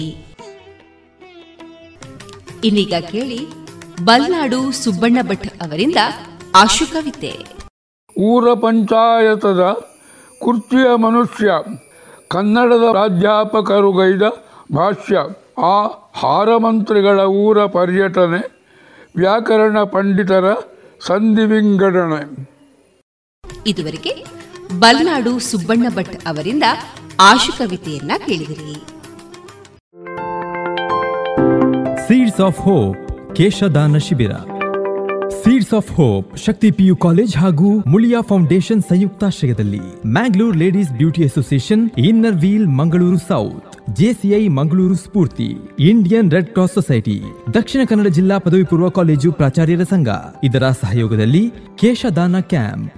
Speaker 2: ಇನ್ನೀಗ ಕೇಳಿ ಬಲ್ನಾಡು ಸುಬ್ಬಣ್ಣ ಭಟ್ ಅವರಿಂದ ಆಶುಕವಿತೆ
Speaker 11: ಊರ ಪಂಚಾಯತದ ಕುರ್ಚಿಯ ಮನುಷ್ಯ, ಕನ್ನಡದ ಪ್ರಾಧ್ಯಾಪಕರುಗೈದ ಭಾಷ್ಯ, ಆ ಹಾರ ಮಂತ್ರಿಗಳ ಊರ ಪರ್ಯಟನೆ, ವ್ಯಾಕರಣ ಪಂಡಿತರ ಸಂಧಿ ವಿಂಗಡಣೆ.
Speaker 2: ಇದುವರೆಗೆ ಬಲ್ನಾಡು ಸುಬ್ಬಣ್ಣ ಭಟ್ ಅವರಿಂದ ಆಶುಕವಿತೆಯನ್ನ ಕೇಳಿದಿರಿ.
Speaker 3: ಸೀಡ್ಸ್ ಆಫ್ ಹೋಪ್ ಕೇಶದಾನ ಶಿಬಿರ seeds of hope Shakti PU college ಹಾಗೂ ಮುಳಿಯಾ ಫೌಂಡೇಶನ್ ಸಂಯುಕ್ತಾಶ್ರಯದಲ್ಲಿ Mangalore ladies beauty association inner wheel Mangaluru south JCI Mangaluru Spoorthi Indian red cross society Dakshina Kannada ಜಿಲ್ಲಾ ಪದವಿ ಪೂರ್ವ ಕಾಲೇಜು ಪ್ರಾಚಾರ್ಯರ ಸಂಘ ಇದರ ಸಹಯೋಗದಲ್ಲಿ ಕೇಶದಾನ ಕ್ಯಾಂಪ್.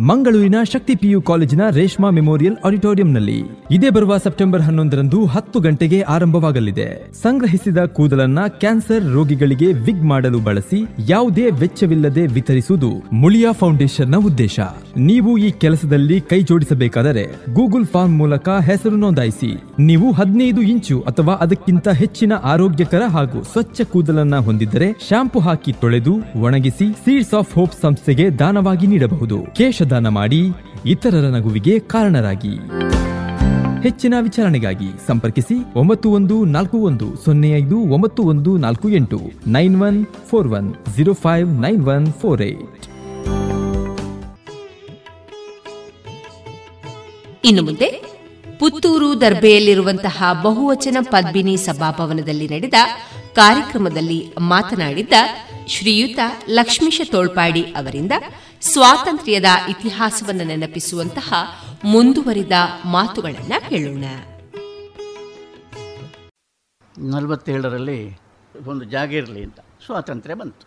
Speaker 3: ಮಂಗಳೂರಿನ ಶಕ್ತಿ ಪಿಯು ಕಾಲೇಜಿನ ರೇಷ್ಮಾ ಮೆಮೋರಿಯಲ್ ಆಡಿಟೋರಿಯಂನಲ್ಲಿ ಇದೇ ಬರುವ ಸೆಪ್ಟೆಂಬರ್ ಹನ್ನೊಂದರಂದು ಹತ್ತು ಗಂಟೆಗೆ ಆರಂಭವಾಗಲಿದೆ. ಸಂಗ್ರಹಿಸಿದ ಕೂದಲನ್ನ ಕ್ಯಾನ್ಸರ್ ರೋಗಿಗಳಿಗೆ ವಿಗ್ ಮಾಡಲು ಬಳಸಿ ಯಾವುದೇ ವೆಚ್ಚವಿಲ್ಲದೆ ವಿತರಿಸುವುದು ಮುಳಿಯಾ ಫೌಂಡೇಶನ್ನ ಉದ್ದೇಶ. ನೀವು ಈ ಕೆಲಸದಲ್ಲಿ ಕೈ ಜೋಡಿಸಬೇಕಾದರೆ ಗೂಗಲ್ ಫಾರ್ಮ್ ಮೂಲಕ ಹೆಸರು ನೋಂದಾಯಿಸಿ. ನೀವು ಹದಿನೈದು ಇಂಚು ಅಥವಾ ಅದಕ್ಕಿಂತ ಹೆಚ್ಚಿನ ಆರೋಗ್ಯಕರ ಹಾಗೂ ಸ್ವಚ್ಛ ಕೂದಲನ್ನ ಹೊಂದಿದ್ದರೆ ಶಾಂಪು ಹಾಕಿ ತೊಳೆದು ಒಣಗಿಸಿ ಸೀಡ್ಸ್ ಆಫ್ ಹೋಪ್ ಸಂಸ್ಥೆಗೆ ದಾನವಾಗಿ ನೀಡಬಹುದು. ಕೇಶದಾನ ಮಾಡಿ ಇತರರ ನಗುವಿಗೆ ಕಾರಣರಾಗಿ. ಹೆಚ್ಚಿನ ವಿಚಾರಣೆಗಾಗಿ ಸಂಪರ್ಕಿಸಿ ಒಂಬತ್ತು ಒಂದು ನಾಲ್ಕು ಒಂದು ಸೊನ್ನೆ ಐದು ಒಂಬತ್ತು ಒಂದು ನಾಲ್ಕು ಎಂಟು nine one four one zero five nine one four eight.
Speaker 2: ಇನ್ನು ಮುಂದೆ ಪುತ್ತೂರು ದರ್ಬೆಯಲ್ಲಿರುವಂತಹ ಬಹುವಚನ ಪದ್ಮಿನಿ ಸಭಾಭವನದಲ್ಲಿ ನಡೆದ ಕಾರ್ಯಕ್ರಮದಲ್ಲಿ ಮಾತನಾಡಿದ್ದ ಶ್ರೀಯುತ ಲಕ್ಷ್ಮೀಶ ತೋಳ್ಪಾಡಿ ಅವರಿಂದ ಸ್ವಾತಂತ್ರ್ಯದ ಇತಿಹಾಸವನ್ನು ನೆನಪಿಸುವಂತಹ ಮುಂದುವರಿದ ಮಾತುಗಳನ್ನು ಕೇಳೋಣ
Speaker 12: ನಲವತ್ತೇಳರಲ್ಲಿ ಒಂದು ಜಾಗ ಇರಲಿ ಅಂತ. ಸ್ವಾತಂತ್ರ್ಯ ಬಂತು.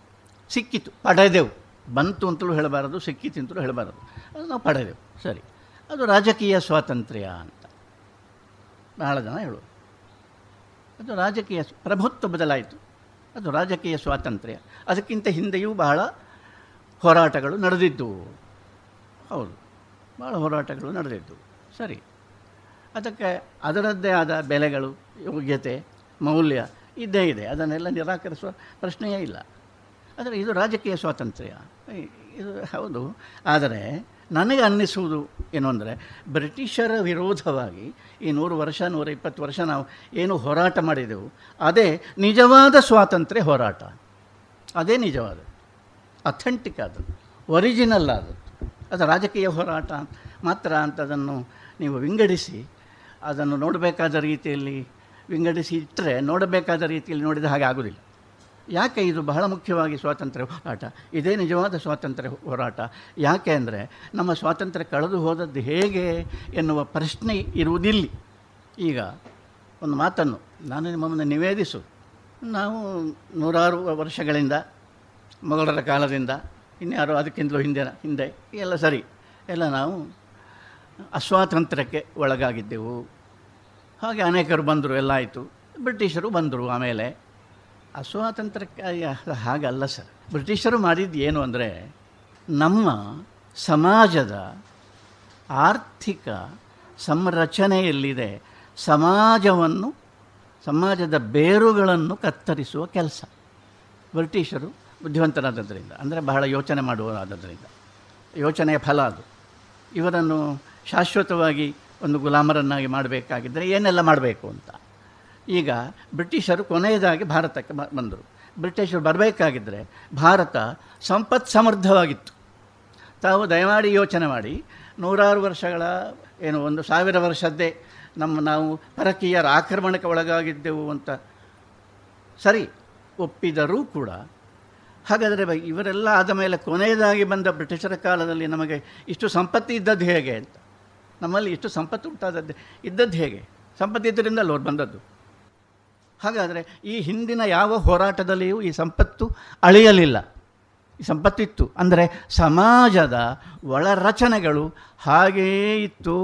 Speaker 12: ಸಿಕ್ಕಿತು. ಪಡೆದೆವು. ಬಂತು ಅಂತಲೂ ಹೇಳಬಾರದು, ಸಿಕ್ಕಿತು ಅಂತಲೂ ಹೇಳಬಾರದು. ಅದು ನಾವು ಪಡೆದೆವು. ಸರಿ. ಅದು ರಾಜಕೀಯ ಸ್ವಾತಂತ್ರ್ಯ ಅಂತ. ಬಹಳ ಜನ ಹೇಳು ಅದು ರಾಜಕೀಯ ಪ್ರಭುತ್ವ ಬದಲಾಯಿತು. ಅದು ರಾಜಕೀಯ ಸ್ವಾತಂತ್ರ್ಯ. ಅದಕ್ಕಿಂತ ಹಿಂದೆಯೂ ಬಹಳ ಹೋರಾಟಗಳು ನಡೆದಿದ್ದವು. ಹೌದು ಭಾಳ ಹೋರಾಟಗಳು ನಡೆದಿದ್ದವು. ಸರಿ, ಅದಕ್ಕೆ ಅದರದ್ದೇ ಆದ ಬೆಲೆಗಳು, ಯೋಗ್ಯತೆ, ಮೌಲ್ಯ ಇದ್ದೇ ಇದೆ. ಅದನ್ನೆಲ್ಲ ನಿರಾಕರಿಸುವ ಪ್ರಶ್ನೆಯೇ ಇಲ್ಲ. ಆದರೆ ಇದು ರಾಜಕೀಯ ಸ್ವಾತಂತ್ರ್ಯ. ಇದು ಹೌದು. ಆದರೆ ನನಗೆ ಅನ್ನಿಸುವುದು ಏನು ಅಂದರೆ, ಬ್ರಿಟಿಷರ ವಿರೋಧವಾಗಿ ಈ ನೂರು ವರ್ಷ, ನೂರ ಇಪ್ಪತ್ತು ವರ್ಷ ನಾವು ಏನು ಹೋರಾಟ ಮಾಡಿದೆವು, ಅದೇ ನಿಜವಾದ ಸ್ವಾತಂತ್ರ್ಯ ಹೋರಾಟ. ಅದೇ ನಿಜವಾದ ಅಥೆಂಟಿಕ್ ಆದದ್ದು. ಒರಿಜಿನಲ್ ಆದದ್ದು. ಅದು ರಾಜಕೀಯ ಹೋರಾಟ ಮಾತ್ರ ಅಂತ ಅದನ್ನು ನೀವು ವಿಂಗಡಿಸಿ, ಅದನ್ನು ನೋಡಬೇಕಾದ ರೀತಿಯಲ್ಲಿ ವಿಂಗಡಿಸಿ ಇಟ್ಟರೆ ನೋಡಬೇಕಾದ ರೀತಿಯಲ್ಲಿ ನೋಡಿದ ಹಾಗೆ ಆಗೋದಿಲ್ಲ ಯಾಕೆ ಇದು ಬಹಳ ಮುಖ್ಯವಾಗಿ ಸ್ವಾತಂತ್ರ್ಯ ಹೋರಾಟ? ಇದೇ ನಿಜವಾದ ಸ್ವಾತಂತ್ರ್ಯ ಹೋರಾಟ. ಯಾಕೆ ಅಂದರೆ ನಮ್ಮ ಸ್ವಾತಂತ್ರ್ಯ ಕಳೆದು ಹೋದದ್ದು ಹೇಗೆ ಎನ್ನುವ ಪ್ರಶ್ನೆ ಇರುವುದಿಲ್ಲ. ಈಗ ಒಂದು ಮಾತನ್ನು ನಾನು ನಿಮ್ಮನ್ನು ನಿವೇದಿಸು. ನಾವು ನೂರಾರು ವರ್ಷಗಳಿಂದ, ಮೊಘಲರ ಕಾಲದಿಂದ, ಇನ್ಯಾರು ಅದಕ್ಕಿಂತಲೂ ಹಿಂದೆ ಹಿಂದೆ, ಎಲ್ಲ ಸರಿ. ಎಲ್ಲ ನಾವು ಅಸ್ವಾತಂತ್ರ್ಯಕ್ಕೆ ಒಳಗಾಗಿದ್ದೆವು. ಹಾಗೆ ಅನೇಕರು ಬಂದರು, ಎಲ್ಲ ಆಯಿತು. ಬ್ರಿಟಿಷರು ಬಂದರು ಆಮೇಲೆ. ಅಸ್ವಾತಂತ್ರ್ಯಕ್ಕೆ ಹಾಗಲ್ಲ ಸರ್. ಬ್ರಿಟಿಷರು ಮಾಡಿದ್ದು ಏನು ಅಂದರೆ, ನಮ್ಮ ಸಮಾಜದ ಆರ್ಥಿಕ ಸಂರಚನೆಯಲ್ಲಿದೆ. ಸಮಾಜವನ್ನು ಸಮಾಜದ ಬೇರುಗಳನ್ನು ಕತ್ತರಿಸುವ ಕೆಲಸ. ಬ್ರಿಟಿಷರು ಬುದ್ಧಿವಂತರಾದದ್ದರಿಂದ ಅಂದರೆ ಬಹಳ ಯೋಚನೆ ಮಾಡುವರಾದದ್ದರಿಂದ ಯೋಚನೆಯ ಫಲ ಅದು. ಇವರನ್ನು ಶಾಶ್ವತವಾಗಿ ಒಂದು ಗುಲಾಮರನ್ನಾಗಿ ಮಾಡಬೇಕಾಗಿದ್ದರೆ ಏನೆಲ್ಲ ಮಾಡಬೇಕು ಅಂತ. ಈಗ ಬ್ರಿಟಿಷರು ಕೊನೆಯದಾಗಿ ಭಾರತಕ್ಕೆ ಬಂದರು. ಬ್ರಿಟಿಷರು ಬರಬೇಕಾಗಿದ್ದರೆ ಭಾರತ ಸಂಪತ್ ಸಮೃದ್ಧವಾಗಿತ್ತು. ತಾವು ದಯಮಾಡಿ ಯೋಚನೆ ಮಾಡಿ, ನೂರಾರು ವರ್ಷಗಳ, ಏನು, ಒಂದು ಸಾವಿರ ವರ್ಷದ್ದೇ ನಮ್ಮ ನಾವು ಪರಕೀಯರ ಆಕ್ರಮಣಕ್ಕೆ ಒಳಗಾಗಿದ್ದೆವು ಅಂತ ಸರಿ ಒಪ್ಪಿದರೂ ಕೂಡ, ಹಾಗಾದರೆ ಇವರೆಲ್ಲ ಆದ ಮೇಲೆ ಕೊನೆಯದಾಗಿ ಬಂದ ಬ್ರಿಟಿಷರ ಕಾಲದಲ್ಲಿ ನಮಗೆ ಇಷ್ಟು ಸಂಪತ್ತು ಇದ್ದದ್ದು ಹೇಗೆ ಅಂತ? ನಮ್ಮಲ್ಲಿ ಇಷ್ಟು ಸಂಪತ್ತು ಉಂಟಾದದ್ದು ಇದ್ದದ್ದು ಹೇಗೆ? ಸಂಪತ್ತು ಇದ್ದರಿಂದ ಅವ್ರು ಬಂದದ್ದು. ಹಾಗಾದರೆ ಈ ಹಿಂದಿನ ಯಾವ ಹೋರಾಟದಲ್ಲಿಯೂ ಈ ಸಂಪತ್ತು ಅಳಿಯಲಿಲ್ಲ. ಈ ಸಂಪತ್ತಿತ್ತು. ಅಂದರೆ ಸಮಾಜದ ಒಳರಚನೆಗಳು ಹಾಗೇ ಇತ್ತು.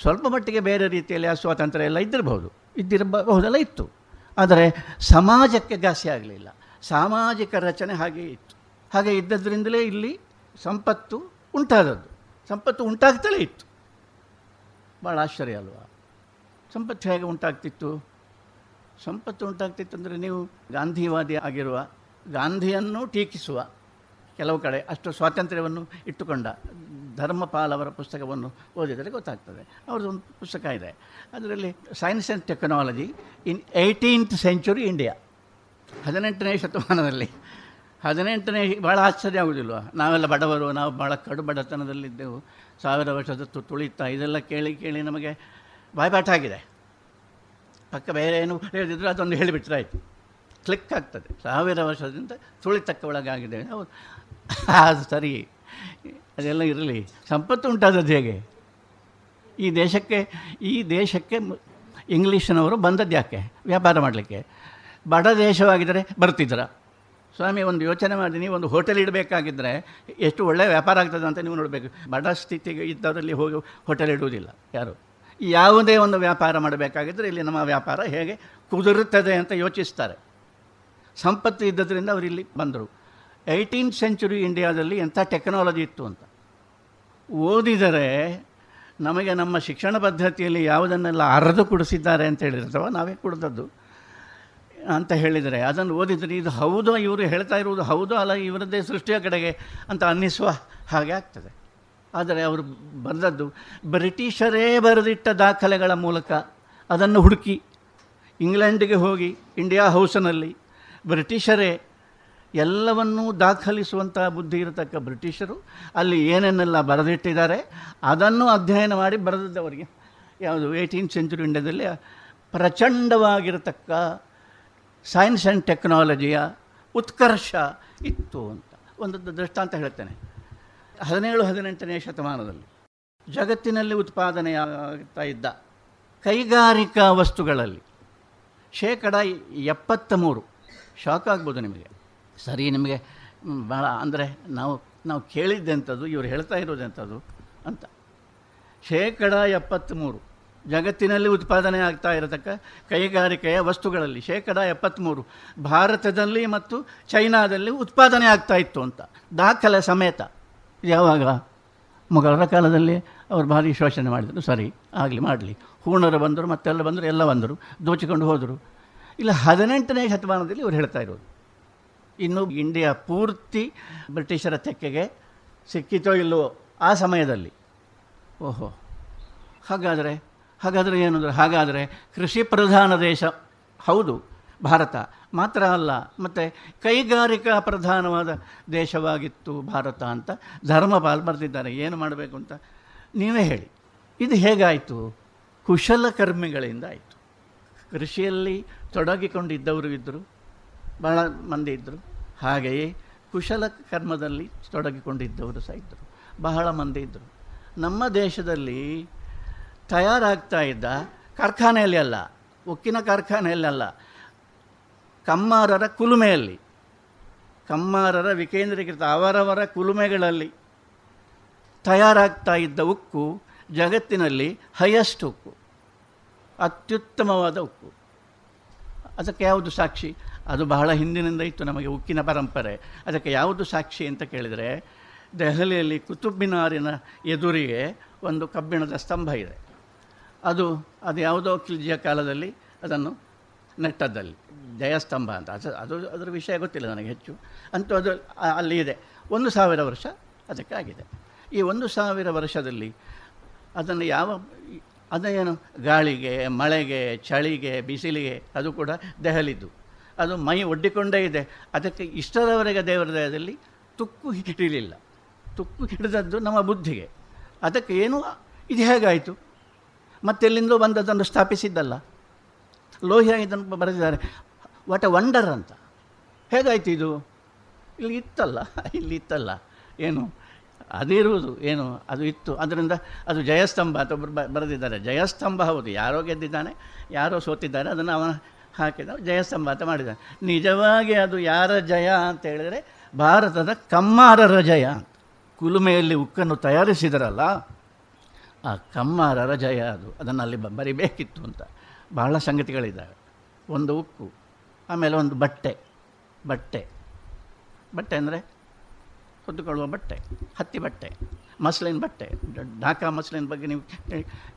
Speaker 12: ಸ್ವಲ್ಪ ಮಟ್ಟಿಗೆ ಬೇರೆ ರೀತಿಯಲ್ಲಿ ಆ ಸ್ವಾತಂತ್ರ್ಯ ಎಲ್ಲ ಇದ್ದಿರಬಹುದು. ಇದ್ದಿರಬಹುದೆಲ್ಲ ಇತ್ತು. ಆದರೆ ಸಮಾಜಕ್ಕೆ ಘಾಸಿ ಆಗಲಿಲ್ಲ. ಸಾಮಾಜಿಕ ರಚನೆ ಹಾಗೆ ಇತ್ತು. ಹಾಗೆ ಇದ್ದದ್ರಿಂದಲೇ ಇಲ್ಲಿ ಸಂಪತ್ತು ಉಂಟಾದದ್ದು. ಸಂಪತ್ತು ಉಂಟಾಗ್ತಲೇ ಇತ್ತು. ಭಾಳ ಆಶ್ಚರ್ಯ ಅಲ್ವಾ? ಸಂಪತ್ತು ಹೇಗೆ ಉಂಟಾಗ್ತಿತ್ತು? ಸಂಪತ್ತು ಉಂಟಾಗ್ತಿತ್ತು ಅಂದರೆ ನೀವು ಗಾಂಧಿವಾದಿ ಆಗಿರುವ ಗಾಂಧಿಯನ್ನು ಟೀಕಿಸುವ ಕೆಲವು ಕಡೆ ಅಷ್ಟು ಸ್ವಾತಂತ್ರ್ಯವನ್ನು ಇಟ್ಟುಕೊಂಡ ಧರ್ಮಪಾಲ್ ಅವರ ಪುಸ್ತಕವನ್ನು ಓದಿದರೆ ಗೊತ್ತಾಗ್ತದೆ. ಅವ್ರದ್ದು ಒಂದು ಪುಸ್ತಕ ಇದೆ. ಅದರಲ್ಲಿ science and technology in eighteenth century India ಹದಿನೆಂಟನೇ ಶತಮಾನದಲ್ಲಿ. ಹದಿನೆಂಟನೇ ಭಾಳ ಆಶ್ಚರ್ಯ ಆಗೋದಿಲ್ವ? ನಾವೆಲ್ಲ ಬಡವರು, ನಾವು ಭಾಳ ಕಡು ಬಡತನದಲ್ಲಿದ್ದೆವು. ಸಾವಿರ ವರ್ಷದ ತುಳಿತ, ಇದೆಲ್ಲ ಕೇಳಿ ಕೇಳಿ ನಮಗೆ ಬಾಯ್ಪಾಠ ಆಗಿದೆ. ಪಕ್ಕ ಬೇರೆ ಏನು ಹೇಳಿದ್ರು ಅದೊಂದು ಹೇಳಿಬಿಟ್ರೆ ಆಯಿತು. ಕ್ಲಿಕ್ ಆಗ್ತದೆ. ಸಾವಿರ ವರ್ಷದಿಂದ ತುಳಿತಕ್ಕೆ ಒಳಗಾಗಿದೆ ಹೌದು. ಅದು ಸರಿ. ಅದೆಲ್ಲ ಇರಲಿ. ಸಂಪತ್ತು ಉಂಟಾದದ್ದು ಹೇಗೆ? ಈ ದೇಶಕ್ಕೆ ಈ ದೇಶಕ್ಕೆ ಇಂಗ್ಲೀಷಿನವರು ಬಂದದ್ದು ಯಾಕೆ? ವ್ಯಾಪಾರ ಮಾಡಲಿಕ್ಕೆ. ಬಡ ದೇಶವಾಗಿದ್ದರೆ ಬರ್ತಿದ್ರ ಸ್ವಾಮಿ, ಒಂದು ಯೋಚನೆ ಮಾಡಿ. ನೀವು ಒಂದು ಹೋಟೆಲ್ ಇಡಬೇಕಾಗಿದ್ದರೆ ಎಷ್ಟು ಒಳ್ಳೆಯ ವ್ಯಾಪಾರ ಆಗ್ತದೆ ಅಂತ ನೀವು ನೋಡಬೇಕು. ಬಡ ಸ್ಥಿತಿಗೆ ಇದ್ದವರಲ್ಲಿ ಹೋಗಿ ಹೋಟೆಲ್ ಇಡುವುದಿಲ್ಲ ಯಾರು? ಯಾವುದೇ ಒಂದು ವ್ಯಾಪಾರ ಮಾಡಬೇಕಾಗಿದ್ದರೆ ಇಲ್ಲಿ ನಮ್ಮ ವ್ಯಾಪಾರ ಹೇಗೆ ಕುದುರುತ್ತದೆ ಅಂತ ಯೋಚಿಸ್ತಾರೆ. ಸಂಪತ್ತು ಇದ್ದದರಿಂದ ಅವರಿಲ್ಲಿ ಬಂದರು. ಏಯ್ಟೀನ್ತ್ ಸೆಂಚುರಿ ಇಂಡಿಯಾದಲ್ಲಿ ಎಂಥ ಟೆಕ್ನಾಲಜಿ ಇತ್ತು ಅಂತ. ಓದಿದರೆ ನಮಗೆ ನಮ್ಮ ಶಿಕ್ಷಣ ಪದ್ಧತಿಯಲ್ಲಿ ಯಾವುದನ್ನೆಲ್ಲ ಅರೆದು ಕುಡಿಸಿದ್ದಾರೆ ಅಂತ ಹೇಳಿದ್ರೆ ಅಥವಾ ನಾವೇ ಕುಡಿದದ್ದು ಅಂತ ಹೇಳಿದರೆ ಅದನ್ನು ಓದಿದರೆ ಇದು ಹೌದೋ ಇವರು ಹೇಳ್ತಾ ಇರುವುದು ಹೌದು ಅಲ್ಲ ಇವರದ್ದೇ ಸೃಷ್ಟಿಯ ಕಡೆಗೆ ಅಂತ ಅನ್ನಿಸುವ ಹಾಗೆ ಆಗ್ತದೆ. ಆದರೆ ಅವರು ಬರೆದದ್ದು ಬ್ರಿಟಿಷರೇ ಬರೆದಿಟ್ಟ ದಾಖಲೆಗಳ ಮೂಲಕ ಅದನ್ನು ಹುಡುಕಿ ಇಂಗ್ಲೆಂಡಿಗೆ ಹೋಗಿ ಇಂಡಿಯಾ ಹೌಸ್ನಲ್ಲಿ ಬ್ರಿಟಿಷರೇ ಎಲ್ಲವನ್ನೂ ದಾಖಲಿಸುವಂತಹ ಬುದ್ಧಿ ಇರತಕ್ಕ ಬ್ರಿಟಿಷರು. ಅಲ್ಲಿ ಏನೇನೆಲ್ಲ ಬರೆದಿಟ್ಟಿದ್ದಾರೆ, ಅದನ್ನು ಅಧ್ಯಯನ ಮಾಡಿ ಬರೆದಿದ್ದವರಿಗೆ. ಯಾವುದು ಏಯ್ಟೀನ್ ಸೆಂಚುರಿ ಇಂಡಿಯಾದಲ್ಲಿ ಪ್ರಚಂಡವಾಗಿರತಕ್ಕ ಸೈನ್ಸ್ ಆ್ಯಂಡ್ ಟೆಕ್ನಾಲಜಿಯ ಉತ್ಕರ್ಷ ಇತ್ತು ಅಂತ. ಒಂದು ದೃಷ್ಟಾಂತ ಹೇಳ್ತೇನೆ. ಹದಿನೇಳು, ಹದಿನೆಂಟನೇ ಶತಮಾನದಲ್ಲಿ ಜಗತ್ತಿನಲ್ಲಿ ಉತ್ಪಾದನೆಯಾಗ್ತಾ ಇದ್ದ ಕೈಗಾರಿಕಾ ವಸ್ತುಗಳಲ್ಲಿ ಶೇಕಡ ಎಪ್ಪತ್ತ ಮೂರು. ಶಾಕ್ ಆಗ್ಬೋದು ನಿಮಗೆ. ಸರಿ, ನಿಮಗೆ ಭಾಳ ಅಂದರೆ ನಾವು ನಾವು ಕೇಳಿದ್ದೆಂಥದ್ದು, ಇವರು ಹೇಳ್ತಾ ಇರೋದೆಂಥದ್ದು ಅಂತ. ಶೇಕಡ ಎಪ್ಪತ್ತ್ಮೂರು ಜಗತ್ತಿನಲ್ಲಿ ಉತ್ಪಾದನೆ ಆಗ್ತಾ ಇರತಕ್ಕ ಕೈಗಾರಿಕೆಯ ವಸ್ತುಗಳಲ್ಲಿ ಶೇಕಡ ಎಪ್ಪತ್ತ್ಮೂರು ಭಾರತದಲ್ಲಿ ಮತ್ತು ಚೈನಾದಲ್ಲಿ ಉತ್ಪಾದನೆ ಆಗ್ತಾ ಇತ್ತು ಅಂತ. ದಾಖಲೆ ಸಮೇತ. ಯಾವಾಗ? ಮೊಘಲರ ಕಾಲದಲ್ಲಿ ಅವರು ಭಾರಿ ಶೋಷಣೆ ಮಾಡಿದರು. ಸರಿ, ಆಗಲಿ, ಮಾಡಲಿ. ಹೂಣರು ಬಂದರು, ಮತ್ತೆಲ್ಲ ಬಂದರು, ಎಲ್ಲ ಬಂದರು. ದೋಚಿಕೊಂಡು ಹೋದರು. ಇಲ್ಲ, ಹದಿನೆಂಟನೇ ಶತಮಾನದಲ್ಲಿ ಇವರು ಹೇಳ್ತಾ ಇರೋದು. ಇನ್ನು ಇಂಡಿಯಾ ಪೂರ್ತಿ ಬ್ರಿಟಿಷರ ತೆಕ್ಕೆಗೆ ಸಿಕ್ಕಿತೋ ಇಲ್ಲವೋ ಆ ಸಮಯದಲ್ಲಿ. ಓಹೋ. ಹಾಗಾದರೆ ಹಾಗಾದರೆ ಏನಂದರೆ, ಹಾಗಾದರೆ ಕೃಷಿ ಪ್ರಧಾನ ದೇಶ, ಹೌದು, ಭಾರತ. ಮಾತ್ರ ಅಲ್ಲ, ಮತ್ತು ಕೈಗಾರಿಕಾ ಪ್ರಧಾನವಾದ ದೇಶವಾಗಿತ್ತು ಭಾರತ ಅಂತ ಧರ್ಮಪಾಲ್ ಬರೆದಿದ್ದಾರೆ. ಏನು ಮಾಡಬೇಕು ಅಂತ ನೀವೇ ಹೇಳಿ. ಇದು ಹೇಗಾಯಿತು? ಕುಶಲಕರ್ಮಿಗಳಿಂದ ಆಯಿತು. ಕೃಷಿಯಲ್ಲಿ ತೊಡಗಿಕೊಂಡಿದ್ದವರು ಇದ್ದರು ಬಹಳ ಮಂದಿ ಇದ್ದರು ಹಾಗೆಯೇ ಕುಶಲ ಕರ್ಮದಲ್ಲಿ ತೊಡಗಿಕೊಂಡಿದ್ದವರು ಸಹ ಇದ್ದರು ಬಹಳ ಮಂದಿ ಇದ್ದರು ನಮ್ಮ ದೇಶದಲ್ಲಿ ತಯಾರಾಗ್ತಾ ಇದ್ದ ಕಾರ್ಖಾನೆಯಲ್ಲಿ ಅಲ್ಲ, ಉಕ್ಕಿನ ಕಾರ್ಖಾನೆಯಲ್ಲಿ ಅಲ್ಲ, ಕಮ್ಮಾರರ ಕುಲುಮೆಯಲ್ಲಿ, ಕಮ್ಮಾರರ ವಿಕೇಂದ್ರೀಕೃತ ಅವರವರ ಕುಲುಮೆಗಳಲ್ಲಿ ತಯಾರಾಗ್ತಾ ಇದ್ದ ಉಕ್ಕು ಜಗತ್ತಿನಲ್ಲಿ ಹೈಯೆಸ್ಟ್ ಉಕ್ಕು, ಅತ್ಯುತ್ತಮವಾದ ಉಕ್ಕು. ಅದಕ್ಕೆ ಯಾವುದು ಸಾಕ್ಷಿ? ಅದು ಬಹಳ ಹಿಂದಿನಿಂದ ಇತ್ತು ನಮಗೆ ಉಕ್ಕಿನ ಪರಂಪರೆ. ಅದಕ್ಕೆ ಯಾವುದು ಸಾಕ್ಷಿ ಅಂತ ಕೇಳಿದರೆ, ದೆಹಲಿಯಲ್ಲಿ ಕುತುಬ್ ಮಿನಾರಿನ ಎದುರಿಗೆ ಒಂದು ಕಬ್ಬಿಣದ ಸ್ತಂಭ ಇದೆ. ಅದು ಅದು ಯಾವುದೋ ಕಿಲ್ಜಿಯ ಕಾಲದಲ್ಲಿ ಅದನ್ನು ನೆಟ್ಟದ್ದಲ್ಲಿ. ಜಯಸ್ತಂಭ ಅಂತ. ಅದು ಅದು, ಅದರ ವಿಷಯ ಗೊತ್ತಿಲ್ಲ ನನಗೆ ಹೆಚ್ಚು. ಅಂತೂ ಅದು ಅಲ್ಲಿ ಇದೆ. ಒಂದು ಸಾವಿರ ವರ್ಷ ಅದಕ್ಕೆ ಆಗಿದೆ. ಈ ಒಂದು ಸಾವಿರ ವರ್ಷದಲ್ಲಿ ಅದನ್ನು ಯಾವ ಅದೇನು ಗಾಳಿಗೆ, ಮಳೆಗೆ, ಚಳಿಗೆ, ಬಿಸಿಲಿಗೆ, ಅದು ಕೂಡ ದೆಹಲಿದ್ದು. ಅದು ಮೈ ಒಡ್ಡಿಕೊಂಡೇ ಇದೆ. ಅದಕ್ಕೆ ಇಷ್ಟದವರೆಗೆ ದೇವರ ದಯದಲ್ಲಿ ತುಕ್ಕು ಹಿಡಿಲಿಲ್ಲ. ತುಕ್ಕು ಹಿಡಿದದ್ದು ನಮ್ಮ ಬುದ್ಧಿಗೆ. ಅದಕ್ಕೆ ಏನು ಇದು ಹೇಗಾಯಿತು? ಮತ್ತೆ ಎಲ್ಲಿಂದೋ ಬಂದದ್ದನ್ನು ಸ್ಥಾಪಿಸಿದ್ದಲ್ಲ. ಲೋಹಿಯ ಇದನ್ನು ಬರೆದಿದ್ದಾರೆ. ವಾಟ್ ಅ ವಂಡರ್ ಅಂತ. ಹೇಗಾಯ್ತು ಇದು? ಇಲ್ಲಿ ಇತ್ತಲ್ಲ ಇಲ್ಲಿ ಇತ್ತಲ್ಲ. ಏನು? ಅದಿರುವುದು ಏನು? ಅದು ಇತ್ತು. ಅದರಿಂದ ಅದು ಜಯಸ್ತಂಭ ಬ- ಬರೆದಿದ್ದಾರೆ. ಜಯಸ್ತಂಭ ಹೌದು. ಯಾರೋ ಗೆದ್ದಿದ್ದಾನೆ, ಯಾರೋ ಸೋತಿದ್ದಾರೆ, ಅದನ್ನು ಅವನ ಹಾಕಿದ, ಜಯ ಸಂವಾದ ಮಾಡಿದ ನಿಜವಾಗಿ ಅದು ಯಾರ ಜಯ ಅಂತ ಹೇಳಿದರೆ, ಭಾರತದ ಕಮ್ಮಾರರ ಜಯ ಕುಲುಮೆಯಲ್ಲಿ ಉಕ್ಕನ್ನು ತಯಾರಿಸಿದರಲ್ಲ, ಆ ಕಮ್ಮಾರರ ಜಯ ಅದು. ಅದನ್ನು ಅಲ್ಲಿ ಬರಿಬೇಕಿತ್ತು ಅಂತ. ಬಹಳ ಸಂಗತಿಗಳಿದ್ದಾವೆ. ಒಂದು ಉಕ್ಕು, ಆಮೇಲೆ ಒಂದು ಬಟ್ಟೆ. ಬಟ್ಟೆ. ಬಟ್ಟೆ ಅಂದರೆ ಹೊದ್ದುಕೊಳ್ಳುವ ಬಟ್ಟೆ, ಹತ್ತಿ ಬಟ್ಟೆ. ಮಸ್ಲಿನ್ ಬಟ್ಟೆ. ಢಾಕಾ ಮಸ್ಲಿನ್ ಬಗ್ಗೆ ನೀವು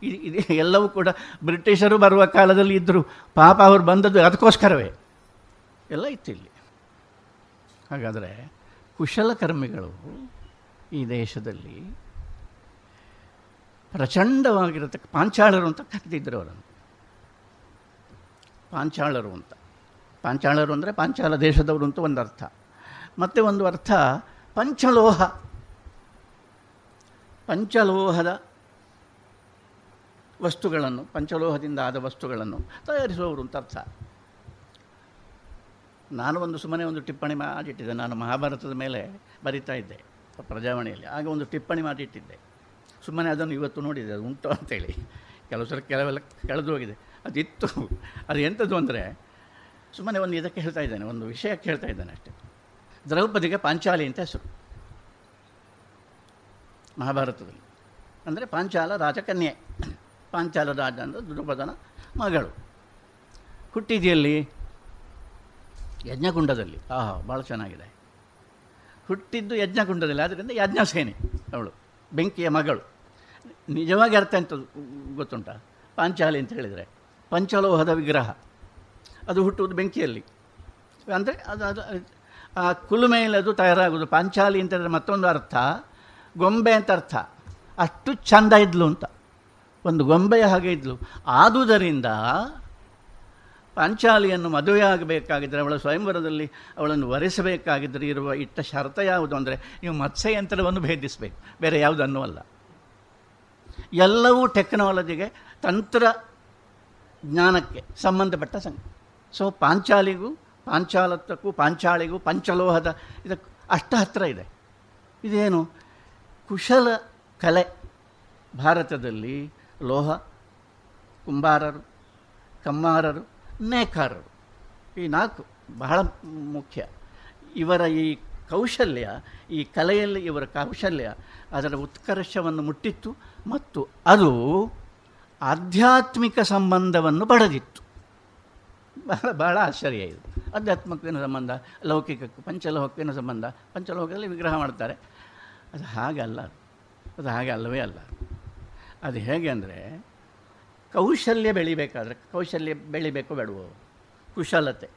Speaker 12: ಇದು- ಎಲ್ಲವೂ ಕೂಡ ಬ್ರಿಟಿಷರು ಬರುವ ಕಾಲದಲ್ಲಿ ಇದ್ದರು ಪಾಪ ಅವರು ಬಂದದ್ದು ಅದಕ್ಕೋಸ್ಕರವೇ. ಎಲ್ಲ ಇತ್ತು ಇಲ್ಲಿ. ಹಾಗಾದರೆ ಕುಶಲಕರ್ಮಿಗಳು ಈ ದೇಶದಲ್ಲಿ ಪ್ರಚಂಡವಾಗಿರತಕ್ಕ ಪಾಂಚಾಳರು ಅಂತ ಕರೆದಿದ್ದರು ಅವರನ್ನು. ಪಾಂಚಾಳರು ಅಂತ. ಪಾಂಚಾಳರು ಅಂದರೆ ಪಾಂಚಾಲ ದೇಶದವರು ಅಂತ ಒಂದು ಅರ್ಥ ಮತ್ತು ಒಂದು ಅರ್ಥ, ಪಂಚಲೋಹ. ಪಂಚಲೋಹದ ವಸ್ತುಗಳನ್ನು, ಪಂಚಲೋಹದಿಂದ ಆದ ವಸ್ತುಗಳನ್ನು ತಯಾರಿಸುವವರು ಅಂತ ಅರ್ಥ. ನಾನು ಒಂದು ಸುಮ್ಮನೆ ಒಂದು ಟಿಪ್ಪಣಿ ಮಾಡಿಟ್ಟಿದ್ದೆ. ನಾನು ಮಹಾಭಾರತದ ಮೇಲೆ ಬರಿತಾ ಇದ್ದೆ, ಪ್ರಜಾವಾಣಿಯಲ್ಲಿ. ಆಗ ಒಂದು ಟಿಪ್ಪಣಿ ಮಾಡಿಟ್ಟಿದ್ದೆ. ಸುಮ್ಮನೆ ಅದನ್ನು ಇವತ್ತು ನೋಡಿದೆ, ಅದು ಉಂಟು ಅಂತೇಳಿ. ಕೆಲವು ಸಲ ಕೆಲವೆಲ್ಲ ಕಳೆದು ಹೋಗಿದೆ. ಅದಿತ್ತು. ಅದು ಎಂಥದ್ದು ಅಂದರೆ, ಸುಮ್ಮನೆ ಒಂದು ಇದಕ್ಕೆ ಹೇಳ್ತಾ ಇದ್ದೇನೆ, ಒಂದು ವಿಷಯಕ್ಕೆ ಹೇಳ್ತಾ ಇದ್ದೇನೆ ಅಷ್ಟೇ. ದ್ರೌಪದಿಗೆ ಪಾಂಚಾಲಿ ಅಂತ ಹೆಸರು. ಮಹಾಭಾರತದಲ್ಲಿ. ಅಂದರೆ ಪಾಂಚಾಲ ರಾಜಕನ್ಯೆ. ಪಾಂಚಾಲ ರಾಜ ಅಂದರೆ ದುರ್ಪದನ ಮಗಳು. ಹುಟ್ಟಿದೆಯಲ್ಲಿ? ಯಜ್ಞಕುಂಡದಲ್ಲಿ. ಆಹಾ ಭಾಳ ಚೆನ್ನಾಗಿದೆ. ಹುಟ್ಟಿದ್ದು ಯಜ್ಞಕುಂಡದಲ್ಲಿ ಆದ್ದರಿಂದ ಯಜ್ಞಸೇನೆ ಅವಳು, ಬೆಂಕಿಯ ಮಗಳು. ನಿಜವಾಗಿ ಅರ್ಥ ಅಂತ ಗೊತ್ತುಂಟ? ಪಾಂಚಾಲಿ ಅಂತ ಹೇಳಿದರೆ, ಪಂಚಲೋಹದ ವಿಗ್ರಹ. ಅದು ಹುಟ್ಟುವುದು ಬೆಂಕಿಯಲ್ಲಿ. ಅಂದರೆ ಅದು ಅದು, ಆ ಕುಲುಮೆಯಲ್ಲಿ ಅದು ತಯಾರಾಗೋದು ಪಾಂಚಾಲಿ ಅಂತ ಹೇಳಿದ್ರೆ ಮತ್ತೊಂದು ಅರ್ಥ. ಗೊಂಬೆ ಅಂತ ಅರ್ಥ. ಅಷ್ಟು ಚಂದ ಇದ್ಲು ಅಂತ. ಒಂದು ಗೊಂಬೆಯ ಹಾಗೆ ಇದ್ಲು. ಆದುದರಿಂದ ಪಾಂಚಾಲಿಯನ್ನು ಮದುವೆಯಾಗಬೇಕಾಗಿದ್ದರೆ ಅವಳ ಸ್ವಯಂವರದಲ್ಲಿ ಅವಳನ್ನು ವರಿಸಬೇಕಾಗಿದ್ದರೆ ಇರುವ ಇಟ್ಟ ಶರ್ತ ಯಾವುದು ಅಂದರೆ ನೀವು ಮತ್ಸ್ಯಯಂತ್ರವನ್ನು ಭೇದಿಸಬೇಕು. ಬೇರೆ ಯಾವುದನ್ನೂ ಅಲ್ಲ. ಎಲ್ಲವೂ ಟೆಕ್ನಾಲಜಿಗೆ, ತಂತ್ರ ಜ್ಞಾನಕ್ಕೆ ಸಂಬಂಧಪಟ್ಟ ಸಂಗ ಸೊ ಪಾಂಚಾಲಿಗೂ ಪಾಂಚಾಲತ್ವಕ್ಕೂ ಪಾಂಚಾಳಿಗೂ, ಪಂಚಲೋಹದ ಇದಕ್ಕೆ ಅಷ್ಟ ಹತ್ತಿರ ಇದೆ. ಇದೇನು? ಕುಶಲ ಕಲೆ. ಭಾರತದಲ್ಲಿ ಲೋಹ, ಕುಂಬಾರರು, ಕಮ್ಮಾರರು, ನೇಕಾರರು ಈ ನಾಲ್ಕು ಬಹಳ ಮುಖ್ಯ. ಇವರ ಈ ಕೌಶಲ್ಯ, ಈ ಕಲೆಯಲ್ಲಿ ಇವರ ಕೌಶಲ್ಯ ಅದರ ಉತ್ಕರ್ಷವನ್ನು ಮುಟ್ಟಿತ್ತು ಮತ್ತು ಅದು ಆಧ್ಯಾತ್ಮಿಕ ಸಂಬಂಧವನ್ನು ಪಡೆದಿತ್ತು. ಬಹಳ ಬಹಳ ಆಶ್ಚರ್ಯ ಇದು. ಆಧ್ಯಾತ್ಮಕ್ಕೇನು ಸಂಬಂಧ? ಲೌಕಿಕಕ್ಕೂ, ಪಂಚಲೋಹಕ್ಕೇನು ಸಂಬಂಧ? ಪಂಚಲೋಹದಲ್ಲಿ ವಿಗ್ರಹ ಮಾಡ್ತಾರೆ. ಅದು ಹಾಗಲ್ಲ ಅದು ಹಾಗೆ ಅಲ್ಲವೇ ಅಲ್ಲ. ಅದು ಹೇಗೆ ಅಂದರೆ, ಕೌಶಲ್ಯ ಬೆಳಿಬೇಕಾದ್ರೆ, ಕೌಶಲ್ಯ ಬೆಳಿಬೇಕು ಬೇಡವು? ಕುಶಲತೆ.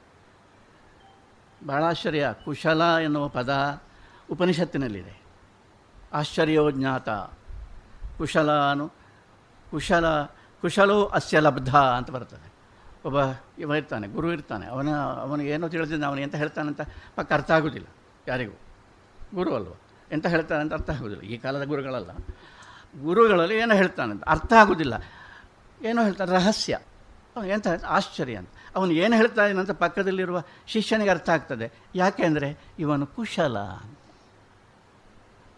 Speaker 12: ಬಹಳ ಆಶ್ಚರ್ಯ ಕುಶಲ ಎನ್ನುವ ಪದ ಉಪನಿಷತ್ತಿನಲ್ಲಿದೆ. ಆಶ್ಚರ್ಯೋ ಜ್ಞಾತ. ಕುಶಲಾನು ಕುಶಲ, ಕುಶಲೋ ಅಸ್ಯ ಲಬ್ಧ ಅಂತ ಬರ್ತದೆ. ಒಬ್ಬ ಇವ ಇರ್ತಾನೆ, ಗುರು ಇರ್ತಾನೆ, ಅವನ ಅವನು ಏನೋ ತಿಳಿದಿದ್ದ ಅವನು ಎಂತ ಹೇಳ್ತಾನಂತ ಪಕ್ಕ ಅರ್ಥ ಆಗೋದಿಲ್ಲ ಯಾರಿಗೂ. ಗುರು ಅಲ್ವ? ಎಂತ ಹೇಳ್ತಾನೆ ಅಂತ ಅರ್ಥ ಆಗೋದಿಲ್ಲ. ಈ ಕಾಲದ ಗುರುಗಳಲ್ಲ. ಗುರುಗಳಲ್ಲಿ ಏನೋ ಹೇಳ್ತಾನಂತ ಅರ್ಥ ಆಗೋದಿಲ್ಲ. ಏನೋ ಹೇಳ್ತಾನೆ, ರಹಸ್ಯ. ಅವನು ಎಂತ ಆಶ್ಚರ್ಯ ಅಂತ. ಅವನು ಏನು ಹೇಳ್ತಾ ಇದ್ದಾನಂತ ಪಕ್ಕದಲ್ಲಿರುವ ಶಿಷ್ಯನಿಗೆ ಅರ್ಥ ಆಗ್ತದೆ. ಯಾಕೆ ಅಂದರೆ ಇವನು ಕುಶಲ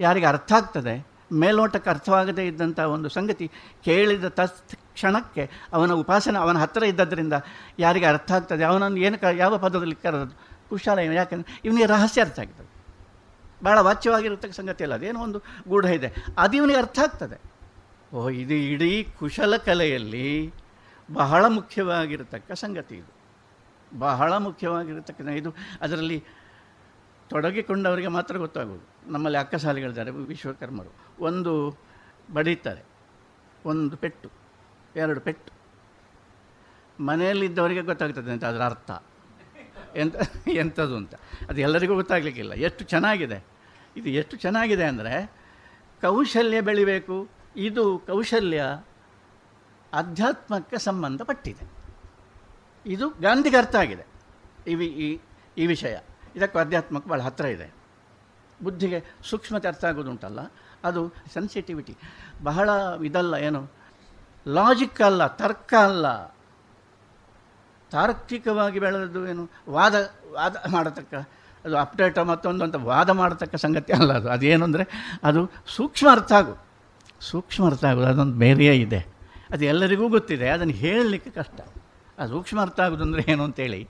Speaker 12: ಯಾರಿಗೆ ಅರ್ಥ ಆಗ್ತದೆ? ಮೇಲ್ನೋಟಕ್ಕೆ ಅರ್ಥವಾಗದೇ ಇದ್ದಂಥ ಒಂದು ಸಂಗತಿ ಕೇಳಿದ ತಕ್ಷಣಕ್ಕೆ ಅವನ ಉಪಾಸನೆ ಅವನ ಹತ್ತಿರ ಇದ್ದದ್ರಿಂದ ಯಾರಿಗೆ ಅರ್ಥ ಆಗ್ತದೆ? ಅವನನ್ನು ಏನು ಕ ಯಾವ ಪದದಲ್ಲಿ ಕರೆದದ್ದು? ಕುಶಲ ಯಾಕಂದರೆ ಇವನಿಗೆ ರಹಸ್ಯ ಅರ್ಥ ಆಗ್ತದೆ. ಭಾಳ ವಾಚ್ಯವಾಗಿರತಕ್ಕ ಸಂಗತಿ ಅಲ್ಲ, ಅದೇನೋ ಒಂದು ಗೂಢ ಇದೆ. ಅದು ಇವನಿಗೆ ಅರ್ಥ ಆಗ್ತದೆ. ಓ ಇದು ಇಡೀ ಕುಶಲ ಕಲೆಯಲ್ಲಿ ಬಹಳ ಮುಖ್ಯವಾಗಿರತಕ್ಕ ಸಂಗತಿ ಇದು. ಬಹಳ ಮುಖ್ಯವಾಗಿರತಕ್ಕ ಇದು. ಅದರಲ್ಲಿ ತೊಡಗಿಕೊಂಡವರಿಗೆ ಮಾತ್ರ ಗೊತ್ತಾಗೋದು ನಮ್ಮಲ್ಲಿ ಅಕ್ಕಸಾಲಿಗಳಿದ್ದಾರೆ ವಿಶ್ವಕರ್ಮರು. ಒಂದು ಬಡೀತಾರೆ, ಒಂದು ಪೆಟ್ಟು, ಎರಡು ಪೆಟ್ಟು. ಮನೆಯಲ್ಲಿದ್ದವರಿಗೆ ಗೊತ್ತಾಗ್ತದೆ ಅಂತ ಅದರ ಅರ್ಥ. ಎಂಥ ಎಂಥದ್ದು ಅಂತ. ಅದು ಎಲ್ಲರಿಗೂ ಗೊತ್ತಾಗಲಿಕ್ಕಿಲ್ಲ. ಎಷ್ಟು ಚೆನ್ನಾಗಿದೆ. ಇದು ಎಷ್ಟು ಚೆನ್ನಾಗಿದೆ ಅಂದರೆ ಕೌಶಲ್ಯ ಬೆಳಿಬೇಕು. ಇದು ಕೌಶಲ್ಯ ಅಧ್ಯಾತ್ಮಕ್ಕೆ ಸಂಬಂಧಪಟ್ಟಿದೆ. ಇದು ಗಾಂಧಿಗೆ ಅರ್ಥ ಆಗಿದೆ. ಈ ಈ ವಿಷಯ. ಇದಕ್ಕೂ ಅಧ್ಯಾತ್ಮಕ್ಕೆ ಭಾಳ ಹತ್ತಿರ ಇದೆ. ಬುದ್ಧಿಗೆ ಸೂಕ್ಷ್ಮತೆ ಅರ್ಥ ಆಗೋದುಂಟಲ್ಲ. ಅದು ಸೆನ್ಸಿಟಿವಿಟಿ ಬಹಳ ಇದಲ್ಲ, ಏನು? ಲಾಜಿಕ್ ಅಲ್ಲ, ತರ್ಕ ಅಲ್ಲ. ತಾರ್ಕಿಕವಾಗಿ ಬೆಳೆದದ್ದು ಏನು? ವಾದ ವಾದ ಮಾಡತಕ್ಕ ಅದು ಅಪ್ಡೇಟ ಮತ್ತೊಂದು ಅಂತ ವಾದ ಮಾಡತಕ್ಕ ಸಂಗತಿ ಅಲ್ಲ ಅದು. ಅದೇನು ಅಂದರೆ ಅದು ಸೂಕ್ಷ್ಮ ಅರ್ಥ ಆಗು ಸೂಕ್ಷ್ಮ ಅರ್ಥ ಆಗೋದು. ಅದೊಂದು ಬೇರೆಯೇ ಇದೆ. ಅದು ಎಲ್ಲರಿಗೂ ಗೊತ್ತಿದೆ. ಅದನ್ನು ಹೇಳಲಿಕ್ಕೆ ಕಷ್ಟ. ಆ ಸೂಕ್ಷ್ಮ ಅರ್ಥ ಆಗೋದು ಅಂದರೆ ಏನು ಅಂತೇಳಿ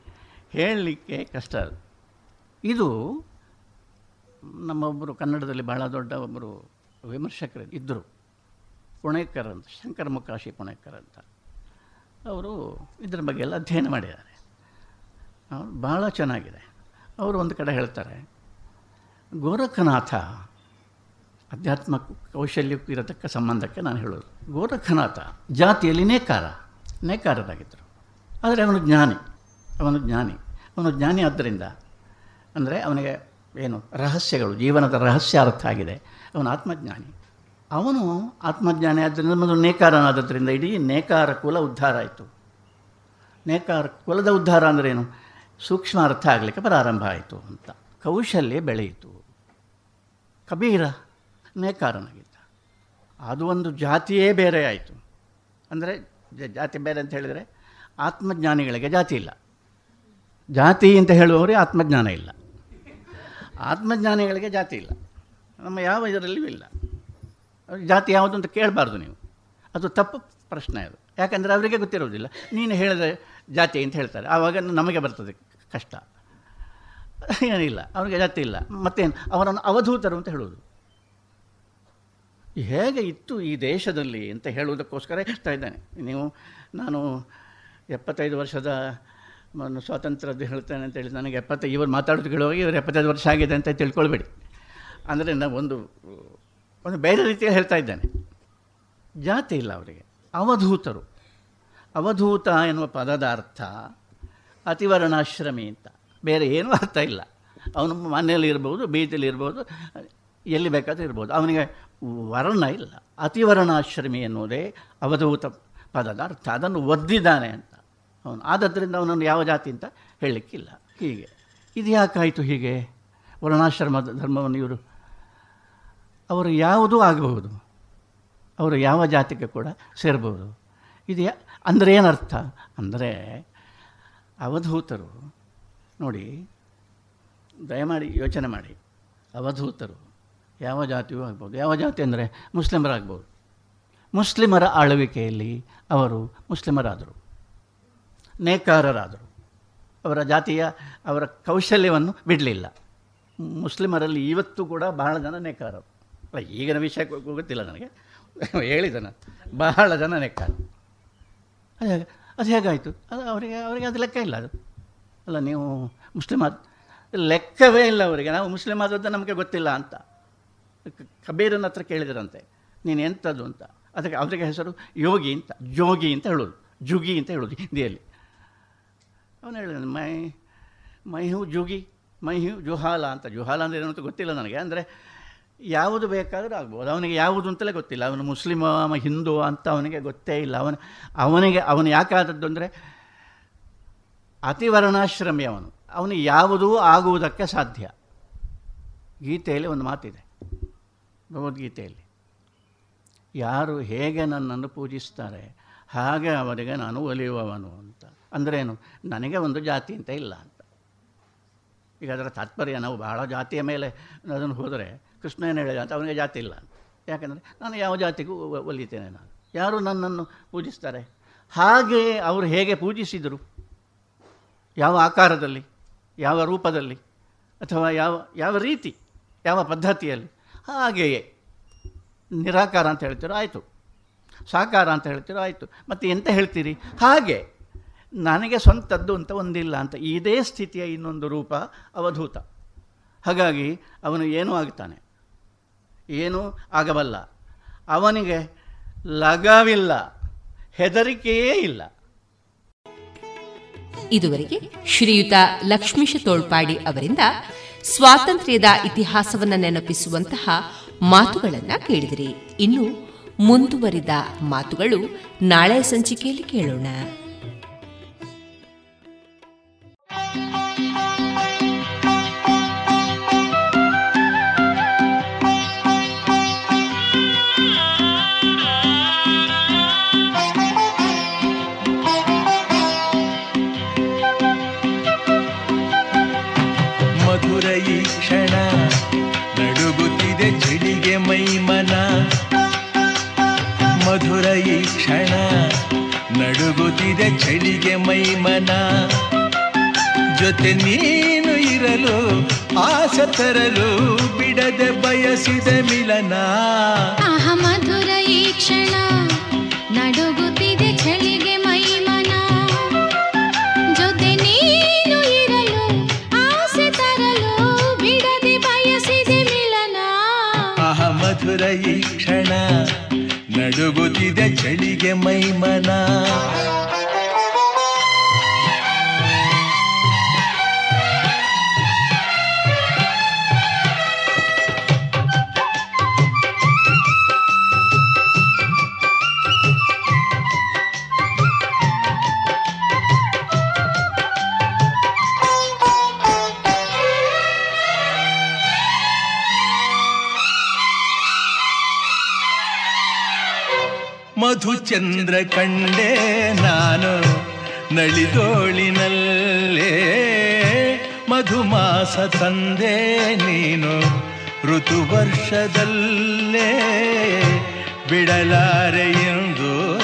Speaker 12: ಹೇಳಲಿಕ್ಕೆ ಕಷ್ಟ ಅದು. ಇದು ನಮ್ಮೊಬ್ಬರು ಕನ್ನಡದಲ್ಲಿ ಬಹಳ ದೊಡ್ಡ ಒಬ್ಬರು ವಿಮರ್ಶಕರು ಇದ್ದರು ಪುಣೇಕರ್ ಅಂತ, ಶಂಕರ ಮುಕಾಶಿ ಪುಣೇಕರ್ ಅಂತ. ಅವರು ಇದರ ಬಗ್ಗೆ ಎಲ್ಲ ಅಧ್ಯಯನ ಮಾಡಿದ್ದಾರೆ. ಭಾಳ ಚೆನ್ನಾಗಿದೆ. ಅವರು ಒಂದು ಕಡೆ ಹೇಳ್ತಾರೆ, ಗೋರಖನಾಥ, ಅಧ್ಯಾತ್ಮ ಕೌಶಲ್ಯಕ್ಕೂ ಇರತಕ್ಕ ಸಂಬಂಧಕ್ಕೆ ನಾನು ಹೇಳೋದು. ಗೋರಖನಾಥ, ಜಾತಿಯಲ್ಲಿ ನೇಕಾರ, ನೇಕಾರರಾಗಿದ್ದರು. ಆದರೆ ಅವನು ಜ್ಞಾನಿ ಅವನು ಜ್ಞಾನಿ. ಅವನು ಜ್ಞಾನಿ ಆದ್ದರಿಂದ, ಅಂದರೆ ಅವನಿಗೆ ಏನು ರಹಸ್ಯಗಳು, ಜೀವನದ ರಹಸ್ಯ ಅರ್ಥ ಆಗಿದೆ. ಅವನು ಆತ್ಮಜ್ಞಾನಿ. ಅವನು ಆತ್ಮಜ್ಞಾನಿ ಆದ್ದರಿಂದ ಮೊದಲು ನೇಕಾರನಾದದ್ರಿಂದ ಇಡೀ ನೇಕಾರ ಕುಲ ಉದ್ಧಾರ ಆಯಿತು. ನೇಕಾರ ಕುಲದ ಉದ್ಧಾರ ಅಂದ್ರೇನು ಸೂಕ್ಷ್ಮ ಅರ್ಥ ಆಗಲಿಕ್ಕೆ ಪ್ರಾರಂಭ ಆಯಿತು ಅಂತ. ಕೌಶಲ್ಯ ಬೆಳೆಯಿತು. ಕಬೀರ ನೇಕಾರನಾಗಿದ್ದ ಅದು ಒಂದು ಜಾತಿಯೇ ಬೇರೆ ಆಯಿತು. ಅಂದರೆ ಜಾತಿ ಬೇರೆ ಅಂತ ಹೇಳಿದರೆ ಆತ್ಮಜ್ಞಾನಿಗಳಿಗೆ ಜಾತಿ ಇಲ್ಲ. ಜಾತಿ ಅಂತ ಹೇಳುವವರಿಗೆ ಆತ್ಮಜ್ಞಾನ ಇಲ್ಲ. ಆತ್ಮಜ್ಞಾನಿಗಳಿಗೆ ಜಾತಿ ಇಲ್ಲ. ನಮ್ಮ ಯಾವ ಇದರಲ್ಲಿಯೂ ಇಲ್ಲ. ಜಾತಿ ಯಾವುದು ಅಂತ ಕೇಳಬಾರ್ದು ನೀವು. ಅದು ತಪ್ಪು ಪ್ರಶ್ನೆ ಅದು. ಯಾಕಂದರೆ ಅವರಿಗೆ ಗೊತ್ತಿರೋದಿಲ್ಲ ನೀನು ಹೇಳಿದ ಜಾತಿ ಅಂತ ಹೇಳ್ತಾರೆ. ಆವಾಗ ನಮಗೆ ಬರ್ತದೆ ಕಷ್ಟ. ಏನಿಲ್ಲ, ಅವನಿಗೆ ಜಾತಿ ಇಲ್ಲ. ಮತ್ತೇನು ಅವರನ್ನು ಅವಧೂತರು ಅಂತ ಹೇಳೋದು ಹೇಗೆ ಇತ್ತು ಈ ದೇಶದಲ್ಲಿ ಅಂತ ಹೇಳುವುದಕ್ಕೋಸ್ಕರ ಹೇಳ್ತಾ ಇದ್ದಾನೆ. ನೀವು, ನಾನು ಎಪ್ಪತ್ತೈದು ವರ್ಷದ ಸ್ವಾತಂತ್ರ್ಯದ್ದು ಹೇಳ್ತೇನೆ ಅಂತ ಹೇಳಿ ನನಗೆ ಎಪ್ಪತ್ತೈ, ಇವರು ಮಾತಾಡೋದು ಕೇಳುವಾಗ ಇವರು ಎಪ್ಪತ್ತೈದು ವರ್ಷ ಆಗಿದೆ ಅಂತ ತಿಳ್ಕೊಳ್ಬೇಡಿ. ಅಂದರೆ ನಾವು ಒಂದು ಒಂದು ಬೇರೆ ರೀತಿಯಲ್ಲಿ ಹೇಳ್ತಾ ಇದ್ದಾನೆ. ಜಾತಿ ಇಲ್ಲ ಅವರಿಗೆ. ಅವಧೂತರು. ಅವಧೂತ ಎನ್ನುವ ಪದದ ಅರ್ಥ ಅತಿವರ್ಣಾಶ್ರಮಿ ಅಂತ. ಬೇರೆ ಏನೂ ಅರ್ಥ ಇಲ್ಲ. ಅವನು ಮನೆಯಲ್ಲಿ ಇರ್ಬೋದು ಬೀಚಲ್ಲಿ ಇರ್ಬೋದು, ಎಲ್ಲಿ ಬೇಕಾದರೂ ಇರ್ಬೋದು. ಅವನಿಗೆ ವರ್ಣ ಇಲ್ಲ. ಅತಿವರ್ಣಾಶ್ರಮಿ ಎನ್ನುವುದೇ ಅವಧೂತ ಪದದ ಅರ್ಥ ಅದನ್ನು ಒದ್ದಿದ್ದಾನೆ ಅಂತ. ಅವನು ಆದ್ದರಿಂದ ಅವನನ್ನು ಯಾವ ಜಾತಿ ಅಂತ ಹೇಳಲಿಕ್ಕಿಲ್ಲ. ಹೀಗೆ. ಇದು ಯಾಕಾಯಿತು ಹೀಗೆ? ವರ್ಣಾಶ್ರಮ ಧರ್ಮವನ್ನು ಇವರು, ಅವರು ಯಾವುದೂ ಆಗಬಹುದು. ಅವರು ಯಾವ ಜಾತಿಗೆ ಕೂಡ ಸೇರ್ಬೋದು ಇದು ಅಂದರೆ ಏನರ್ಥ? ಅಂದರೆ ಅವಧೂತರು, ನೋಡಿ, ದಯಮಾಡಿ ಯೋಚನೆ ಮಾಡಿ. ಅವಧೂತರು ಯಾವ ಜಾತಿಯೂ ಆಗ್ಬೋದು. ಯಾವ ಜಾತಿ ಅಂದರೆ ಮುಸ್ಲಿಮರಾಗ್ಬೋದು. ಮುಸ್ಲಿಮರ ಆಳ್ವಿಕೆಯಲ್ಲಿ ಅವರು ಮುಸ್ಲಿಮರಾದರು. ನೇಕಾರರಾದರು. ಅವರ ಜಾತಿಯ, ಅವರ ಕೌಶಲ್ಯವನ್ನು ಬಿಡಲಿಲ್ಲ. ಮುಸ್ಲಿಮರಲ್ಲಿ ಇವತ್ತು ಕೂಡ ಬಹಳ ಜನ ನೇಕಾರರು. ಈಗಿನ ವಿಷಯ ಗೊತ್ತಿಲ್ಲ ನನಗೆ. ಹೇಳಿದ ಬಹಳ ಜನ ನೇಕಾರರು. ಅದು ಹೇಗೆ ಅದು ಹೇಗಾಯಿತು. ಅದು ಅವರಿಗೆ ಅವರಿಗೆ ಅದು ಲೆಕ್ಕ ಇಲ್ಲ ಅದು. ಅಲ್ಲ, ನೀವು ಮುಸ್ಲಿಮ್ ಆದ, ಲೆಕ್ಕವೇ ಇಲ್ಲ ಅವರಿಗೆ. ನಾವು ಮುಸ್ಲಿಮ್ ಆದದ್ದು ನಮಗೆ ಗೊತ್ತಿಲ್ಲ ಅಂತ. ಕಬೀರನ ಹತ್ರ ಕೇಳಿದ್ರಂತೆ. ನೀನು ಎಂಥದ್ದು ಅಂತ. ಅದಕ್ಕೆ ಅವರಿಗೆ ಹೆಸರು ಯೋಗಿ ಅಂತ. ಜೋಗಿ ಅಂತ ಹೇಳೋದು. ಜುಗಿ ಅಂತ ಹೇಳೋದು ಹಿಂದಿಯಲ್ಲಿ. ಅವನು ಹೇಳಿದ ಮೈ ಮೈ ಹೂ ಜುಗಿ, ಮೈ ಹೂ ಜುಹಾಲ ಅಂತ. ಜುಹಾಲ ಅಂದರೆ ಏನಂತ ಗೊತ್ತಿಲ್ಲ ನನಗೆ. ಅಂದರೆ ಯಾವುದು ಬೇಕಾದರೂ ಆಗ್ಬೋದು. ಅವನಿಗೆ ಯಾವುದು ಅಂತಲೇ ಗೊತ್ತಿಲ್ಲ. ಅವನು ಮುಸ್ಲಿಮ ಅವ ಹಿಂದೂ ಅಂತ ಅವನಿಗೆ ಗೊತ್ತೇ ಇಲ್ಲ. ಅವನು, ಅವನಿಗೆ, ಅವನು ಯಾಕಾದದ್ದು ಅಂದರೆ ಅತಿವರ್ಣಾಶ್ರಮಿ ಅವನು. ಅವನು ಯಾವುದೂ ಆಗುವುದಕ್ಕೆ ಸಾಧ್ಯ. ಗೀತೆಯಲ್ಲಿ ಒಂದು ಮಾತಿದೆ. ಭಗವದ್ಗೀತೆಯಲ್ಲಿ. ಯಾರು ಹೇಗೆ ನನ್ನನ್ನು ಪೂಜಿಸ್ತಾರೆ, ಹಾಗೆ ಅವರಿಗೆ ನಾನು ಒಲಿಯುವವನು ಅಂತ. ಅಂದ್ರೇನು ನನಗೆ ಒಂದು ಜಾತಿ ಅಂತ ಇಲ್ಲ ಅಂತ. ಈಗ ಅದರ ತಾತ್ಪರ್ಯ, ನಾವು ಬಹಳ ಜಾತಿಯ ಮೇಲೆ ಅದನ್ನು ಹೋದರೆ ಕೃಷ್ಣ ಏನು ಹೇಳಿದ ಅಂತ, ಅವನಿಗೆ ಜಾತಿ ಇಲ್ಲ. ಯಾಕಂದರೆ ನಾನು ಯಾವ ಜಾತಿಗೂ ಒಲಿತೇನೆ ನಾನು. ಯಾರು ನನ್ನನ್ನು ಪೂಜಿಸ್ತಾರೆ? ಹಾಗೆ ಅವರು ಹೇಗೆ ಪೂಜಿಸಿದರು? ಯಾವ ಆಕಾರದಲ್ಲಿ, ಯಾವ ರೂಪದಲ್ಲಿ, ಅಥವಾ ಯಾವ ಯಾವ ರೀತಿ, ಯಾವ ಪದ್ಧತಿಯಲ್ಲಿ? ಹಾಗೆಯೇ. ನಿರಾಕಾರ ಅಂತ ಹೇಳ್ತೀರೋ ಆಯಿತು. ಸಾಕಾರ ಅಂತ ಹೇಳ್ತೀರೋ ಆಯಿತು. ಮತ್ತು ಎಂತ ಹೇಳ್ತೀರಿ? ಹಾಗೆ. ನನಗೆ ಸ್ವಂತದ್ದು ಅಂತ ಒಂದಿಲ್ಲ ಅಂತ, ಇದೇ ಸ್ಥಿತಿಯ ಇನ್ನೊಂದು ರೂಪ ಅವಧೂತ. ಹಾಗಾಗಿ ಅವನು ಏನೂ ಆಗ್ತಾನೆ. ಏನೂ ಆಗಬಲ್ಲ. ಅವನಿಗೆ ಲಗವಿಲ್ಲ, ಹೆದರಿಕೆಯೇ ಇಲ್ಲ.
Speaker 2: ಇದುವರೆಗೆ ಶ್ರೀಯುತ ಲಕ್ಷ್ಮೀಶ ತೋಳ್ಪಾಡಿ ಅವರಿಂದ ಸ್ವಾತಂತ್ರ್ಯದ ಇತಿಹಾಸವನ್ನು ನೆನಪಿಸುವಂತಹ ಮಾತುಗಳನ್ನ ಕೇಳಿದಿರಿ. ಇನ್ನು ಮುಂದುವರಿದ ಮಾತುಗಳು ನಾಳೆ ಸಂಚಿಕೆಯಲ್ಲಿ ಕೇಳೋಣ.
Speaker 13: ಈ ಕ್ಷಣ ನಡುಗುತ್ತಿದೆ ಚಳಿಗೆ ಮೈಮನ. ಜೊತೆ ನೀನು ಇರಲು ಆಸೆ ತರಲು ಬಿಡದೆ ಬಯಸಿದ ಮಿಲನ.
Speaker 14: ಮಧುರ ಈ ಕ್ಷಣ ನಡುಗುತ್ತಿದೆ ಚಳಿಗೆ ಮೈಮನ. ಜೊತೆ ನೀನು ಇರಲು ಆಸೆ ತರಲು ಬಿಡದೆ ಬಯಸಿದೆ ಮಿಲನ.
Speaker 13: ಆಹ ಮಧುರ ಈ ನಡುಗುತ್ತಿದೆ ಚಳಿಗೆ ಮೈಮನ. ಮಧುಚಂದ್ರ ಕಂಡೆ ನಾನು ನಳಿದೋಳಿನಲ್ಲೇ. ಮಧುಮಾಸ ತಂದೆ ನೀನು ಋತುವರ್ಷದಲ್ಲೇ. ಬಿಡಲಾರೆ ಎಂದು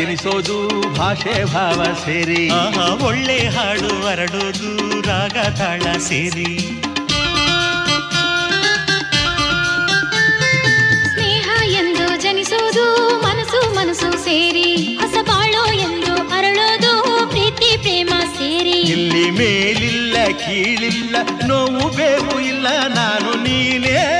Speaker 15: ಜನಿಸೋದು ಭಾಷೆ ಭಾವ ಸೇರಿ.
Speaker 4: ಒಳ್ಳೆ ಹಾಡು ಹರಡೋದು ರಾಗ ತಾಳ ಸೇರಿ.
Speaker 14: ಸ್ನೇಹ ಎಂದು ಜನಿಸೋದು ಮನಸು ಮನಸ್ಸು ಸೇರಿ. ಹೊಸ ಬಾಳೋ ಎಂದು ಅರಳೋದು ಪ್ರೀತಿ ಪ್ರೇಮ ಸೇರಿ.
Speaker 15: ಇಲ್ಲಿ ಮೇಲಿಲ್ಲ ಕೀಳಿಲ್ಲ ನೋವು ಬೇವು ಇಲ್ಲ ನಾನು ನೀನೇ.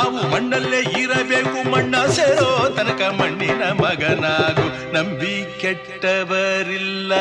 Speaker 13: ನಾವು ಮಣ್ಣಲ್ಲೇ ಇರಬೇಕು ಮಣ್ಣ ಸೇರೋ ತನಕ ಮಣ್ಣಿನ ಮಗನಾಗು. ನಂಬಿ ಕೆಟ್ಟವರಿಲ್ಲ.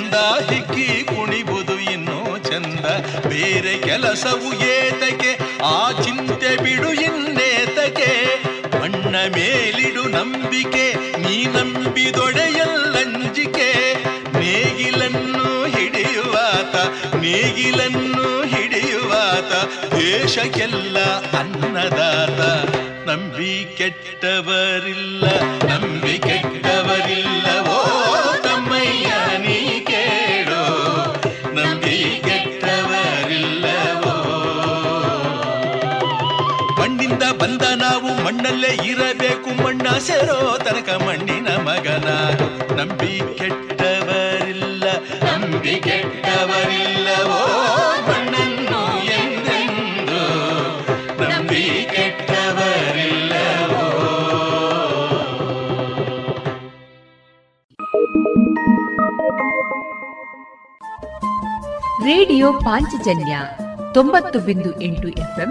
Speaker 13: ಚಂದ, ಹಿಕ್ಕಿ ಕುಣಿಬುದು ಇನ್ನೂ ಚಂದ. ಬೇರೆ ಕೆಲಸವು ಏತಕ್ಕೆ, ಆ ಚಿಂತೆ ಬಿಡು ಇನ್ನೇತಕ್ಕೆ. ಮಣ್ಣ ಮೇಲಿಡು ನಂಬಿಕೆ, ನೀ ನಂಬಿದೊಡೆಯಲ್ಲಂಜಿಕೆ ನೇಗಿಲನ್ನು ಹಿಡಿಯುವಾತ ನೇಗಿಲನ್ನು ಹಿಡಿಯುವಾತ. ದೇಶಕ್ಕೆಲ್ಲ ಅನ್ನದಾತ. ನಂಬಿ ಕೆಟ್ಟವರಿಲ್ಲ. ಸೇರೋ ತನಕ ಮಣ್ಣಿನ ಮಗನ. ನಂಬಿ ಕೆಟ್ಟವರಿಲ್ಲ, ನಂಬಿ ಕೆಟ್ಟವರಿಲ್ಲವೋ ನಂಬಿ ಕೆಟ್ಟವರಿಲ್ಲವೋ.
Speaker 2: ರೇಡಿಯೋ ಪಾಂಚಜನ್ಯ ತೊಂಬತ್ತು ಬಿಂದು ಎಂಟು ಎಫ್ಎಂ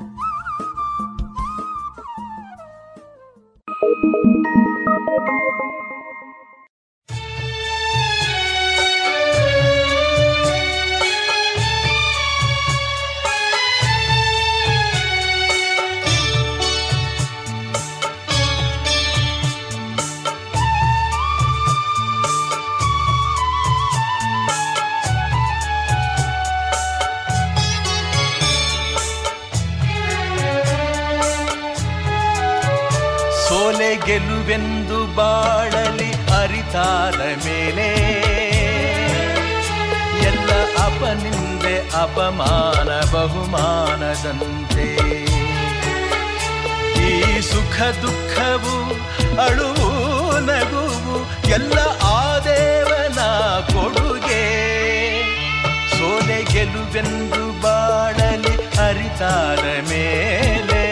Speaker 13: ಅಪಮಾನ ಬಹುಮಾನದಂತೆ. ಈ ಸುಖ ದುಃಖವು ಅಳು ನಗುವು, ಎಲ್ಲ ಆ ದೇವನ ಕೊಡುಗೆ. ಸೋಲೆ ಗೆಲುವೆಂದು ಬಾಳಲಿ ಅರಿತಾದ ಮೇಲೆ.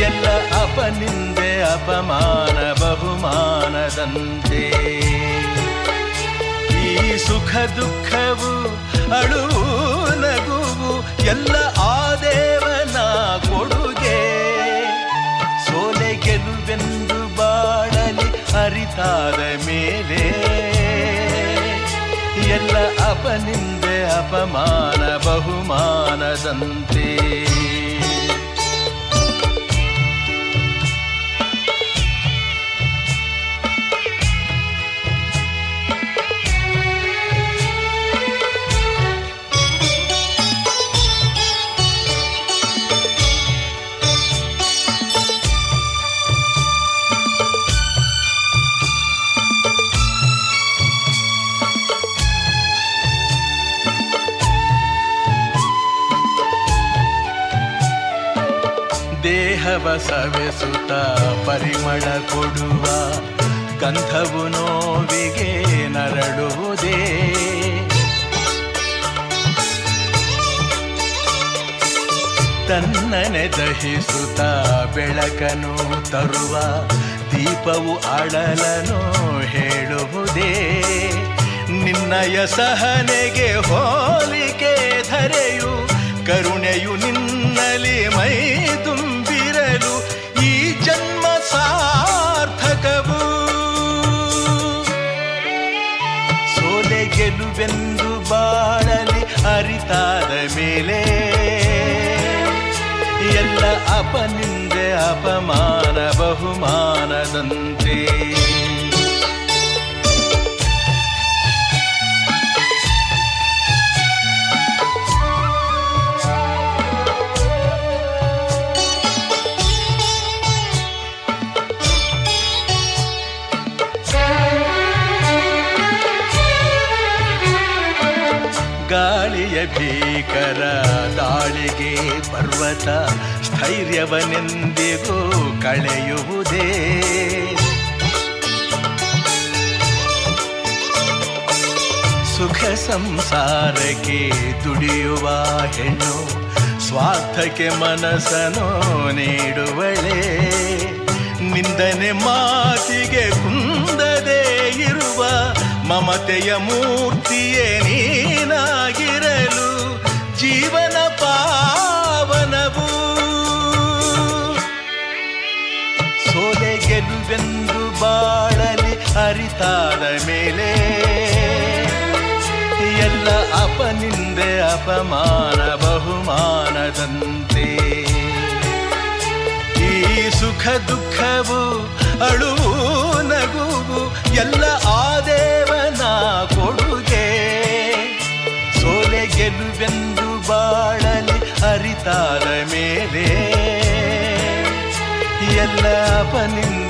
Speaker 13: ಎಲ್ಲ ಅಪನಿಂದೆ ಅಪಮಾನ ಬಹುಮಾನದಂತೆ. ಈ ಸುಖ ದುಃಖವು ಅಳುವು ನಗುವು ಎಲ್ಲ ಆ ದೇವನ ಕೊಡುಗೆ. ಸೋಲೆ ಗೆಲುವೆಂದು ಬಾಳಲಿ ಅರಿತಾದ ಮೇಲೆ. ಎಲ್ಲ ಅಪನಿಂದೆ ಅಪಮಾನ ಬಹುಮಾನದಂತೆ. ದೇಹವ ಸವೆಸುತ್ತ ಪರಿಮಳ ಕೊಡುವ ಗಂಧವು ನೋವಿಗೆ ನರಳುವುದೇ ತನ್ನನೆ ದಹಿಸುತ್ತ ಬೆಳಕನು ತರುವ ದೀಪವು ಅಳಲನು ಹೇಳುವುದೇ. ನಿನ್ನಯ ಸಹನೆಗೆ ಹೋಲಿಕೆ ಧರೆಯು, ಕರುಣೆಯು ನಿನ್ನಲಿ ಮೈ ಅಪನಿಂದೆ ಅಪಮಾನ ಬಹುಮಾನದಂತೆ. ಗಾಳಿಯ ಭೀಕರ ದಾಳಿಗೆ ಪರ್ವತ ಸ್ಥೈರ್ಯವನೆಂದಿಗೂ ಕಳೆಯುವುದೇ? ಸುಖ ಸಂಸಾರಕ್ಕೆ ದುಡಿಯುವ ಹೆಣ್ಣು ಸ್ವಾರ್ಥಕ್ಕೆ ಮನಸ್ಸನ್ನು ನೀಡುವಳೆ. ನಿಂದನೆ ಮಾತಿಗೆ ಕುಂದದೇ ಇರುವ ಮಮತೆಯ ಮೂರ್ತಿಯೇ ನೀನಾಗಿರಲು ಗೆಲುವೆಂದು ಬಾಳಲಿ ಅರಿತಾದ ಮೇಲೆ ಎಲ್ಲ ಅಪನಿಂದೆ ಅಪಮಾನ ಬಹುಮಾನದಂತೆ. ಈ ಸುಖ ದುಃಖವು ಅಳುವು ನಗುವು ಎಲ್ಲ ಆ ದೇವನ ಕೊಡುಗೆ. ಸೋಲೆ ಗೆಲುವೆಂದು ಬಾಳಲಿ ಅರಿತಾದ ಮೇಲೆ ಎಲ್ಲ ಅಪನಿಂದೆ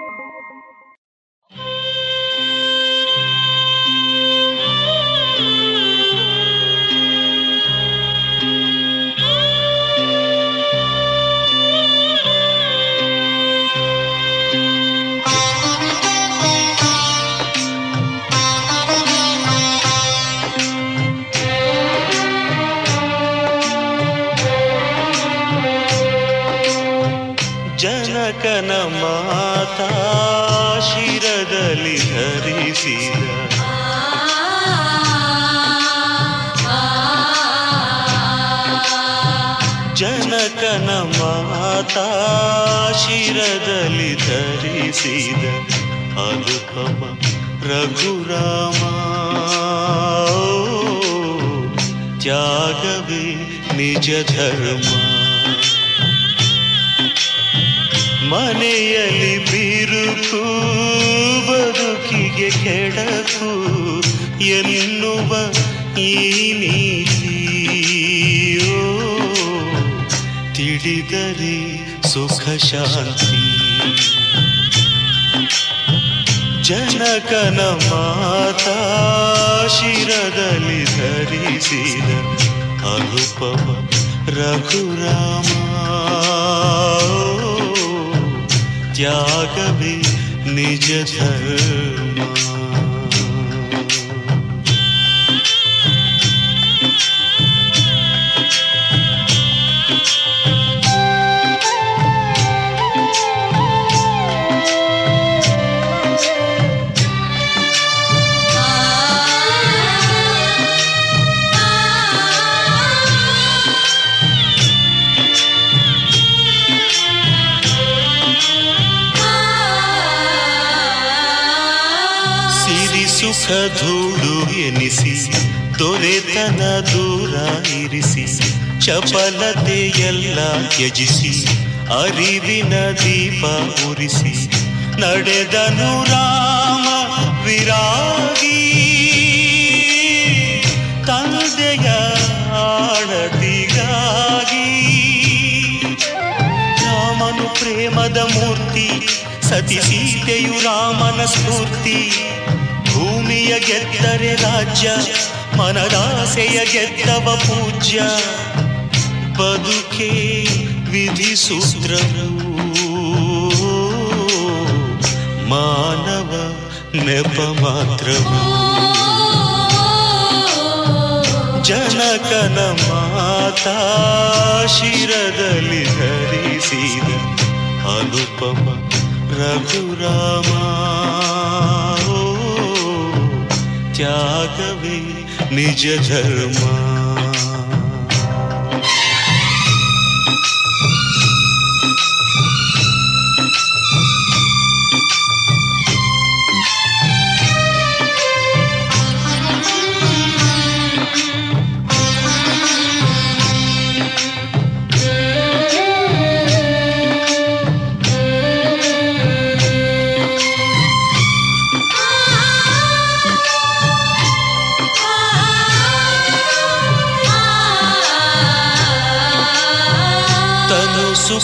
Speaker 4: ಶಿರದಲ್ಲಿ ಧರಿಸಿದ ಅನುಪಮ ರಘುರಾಮ. ತ್ಯಾಗವೇ ನಿಜ ಧರ್ಮ. ಮನೆಯಲ್ಲಿ ಬಿರುಕು, ಬದುಕಿಗೆ ಕೆಡಕು ಎನ್ನುವ ಈ ನೀತಿಯೋ. ತಿಳಿದರೆ ಸುಖ ಶಾಂತಿ ಜನಕನ ಮಾತಾ ಶಿರದಲ್ಲಿ ಧರಿಸಿದ ಅನುಪಮ ರಘುರಾಮ ತ್ಯಾಗವೇ ನಿಜ ಧರ್ಮ ಚಪಲತೆಯೆಲ್ಲ ತ್ಯಜಿಸಿ, ಅರಿವಿನ ದೀಪ ಉರಿಸಿ, ನಡೆದನು ರಾಮ ವಿರಾಗಿ. ತಂದೆಯ ಆಡತಿಗಾಗಿ ರಾಮನು ಪ್ರೇಮದ ಮೂರ್ತಿ, ಸತಿ ಸೀತೆಯು ರಾಮನ ಸ್ಫೂರ್ತಿ. ಭೂಮಿಯ ಗೆದ್ದರೆ ರಾಜ್ಯ, ಮನದಾಸೆಯ ಗೆದ್ದವ ಪೂಜ್ಯ. ಬದುಕೆ ವಿಧಿ ಸೂತ್ರವು ಮಾನವ ನೆಪ ಮಾತ್ರವು ಜನಕನ ಮಾತಾ ಶಿರದಲ್ಲಿ ಧರಿಸಿದ ಅನುಪಮ ರಘುರಾಮ ಓ, ತ್ಯಾಗವೇ ನಿಜ ಧರ್ಮ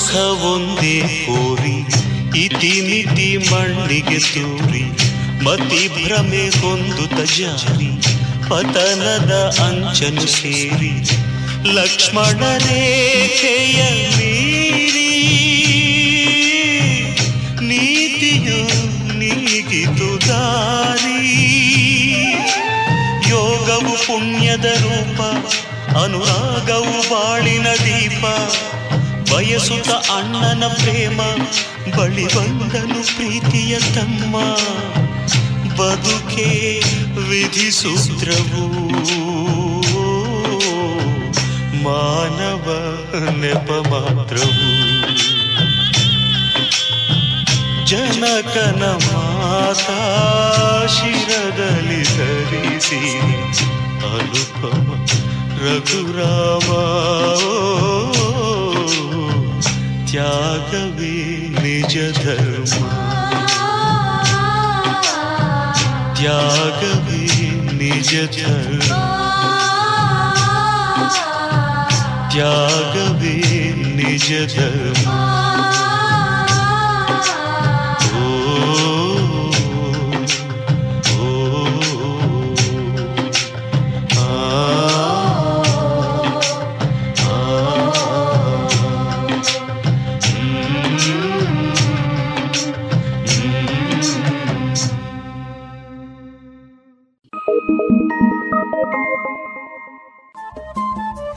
Speaker 4: ಸುಖ ಕೋರಿ, ಇತಿ ಮಿತಿ ಮಣ್ಣಿಗೆ ತೂರಿ, ಮತಿ ಭ್ರಮೆ ಕೊಂದು ತಜಾರಿ ಪತನದ ಅಂಚನು ಸೇರಿ ಲಕ್ಷ್ಮಣ ರೇಖೆಯ ಮೀರಿ, ನೀತಿಯು ನೀಗಿತು ದಾರಿ. ಯೋಗವು ಪುಣ್ಯದ ರೂಪ, ಅನುರಾಗವು ಬಾಳಿನ ದೀಪ ಬಯಸುತ್ತ ಅಣ್ಣನ ಪ್ರೇಮ, ಬಳಿ ಬಂದನು ಪ್ರೀತಿಯ ತಮ್ಮ. ಬದುಕೆ ವಿಧಿಸೂತ್ರವು ಮಾನವ ನೆಪ ಮಾತ್ರವು. ಜನಕನ ಮಾತಾ ಶಿರದಲ್ಲಿ ಧರಿಸಿ ಅನುಪಮ ರಘುರಾಮ ತ್ಯಾಗವೇ ನಿಜ ಧರ್ಮ ತ್ಯಾಗವೇ ನಿಜ ಧರ್ಮ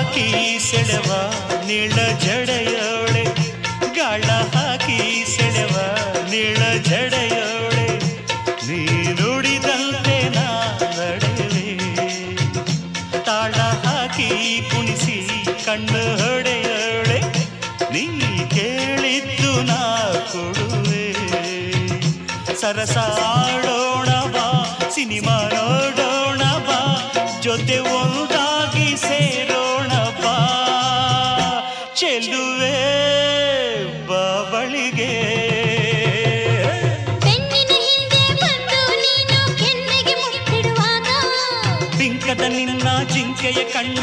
Speaker 4: ಹಾಕಿ ಸೆಳೆವ ನೀಳ ಜಡೆಯೋಳೆ. ಗಾಳ ಹಾಕಿ ಸೆಳೆವ ನೀಳ ಜಡೆಯೋಳೆ. ನೀ ನುಡಿದಂತೆ ನಾ ನಡೆವೆ. ತಾಳ ಹಾಕಿ ಕುಣಿಸಿ ಕಣ್ಣು ಹೊಡೆಯೋಳೆ. ನೀ ಕೇಳಿದ್ದು ನಾ ಕೊಡುವೆ. ಸರಸ ಆಡೋಣ ಬಾ, ಸಿನಿಮಾ ನೋಡೋಣ ಬಾ, ಜೊತೆ ಒಂದಾಗಿ ಸೇರೋಣ ಬಾ ಚೆಲ್ಲುವೆ ಬಳಿಗೆ
Speaker 15: ಬೆನ್ನಿನ ಹಿಂದೆ ಬಂದು ನೀನು ಕೆನ್ನೆಗೆ ಮುತ್ತಿಡುವಾಗ
Speaker 4: ಬಿಂಕದ ನಿನ್ನ ಜಿಂಕೆಯ ಕಣ್ಣ